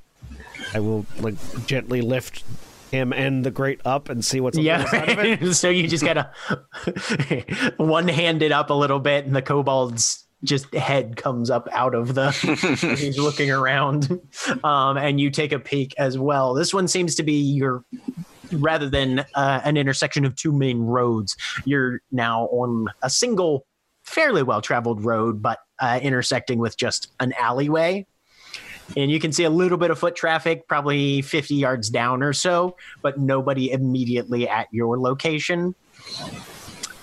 I will like gently lift him and the grate up and see what's on the other side of it. Yeah. so you just gotta one handed up a little bit, and the kobold's just head comes up out of the. he's looking around, um, and you take a peek as well. This one seems to be your rather than uh, an intersection of two main roads. You're now on a single, fairly well traveled road, but uh, intersecting with just an alleyway. And you can see a little bit of foot traffic, probably 50 yards down or so, but nobody immediately at your location.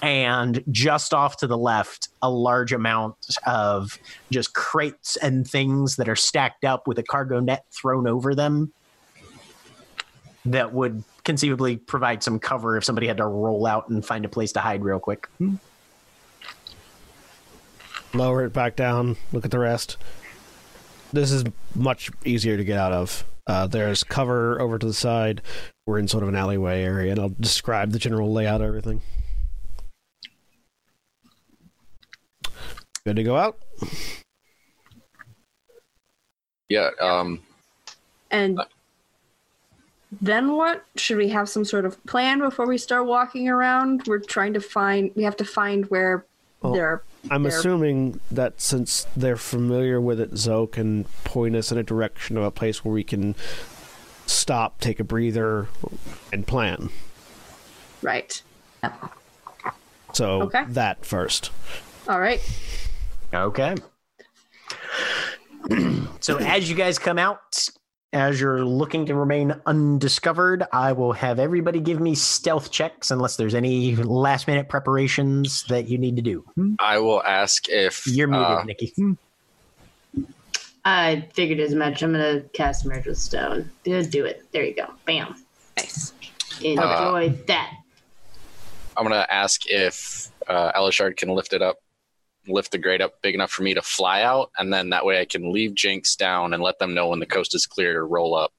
And just off to the left, a large amount of just crates and things that are stacked up with a cargo net thrown over them that would conceivably provide some cover if somebody had to roll out and find a place to hide real quick. Lower it back down. Look at the rest. This is much easier to get out of. Uh, there's cover over to the side. We're in sort of an alleyway area, and I'll describe the general layout of everything. Good to go out. Yeah. Um, And then what? Should we have some sort of plan before we start walking around? We're trying to find. We have to find where Well, there. I'm They're- assuming that since they're familiar with it, Zoe can point us in a direction of a place where we can stop, take a breather, and plan. Right. Yep. So Okay. that first. All right. Okay. so as you guys come out, as you're looking to remain undiscovered, I will have everybody give me stealth checks unless there's any last minute preparations that you need to do. I will ask if You're muted, uh, Nikki. I figured as much. I'm gonna cast Merge with Stone. Do do it. There you go. Bam. Nice. Enjoy that. I'm gonna ask if uh, Elashard can lift it up, lift the grade up big enough for me to fly out, and then that way I can leave Jinx down and let them know when the coast is clear to roll up.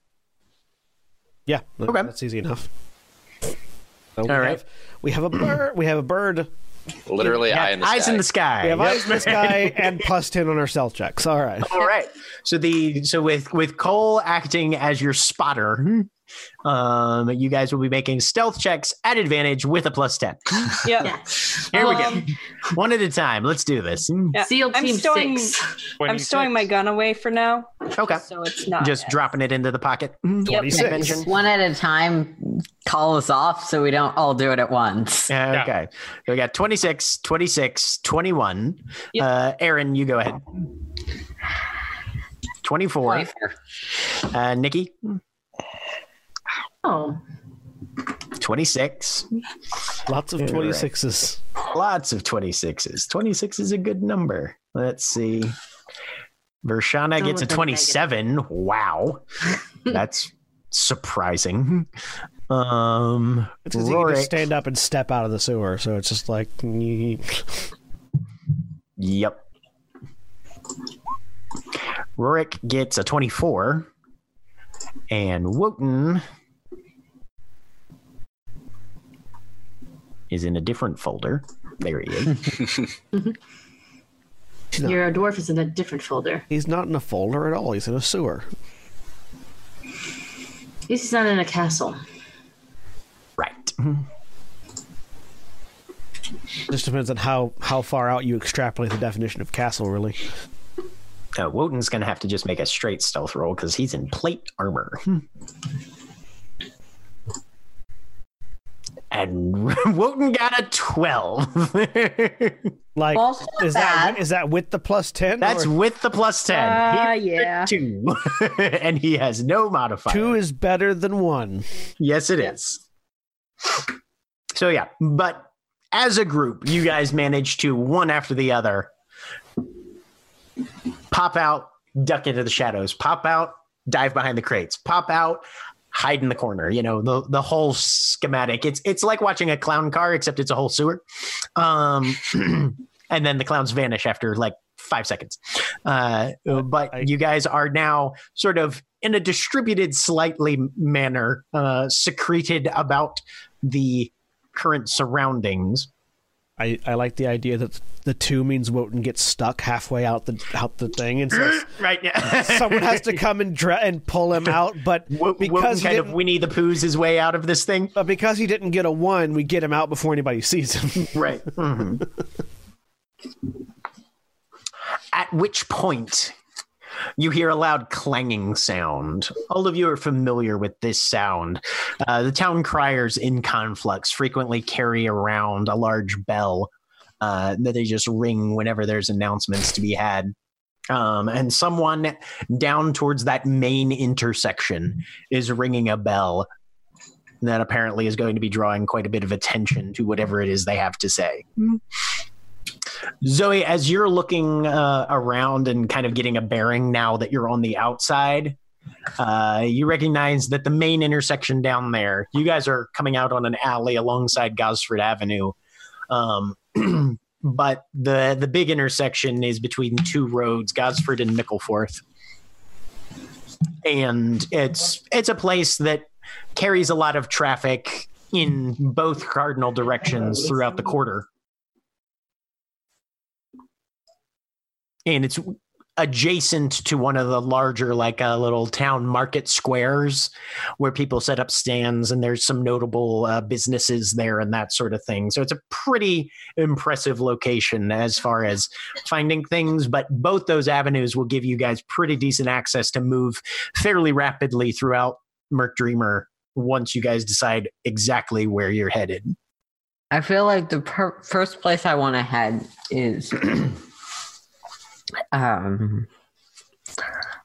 Yeah. Okay. That's easy enough. So we All right. have- we have a bird. We have a bird. Literally, eye in the eyes sky. in the sky. We have Yep. eyes in the sky and plus ten on our stealth checks. All right. All right. So the so with with Coal acting as your spotter, Um, you guys will be making stealth checks at advantage with a plus 10. Yep. Yeah. Here we Um, go. One at a time. Let's do this. Yeah. SEAL I'm Team stowing- Six. I'm stowing my gun away for now, Okay. so it's not Just dropping it into the pocket. Yep. 26. One at a time. Call us off so we don't all do it at once. Okay. We got 26, 26, 21. Yep. Uh, Erin, you go ahead. 24. Uh, Nikki, Oh, 26. Lots of Yeah, right. 26s. Lots of 26s. 26 is a good number. Let's see. Vershana Go gets a 27. Wow. That's surprising. Um, It's because you can Rorik- just stand up and step out of the sewer, so it's just like. Yep. Rorik gets a 24. And Wotan is in a different folder. There he is. No. your dwarf is in a different folder. He's not in a folder at all. He's in a sewer. He's not in a castle. right. Just depends on how how far out you extrapolate the definition of castle. Really, Uh, Wotan's going to have to just make a straight stealth roll because he's in plate armor. And Wotan got a 12. like Also is that bad. is that with the plus ten? That's or with the plus 10. Ah, He rolled a yeah. Two. and he has no modifier. two is better than one. Yes, it is. So yeah, but as a group, you guys managed to one after the other pop out, duck into the shadows, pop out, dive behind the crates, pop out, hide in the corner. You know the the whole schematic. It's it's like watching a clown car, except it's a whole sewer. Um, and then the clowns vanish after like five seconds. Uh, but I- you guys are now sort of in a distributed, slightly manner, uh, secreted about the current surroundings. I, I like the idea that the two means Wotan gets stuck halfway out the out the thing, and so right. Yeah. someone has to come and dra- and pull him out. But Wotan because kind of Winnie the Pooh's his way out of this thing. but because he didn't get a one, we get him out before anybody sees him. Right. Mhm. At which point you hear a loud clanging sound. All of you are familiar with this sound. Uh, the town criers in Conflux frequently carry around a large bell uh, that they just ring whenever there's announcements to be had. Um, and someone down towards that main intersection is ringing a bell that apparently is going to be drawing quite a bit of attention to whatever it is they have to say. Zoe, as you're looking uh, around and kind of getting a bearing now that you're on the outside, uh, you recognize that the main intersection down there, you guys are coming out on an alley alongside Gosford Avenue. Um, but the the big intersection is between two roads, Gosford and Mickleforth. And it's it's a place that carries a lot of traffic in both cardinal directions throughout the quarter. And it's adjacent to one of the larger like uh, little town market squares where people set up stands and there's some notable uh, businesses there and that sort of thing. So it's a pretty impressive location as far as finding things but both those avenues will give you guys pretty decent access to move fairly rapidly throughout Merc Dreamer once you guys decide exactly where you're headed. I feel like the per- first place I want to head is um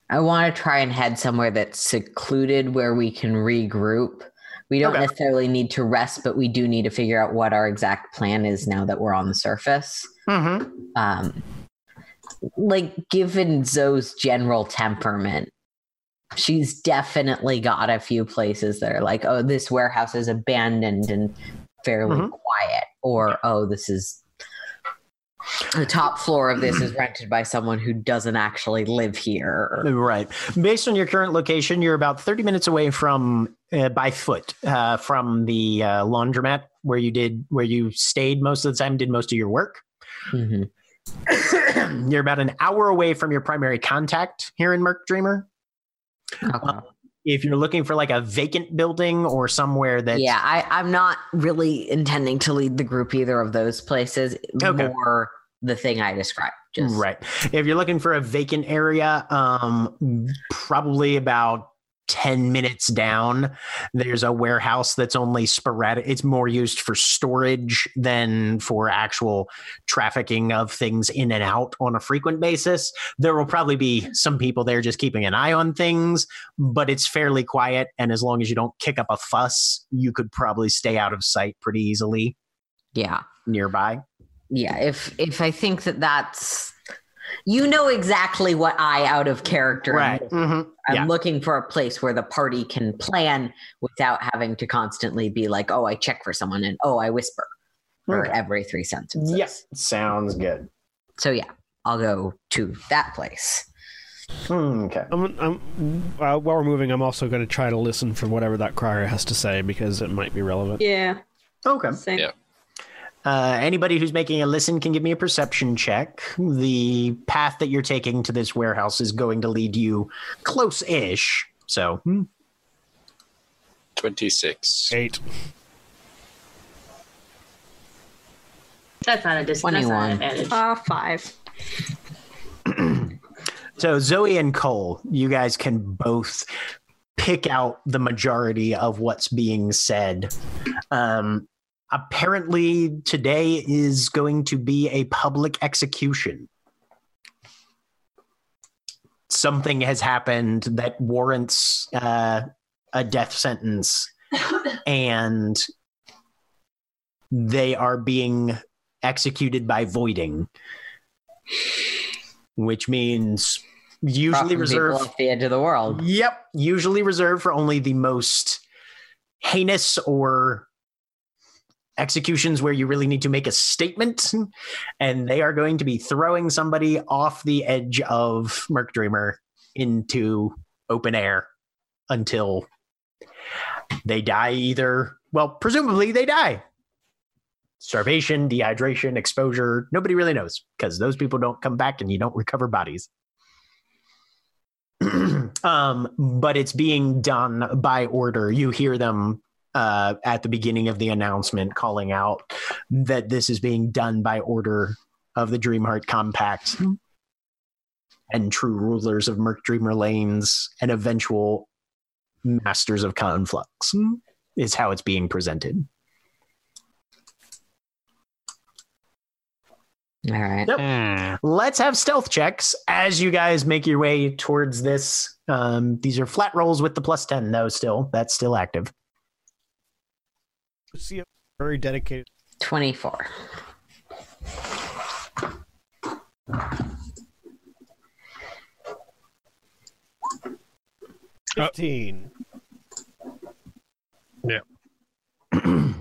I want to try and head somewhere that's secluded where we can regroup. We don't Okay. necessarily need to rest, but we do need to figure out what our exact plan is now that we're on the surface. mm-hmm. Um like given Zoe's general temperament, she's definitely got a few places that are like, oh, this warehouse is abandoned and fairly Mhm. quiet, or oh, this is the top floor of this is rented by someone who doesn't actually live here. Right. Based on your current location, you're about 30 minutes away from uh, by foot uh, from the uh, laundromat where you did where you stayed most of the time, did most of your work. Mhm. you're about an hour away from your primary contact here in Merc Dreamer. Okay. If you're looking for like a vacant building or somewhere that yeah, I, I'm not really intending to lead the group either of those places. Okay. More the thing I described. Just right if you're looking for a vacant area um probably about 10 minutes down there's a warehouse that's only sporadic it's more used for storage than for actual trafficking of things in and out on a frequent basis there will probably be some people there just keeping an eye on things but it's fairly quiet and as long as you don't kick up a fuss you could probably stay out of sight pretty easily yeah. nearby yeah if if i think that that's you know exactly what i out of character am right Mhm. i'm Yeah. looking for a place where the party can plan without having to constantly be like oh i check for someone and oh i whisper for Okay. every three sentences Yes, sounds good. so yeah i'll go to that place Okay. I'm, I'm, uh, while we're moving, I'm also going to try to listen for whatever that crier has to say because it might be relevant. Yeah. Okay. Same. Yeah. Uh, anybody who's making a listen can give me a perception check. The path that you're taking to this warehouse is going to lead you close-ish. So, hmm, 26. Eight. That's not a dis- that's not 21. an. Uh, five. so Zoe and Coal, you guys can both pick out the majority of what's being said. Um, apparently, today is going to be a public execution. Something has happened that warrants uh, a death sentence, and they are being executed by voiding, which means usually reserved off the edge of the world Yep, usually reserved for only the most heinous or executions where you really need to make a statement, and they are going to be throwing somebody off the edge of Merc Dreamer into open air until they die either well presumably they die starvation dehydration exposure nobody really knows because those people don't come back and you don't recover bodies um, but it's being done by order. You hear them uh, at the beginning of the announcement calling out that this is being done by order of the Dreamheart Compact and true rulers of Merc Dreamer Lanes and eventual masters of Conflux is how it's being presented. all right Yep. Hmm. Let's have stealth checks as you guys make your way towards this. Um, these are flat rolls with the plus 10, though, still. That's still active. See a very dedicated. 24 Fifteen. Yeah.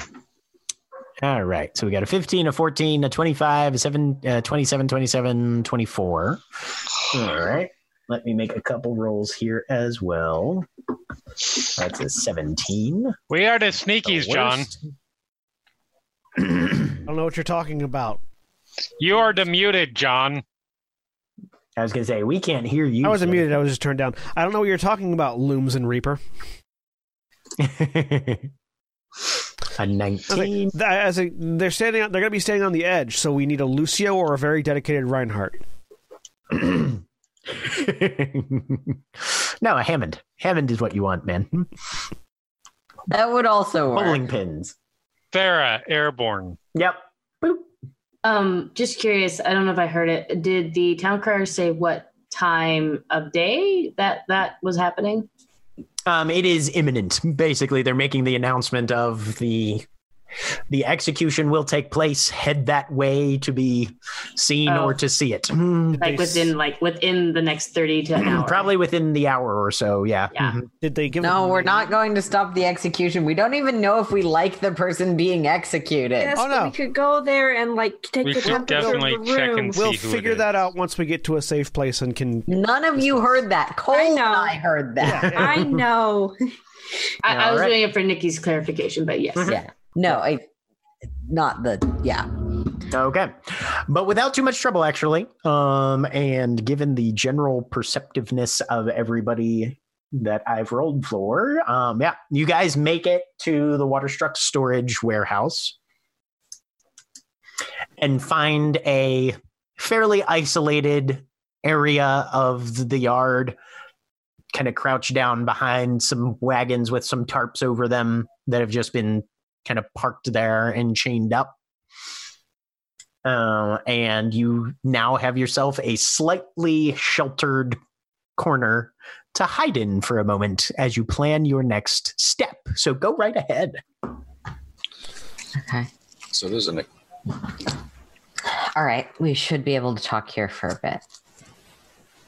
All right. So we got a 15, a 14, a 25, a 7, uh, 27, 27, 24. All right. Let me make a couple rolls here as well. That's a 17. We are the The John. worst. I don't know what you're talking about. You are demuted, John. I was going to say, we can't hear you. I wasn't so- muted. I was just turned down. I don't know what you're talking about, Looms and Reaper. a I was 19. like, th- as a, they're standing. on- They're going to be standing on the edge, so we need a Lucio or a very dedicated Reinhardt. no, a Hammond. Hammond is what you want, man. that would also work Bowling pins. Thera, airborne. Yep. Boop. Um, just curious. I don't know if I heard it. Did the town crier say what time of day that that was happening? Um, it is imminent. Basically, they're making the announcement of the the execution will take place. Head that way to be seen Oh. or to see it. Hmm, Like within like within the next thirty to an hour. Probably within the hour or so. Yeah. Yeah. Mhm. Did they give? no we're not going to stop the execution we don't even know if we like the person being executed Yes, Oh, but no. we could go there and like take We the should temperature definitely of the check room. and We'll who figure is. that out once we get to a safe place and can. none of you heard that Coal I and know. i heard that I know. I, I was Alright. waiting for Nikki's clarification, but yes. yeah no i not the yeah Okay. But without too much trouble, actually, um, and given the general perceptiveness of everybody that I've rolled for. Um, yeah, you guys make it to the Waterstruck storage warehouse and find a fairly isolated area of the yard, kind of crouched down behind some wagons with some tarps over them that have just been kind of parked there and chained up. Uh, and you now have yourself a slightly sheltered corner to hide in for a moment as you plan your next step. So go right ahead. Okay. So there's an All right. We should be able to talk here for a bit.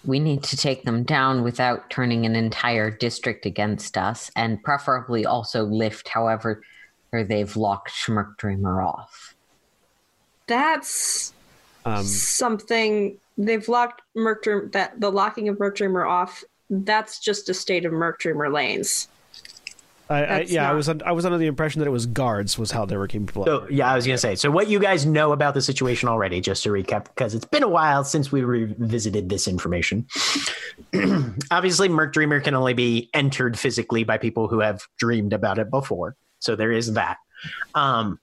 We need to take them down without turning an entire district against us, and preferably also lift however or they've locked Schmirk Dreamer off. That's Um, something they've locked Merc Dream, that the locking of Merc Dreamer off. That's just a state of Merc Dreamer lanes. I, I, That's yeah, I was un- I was under the impression that it was guards was how they were keeping people. So out. yeah, I was gonna say. So what you guys know about the situation already, just to recap, because it's been a while since we revisited this information. Obviously, Merc Dreamer can only be entered physically by people who have dreamed about it before. So there is that. Um,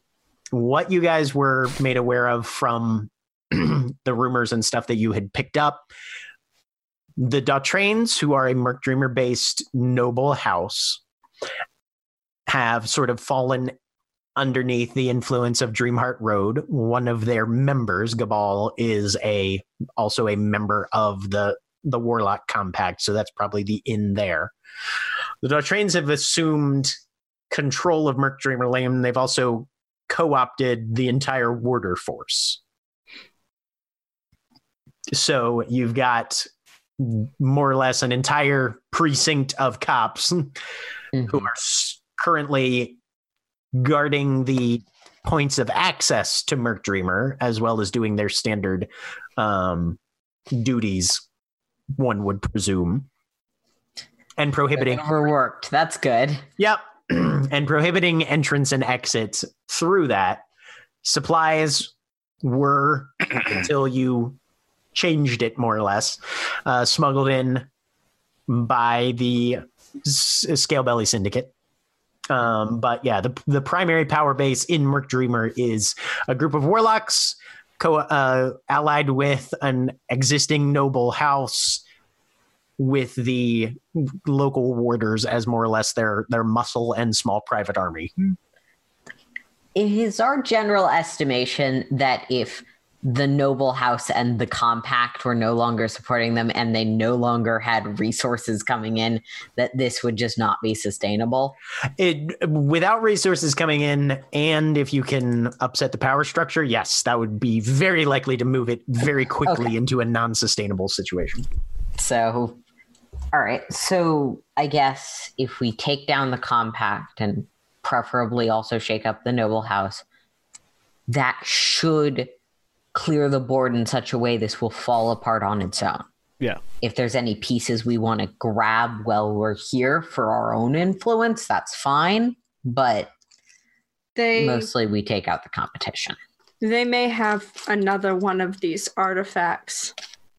what you guys were made aware of from the rumors and stuff that you had picked up, the Dautrains, who are a Merc Dreamer based noble house, have sort of fallen underneath the influence of Dreamheart Road. One of their members, Gabal, is a also a member of the the Warlock Compact, so that's probably the in there. The Dautrains have assumed control of Merc Dreamer Lane. They've also co-opted the entire Warder force. So you've got more or less an entire precinct of cops who Mhm. are currently guarding the points of access to Merc Dreamer, as well as doing their standard um, duties, one would presume, and prohibiting. Overworked. That's good. Yep, and prohibiting entrance and exit through that. Supplies were until you changed it more or less, uh, smuggled in by the S- Scale Belly Syndicate. Um, but yeah, the the primary power base in Merc Dreamer is a group of warlocks co- uh, allied with an existing noble house with the local warders as more or less their their muscle and small private army. It is our general estimation that if the noble house and the compact were no longer supporting them and they no longer had resources coming in that this would just not be sustainable It without resources coming in, and if you can upset the power structure, yes, that would be very likely to move it very quickly Okay. into a non-sustainable situation. so all right so i guess if we take down the compact and preferably also shake up the noble house that should clear the board in such a way this will fall apart on its own Yeah. if there's any pieces we want to grab while we're here for our own influence, that's fine. But They mostly we take out the competition. they may have another one of these artifacts.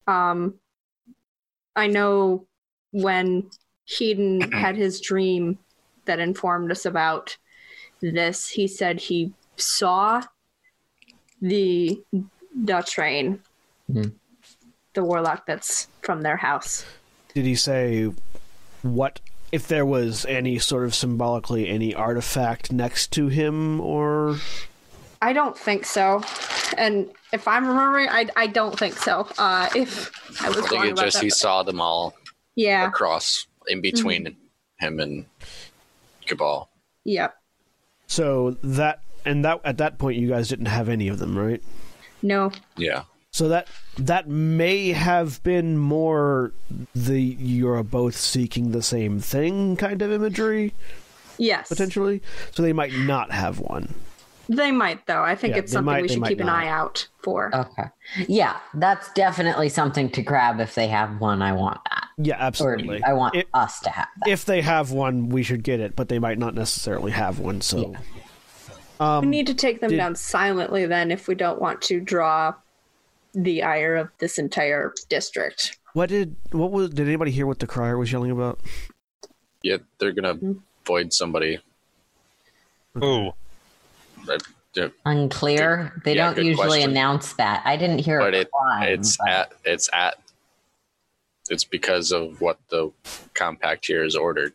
Um, I know when Heaton had his dream that informed us about this, he said he saw the the train, Mhm. the warlock that's from their house. Did he say what if there was any sort of symbolically any artifact next to him or I don't think so, and if I'm remembering, I I don't think so. Uh, if I was I think wrong it about just that, he but- saw them all yeah, across in between mm-hmm. him and Cabal. yep. so that and that at that point you guys didn't have any of them, right? No, Yeah. So that that may have been more the you're both seeking the same thing kind of imagery yes, potentially. So they might not have one. They might though. I think Yeah, it's something might- we should might keep an eye out for. Okay. Yeah, that's definitely something to grab if they have one. I want that. Yeah, Or absolutely. I want If- us to have that. if they have one, we should get it, but they might not necessarily have one. So, um, we need to take them did- down silently then if we don't want to draw the ire of this entire district. what did what was? Did anybody hear what the crier was yelling about? Yeah, they're gonna Hmm. void somebody. Ooh. Unclear. They Yeah, don't usually question. announce that. I didn't hear But a it- crime, It's but- at it's at it's because of what the compact here is ordered.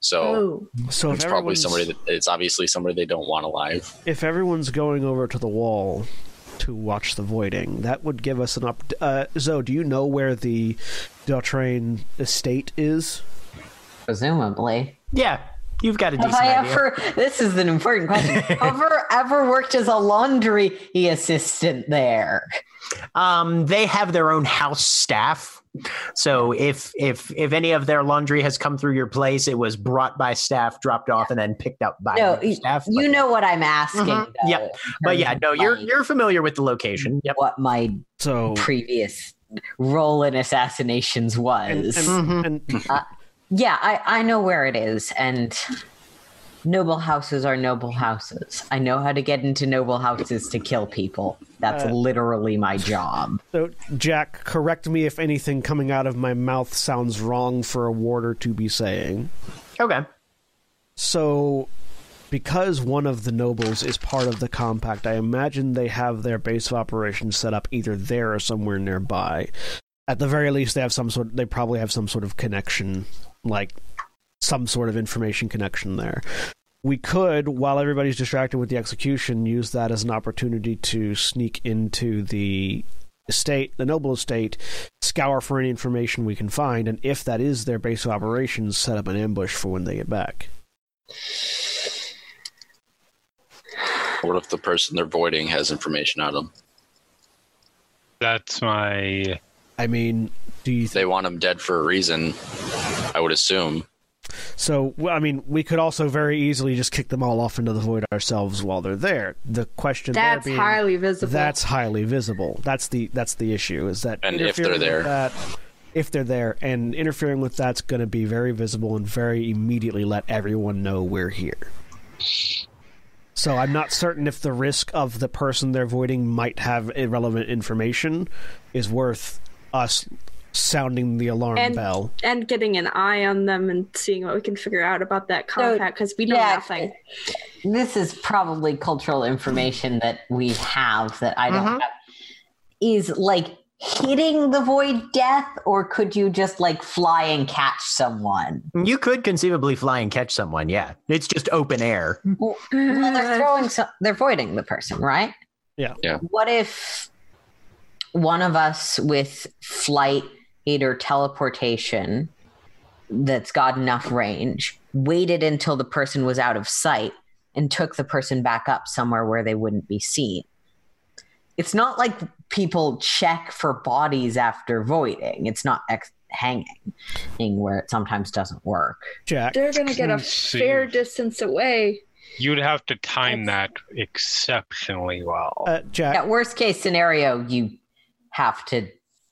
So Oh, So it's probably somebody that it's obviously somebody they don't want alive. if everyone's going over to the wall to watch the voiding, that would give us an up. Uh, Zoe, do you know where the Deltrain estate is? presumably. Yeah, you've got a Have decent I idea. ever? This is an important question. ever ever worked as a laundry assistant there? Um, they have their own house staff. So if if if any of their laundry has come through your place, it was brought by staff, dropped off, and then picked up by No, staff. You But- know what I'm asking. Mhm. though, Yep. but yeah, no, you're my- you're familiar with the location. Yep. what my So previous role in assassinations and, was. and, and Yeah, I, I know where it is, and noble houses are noble houses. I know how to get into noble houses to kill people. That's Uh, literally my job. so Jack, correct me if anything coming out of my mouth sounds wrong for a warder to be saying. Okay. So, because one of the nobles is part of the compact, I imagine they have their base of operations set up either there or somewhere nearby. At the very least, they have some sort. They probably have some sort of connection, like some sort of information connection there. We could, while everybody's distracted with the execution, use that as an opportunity to sneak into the estate, the noble estate, scour for any information we can find, and if that is their base of operations, set up an ambush for when they get back. What if the person they're voiding has information on them? That's my. I mean, do you? They want them dead for a reason. I would assume. so, I mean, we could also very easily just kick them all off into the void ourselves while they're there. The question there that's being, highly visible. that's highly visible. That's the that's the issue. Is that And if they're there. that, if they're there, and interfering with that's going to be very visible and very immediately let everyone know we're here. So I'm not certain if the risk of the person they're voiding might have irrelevant information is worth us sounding the alarm And- bell. and getting an eye on them and seeing what we can figure out about that compact because we know yeah, nothing. This is probably cultural information that we have that I don't Mhm. have. Is like hitting the void death, or could you just like fly and catch someone? You could conceivably fly and catch someone. Yeah, it's just open air. Well, they're throwing, so- they're voiding the person, right? Yeah. Yeah. What if one of us with flight, aid, or teleportation that's got enough range waited until the person was out of sight and took the person back up somewhere where they wouldn't be seen? It's not like people check for bodies after voiding. It's not ex- hanging, where it sometimes doesn't work. Jack, They're gonna get a fair distance away. You'd have to time that exceptionally well. uh, Jack, At worst case scenario, you have to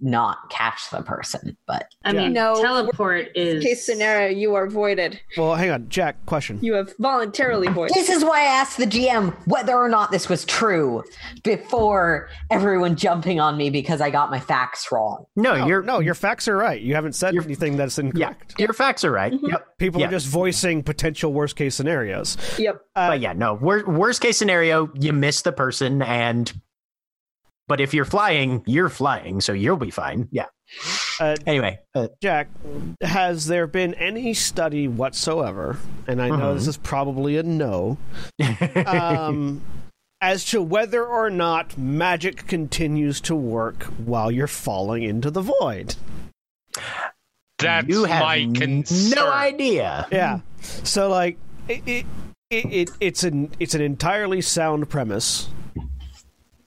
not catch the person, but I Yeah. mean, No. teleport is Case scenario, you are voided. well, hang on, Jack. Question. You have voluntarily voided. this is why I asked the GM whether or not this was true before everyone jumping on me because I got my facts wrong. No, No, you're no, your facts are right. You haven't said You're- anything that's yeah, incorrect. your facts are right. Yep. People Yeah. are just voicing potential worst case scenarios. Yep. Uh, but yeah, no. Wor- worst case scenario, you miss the person, and but if you're flying, you're flying, so you'll be fine. Yeah. Uh, Anyway, uh, Jack, has there been any study whatsoever, and I know Mhm. this is probably a no, um, as to whether or not magic continues to work while you're falling into the void? That's you have my concern. no idea. Yeah. So like it, it, it, it it's an it's an entirely sound premise,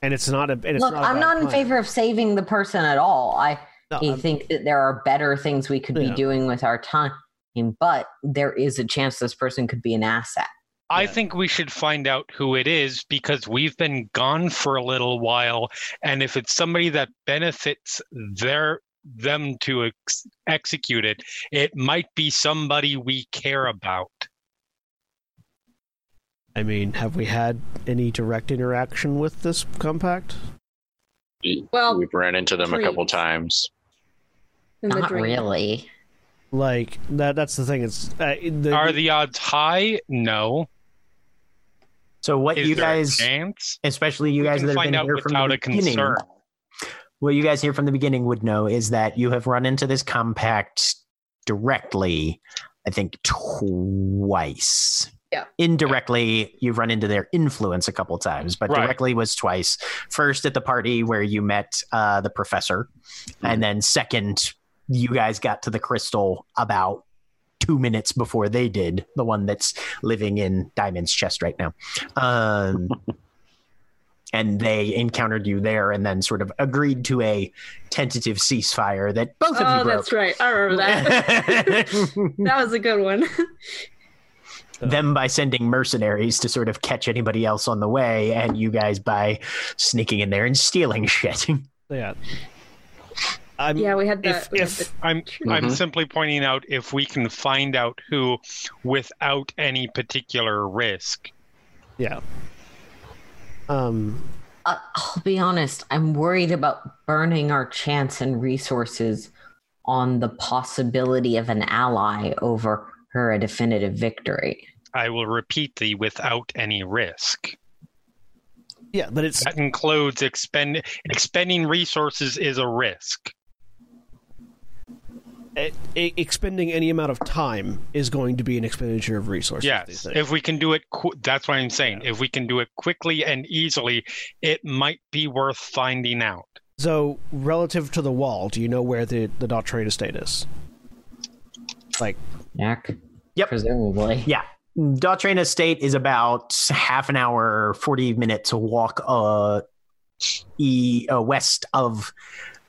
and it's not a. And it's Look, not a I'm bad not in plan. favor of saving the person at all. I, No, I think that there are better things we could Yeah. be doing with our time, but there is a chance this person could be an asset. I Yeah. think we should find out who it is because we've been gone for a little while, and if it's somebody that benefits their them to ex- execute it, it might be somebody we care about. I mean, have we had any direct interaction with this compact? Well, We've ran into them a couple times. In Not really. Like that. That's the thing. It's uh, the, Are the odds high? No. So what Is you guys, especially you We guys that have been here from without the a beginning, concern. what you guys here from the beginning would know is that you have run into this compact directly, I think twice. Yeah. Indirectly, you've run into their influence a couple times, but Right. directly was twice. First at the party where you met uh, the professor, and then second, you guys got to the crystal about two minutes before they did. The one that's living in Diamond's chest right now. Um, and they encountered you there and then sort of agreed to a tentative ceasefire that both of Oh, you broke. that's right. I remember that. that was a good one. Them by sending mercenaries to sort of catch anybody else on the way, and you guys by sneaking in there and stealing shit. yeah. I'm, yeah, we had the. if we had if I'm I'm Mhm. simply pointing out if we can find out who without any particular risk. yeah. Um. Uh, I'll be honest, I'm worried about burning our chance and resources on the possibility of an ally over her a definitive victory. I will repeat the without any risk. Yeah, but it's That includes expend expending resources is a risk. e- e- expending any amount of time is going to be an expenditure of resources. Yes, if we can do it, qu- that's what I'm saying. If we can do it quickly and easily, it might be worth finding out. So, relative to the wall, do you know where the the Dautrain state is? Like, Jack? Yep. Presumably. yeah. Dautrain Estate is about half an hour, 40 minutes to walk uh, e, uh, west of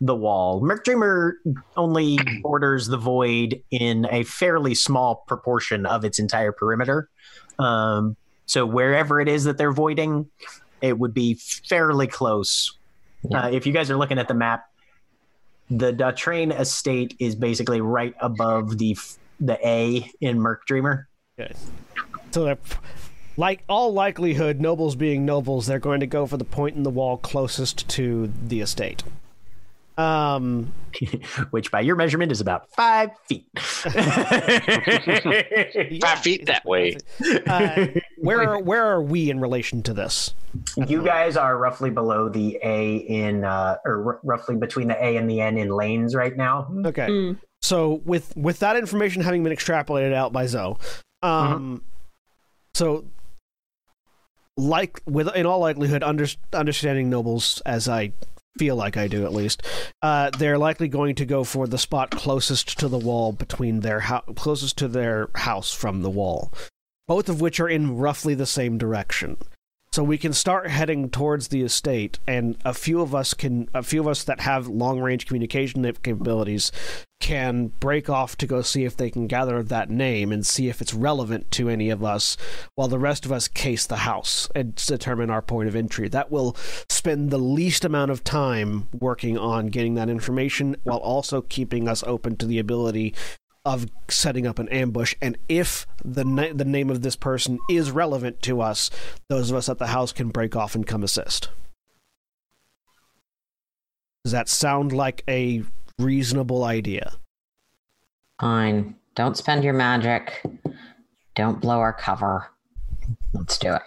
the wall. Merc Dreamer only borders the void in a fairly small proportion of its entire perimeter. Um, so wherever it is that they're voiding, it would be fairly close. Yeah. Uh, if you guys are looking at the map, the Dautrain Estate is basically right above the the A in Merc Dreamer. Okay. so they're like all likelihood, nobles being nobles, they're going to go for the point in the wall closest to the estate. Um, which by your measurement is about five feet. yeah, feet that way. Uh, where are, where are we in relation to this? you guys are roughly below the A in, uh, or r- roughly between the A and the N in lanes right now. Okay. Mm. So with with that information having been extrapolated out by Zoe, um, so like with in all likelihood, under, understanding nobles as I feel like I do at least, uh, they're likely going to go for the spot closest to the wall between their house, closest to their house from the wall, both of which are in roughly the same direction. So we can start heading towards the estate, and a few of us can, a few of us that have long range communication capabilities, can break off to go see if they can gather that name and see if it's relevant to any of us, while the rest of us case the house and determine our point of entry. That will spend the least amount of time working on getting that information, while also keeping us open to the ability of setting up an ambush. And if the na- the name of this person is relevant to us, those of us at the house can break off and come assist. Does that sound like a reasonable idea? Fine. Don't spend your magic. Don't blow our cover. Let's do it.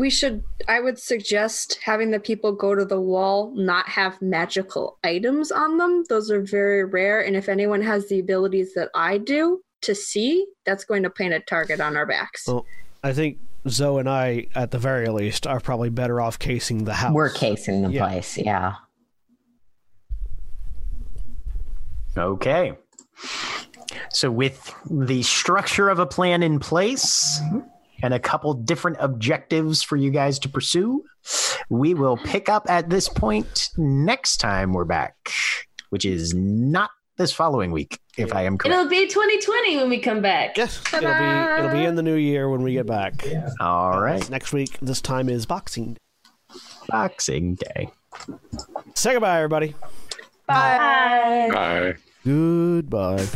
We should, I would suggest having the people go to the wall not have magical items on them. Those are very rare. And if anyone has the abilities that I do to see, that's going to paint a target on our backs. Well, I think Zoe and I, at the very least, are probably better off casing the house. We're casing the Yeah. place, yeah. Okay. So, with the structure of a plan in place mm-hmm. And a couple different objectives for you guys to pursue, we will pick up at this point next time we're back, which is not this following week, if I am correct. It'll be 2020 when we come back. Yes, it'll be it'll be in the new year when we get back. All uh, right. Next week, this time is Boxing. Day. Boxing Day. Say goodbye, everybody. Bye. Bye. Goodbye.